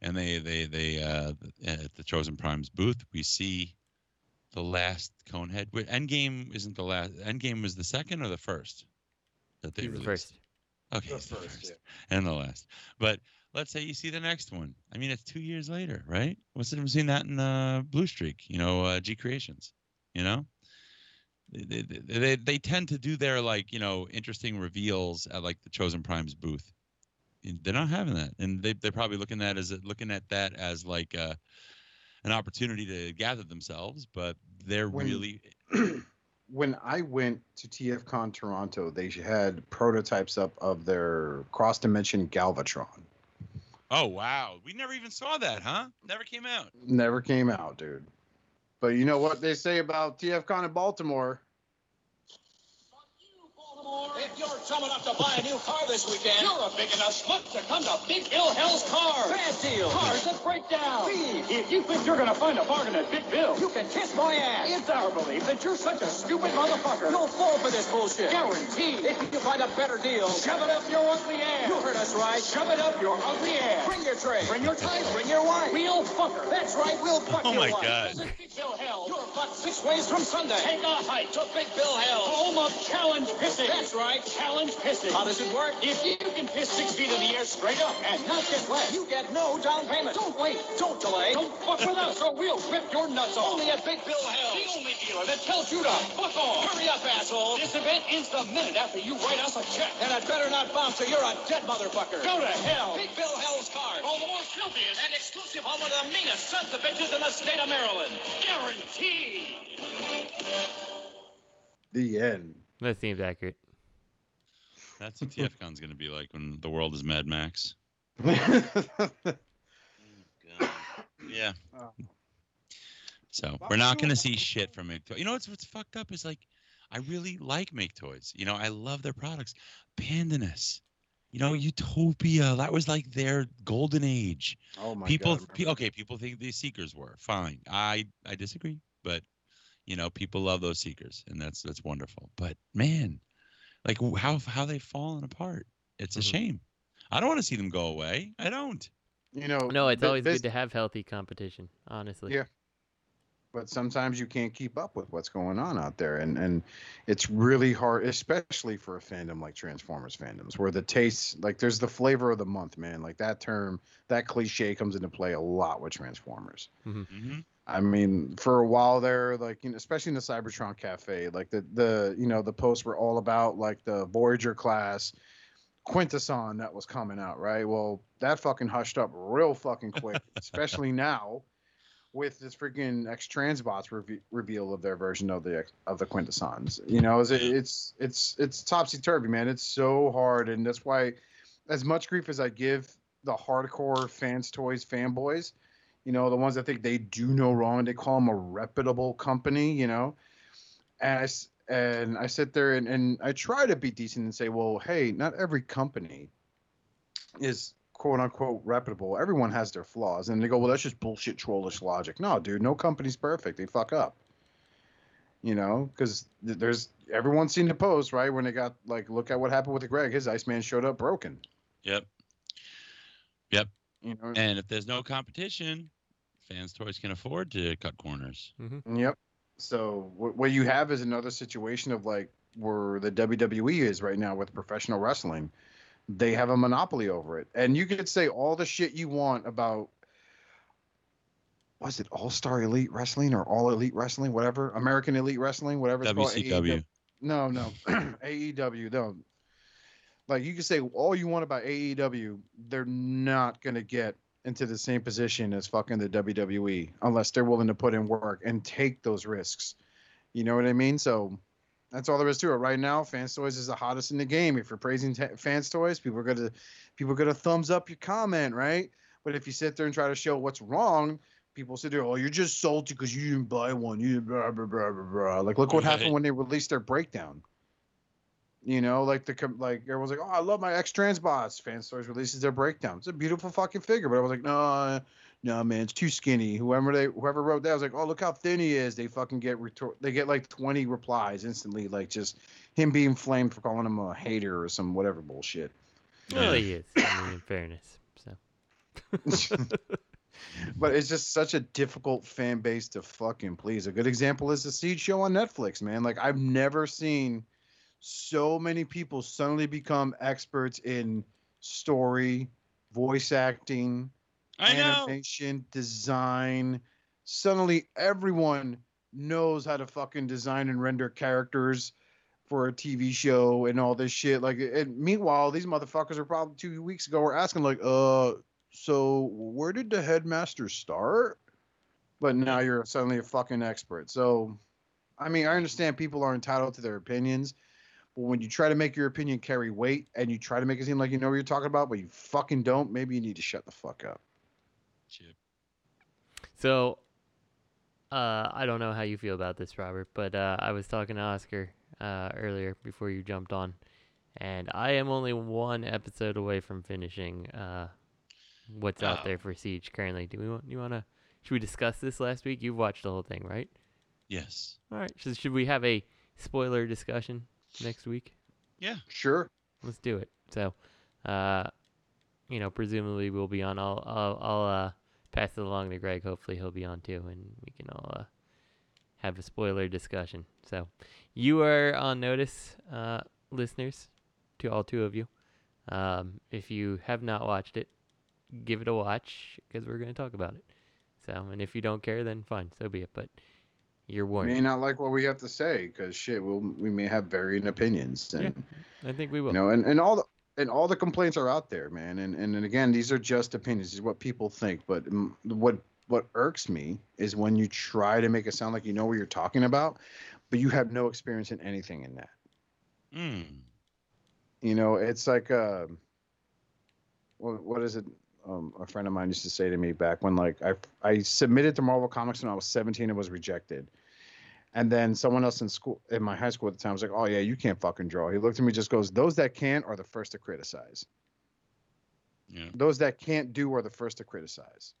and they they they uh, at the Chosen Primes booth, we see the last Conehead. Wait, Endgame isn't the last. Endgame was the second or the first that they released. first. Okay, it's the first and the last. But let's say you see the next one. I mean, it's two years later, right? What's the difference between that and uh, Blue Streak? You know, uh, G Creations. You know, they, they, they they tend to do their like you know interesting reveals at like the Chosen Primes booth. And They're not having that, and they they're probably looking at as looking at that as like uh, an opportunity to gather themselves, but they're When- really when I went to TFCon Toronto, they had prototypes up of their cross dimension Galvatron. Oh wow, we never even saw that, huh? Never came out. Never came out, dude. But you know what they say about TFCon in Baltimore? If you're dumb enough to buy a new car this weekend, you're a big enough schmuck to come to Big Bill Hell's Cars. Bad deal. Cars that break down. B, if you think you're gonna find a bargain at Big Bill, you can kiss my ass. It's our belief that you're such a stupid motherfucker. You'll fall for this bullshit. Guaranteed. If you find a better deal, shove it up your ugly ass. You heard us right. Shove it up your ugly ass. Bring your tray. Bring your tie. Bring your wife. We'll fuck her. That's right. We'll fuck Oh your my wife. God. This is Big Bill Hell. You're fucked six ways from Sunday. Take a hike to Big Bill Hell, home of challenge pissing. That's right, challenge pissing. How does it work? If you can piss six feet in the air straight up and not get wet, you get no down payment. Don't wait. Don't delay. Don't fuck with us or we'll rip your nuts off. Only at Big Bill Hell, the only dealer that tells you to fuck off. Hurry up, asshole. This event ends the minute after you write us a check. And it better not bounce or you're a dead motherfucker. Go to hell. Big Bill Hell's card. All the more filthiest and exclusive home of the meanest sons of bitches in the state of Maryland. Guaranteed. The end. That seems accurate. That's what TFCon's going to be like when the world is Mad Max. Yeah. So we're not going to see shit from Maketoys. You know what's what's fucked up is like, I really like Maketoys. You know, I love their products. Pandanus, you know, Utopia. That was like their golden age. Oh my people, God, pe- okay, people think the Seekers were fine. I I disagree, but you know, people love those Seekers, and that's that's wonderful. But man, like how how they've fallen apart. It's a Mhm. shame. I don't want to see them go away. I don't. You know, No, it's always this- good to have healthy competition. Honestly. Yeah. but sometimes you can't keep up with what's going on out there and and it's really hard especially for a fandom like transformers fandoms where the taste like there's the flavor of the month man like that term that cliche comes into play a lot with transformers Mm-hmm. I mean, for a while there, like you know, especially in the Cybertron Cafe, like the the you know the posts were all about like the Voyager class Quintesson that was coming out, right? Well, that fucking hushed up real fucking quick, especially now with this freaking X Transbots reve- reveal of their version of the of the Quintessons. You know, it's it's it's it's topsy turvy, man. It's so hard, and that's why, as much grief as I give the hardcore fans toys fanboys, you know, the ones that think they do no wrong, they call them a reputable company, you know. And I, s- and I sit there and, and I try to be decent and say, well, hey, not every company is quote unquote reputable. Everyone has their flaws. And they go, well, that's just bullshit trollish logic. No, dude, no company's perfect. They fuck up. You know, because there's everyone's seen the post, right? When they got like, look at what happened with Greg. His Iceman showed up broken. Yep. Yep. You know. And if there's no competition, fans toys can afford to cut corners. Mm-hmm. Yep. So what what you have is another situation of like where the WWE is right now with professional wrestling. They have a monopoly over it, and you could say all the shit you want about. Was it All Star Elite Wrestling or All Elite Wrestling, whatever American Elite Wrestling, whatever it's called? WCW. AEW. No, no, AEW. No, like you can say all you want about AEW, they're not gonna get into the same position as fucking the WWE unless they're willing to put in work and take those risks. You know what I mean? So that's all there is to it. Right now, Fans Toys is the hottest in the game. If you're praising t- Fans Toys, people are gonna people are gonna thumbs up your comment, right? But if you sit there and try to show what's wrong, people sit there, oh, you're just salty because you didn't buy one. You blah blah blah blah blah. Like, look what happened when they released their breakdown. You know, like the com- like everyone's like, oh, I love my X Transbots. Fans Toys releases their breakdown. It's a beautiful fucking figure, but I was like, no, no, man, it's too skinny. Whoever they whoever wrote that I was like, oh, look how thin he is. They fucking get retor- they get like twenty replies instantly, like just him being flamed for calling him a hater or some whatever bullshit. Well, he is. I mean, in fairness. So. but it's just such a difficult fan base to fucking please. A good example is the Siege show on Netflix, man. Like I've never seen so many people suddenly become experts in story, voice acting, I know. animation, design. Suddenly everyone knows how to fucking design and render characters for a TV show and all this shit. Like, and meanwhile, these motherfuckers are probably two weeks ago were asking like, uh, so where did the headmaster start? But now you're suddenly a fucking expert. So, I mean, I understand people are entitled to their opinions, when you try to make your opinion carry weight and you try to make it seem like you know what you're talking about, but you fucking don't, maybe you need to shut the fuck up. Chip. So, uh, I don't know how you feel about this, Robert, but uh, I was talking to Oscar uh, earlier before you jumped on, and I am only one episode away from finishing uh, what's out Oh. there for Siege currently. Do we want you want to? Should we discuss this last week? You've watched the whole thing, right? Yes. All right. So should we have a spoiler discussion next week? Yeah. Sure. Let's do it. So, uh, you know, presumably we'll be on. I'll I'll, I'll uh, pass it along to Greg. Hopefully he'll be on too, and we can all uh, have a spoiler discussion. So, you are on notice, uh, listeners, to all two of you. Um, if you have not watched it, give it a watch because we're going to talk about it. So, and if you don't care, then fine, so be it. But you're warned. may not like what we have to say because shit, we'll, we may have varying opinions. And, I think we will. You know, and, and all the and all the complaints are out there, man. And, and and again, these are just opinions. This is what people think. But what what irks me is when you try to make it sound like you know what you're talking about, but you have no experience in anything in that. Mm. You know, it's like uh, what what is it? Um, a friend of mine used to say to me back when like I I submitted to Marvel Comics when I was 17 and was rejected. And then someone else in school in my high school at the time was like, "Oh yeah, you can't fucking draw." He looked at me, just goes, "Those that can't are the first to criticize. Yeah. Those that can't do are the first to criticize."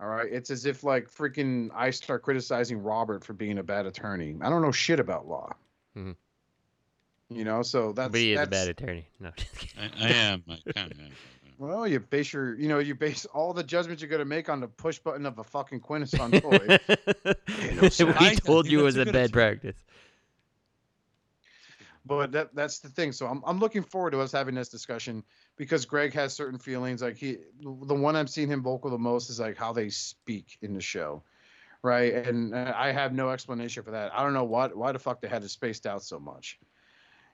All right, it's as if like freaking I start criticizing Robert for being a bad attorney. I don't know shit about law. Mhm. You know, so that's but he is a bad attorney. No, just. I, I am. I kind of am. Well, you base your, you know, you base all the judgments you're gonna make on the push button of a fucking Quintesson toy. no, sir. we I- I told you it was a a bad practice. but that that's the thing. So I'm I'm looking forward to us having this discussion because Greg has certain feelings. Like he, the one I'm seeing him vocal the most is like how they speak in the show, right? And uh, I have no explanation for that. I don't know what why the fuck they had it spaced out so much,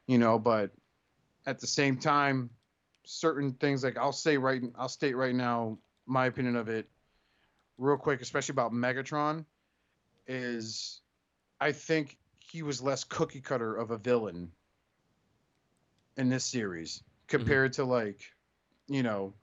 you know. But at the same time, certain things like I'll say right, I'll state right now my opinion of it, real quick, especially about Megatron, is I think he was less cookie cutter of a villain in this series mm-hmm. compared to like, you know,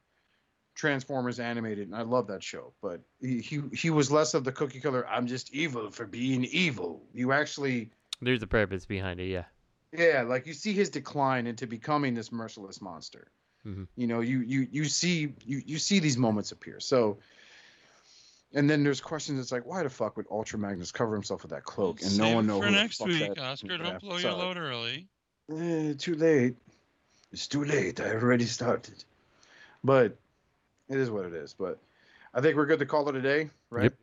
Transformers animated, and I love that show. But he he, he was less of the cookie cutter. I'm just evil for being evil. You actually There's a purpose behind it, yeah. yeah, like you see his decline into becoming this merciless monster. Mhm. You know, you you you see you you see these moments appear. So, and then there's questions. It's like, why the fuck would Ultra Magnus cover himself with that cloak and no one knows. know for next week, that- Oscar. Don't blow your load early. Eh, too late. It's too late. I already started. But it is what it is. But I think we're good to call it a day, right? Yep.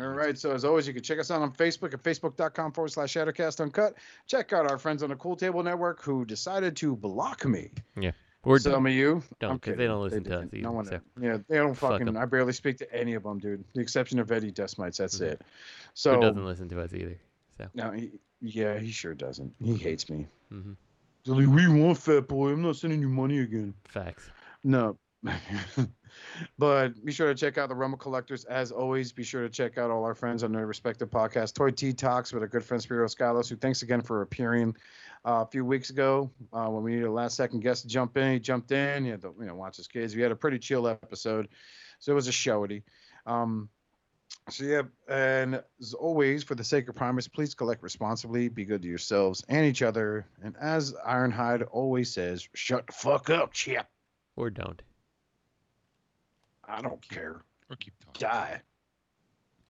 All right. So as always, you can check us out on Facebook at facebook.com forward slash Shadowcast Uncut. Check out our friends on the Cool Table Network who decided to block me. Yeah. Or Some don't, of you don't, I'm 'cause they don't listen to us either, No one, so. yeah, they don't Fuck I barely speak to any of them, dude. The exception of Eddie Desmites. That's Mhm. it. Who So doesn't listen to us either. So. no, he, yeah, he sure doesn't. He hates me. Mm-hmm. He's like, "We want fat boy. I'm not sending you money again." Facts. No. but be sure to check out the Rumble Collectors. As always, be sure to check out all our friends on their respective podcasts. Toy Tea Talks with our good friend Spiro Skylos, who thanks again for appearing uh, a few weeks ago uh, when we needed a last second guest to jump in. He jumped in. He had to you know, watch his kids. We had a pretty chill episode. So it was a showy. Um, so yeah, and as always, for the sake of promise, please collect responsibly, be good to yourselves and each other. And as Ironhide always says, shut the fuck up, chip. Or don't. I don't care. Or keep talking. Die.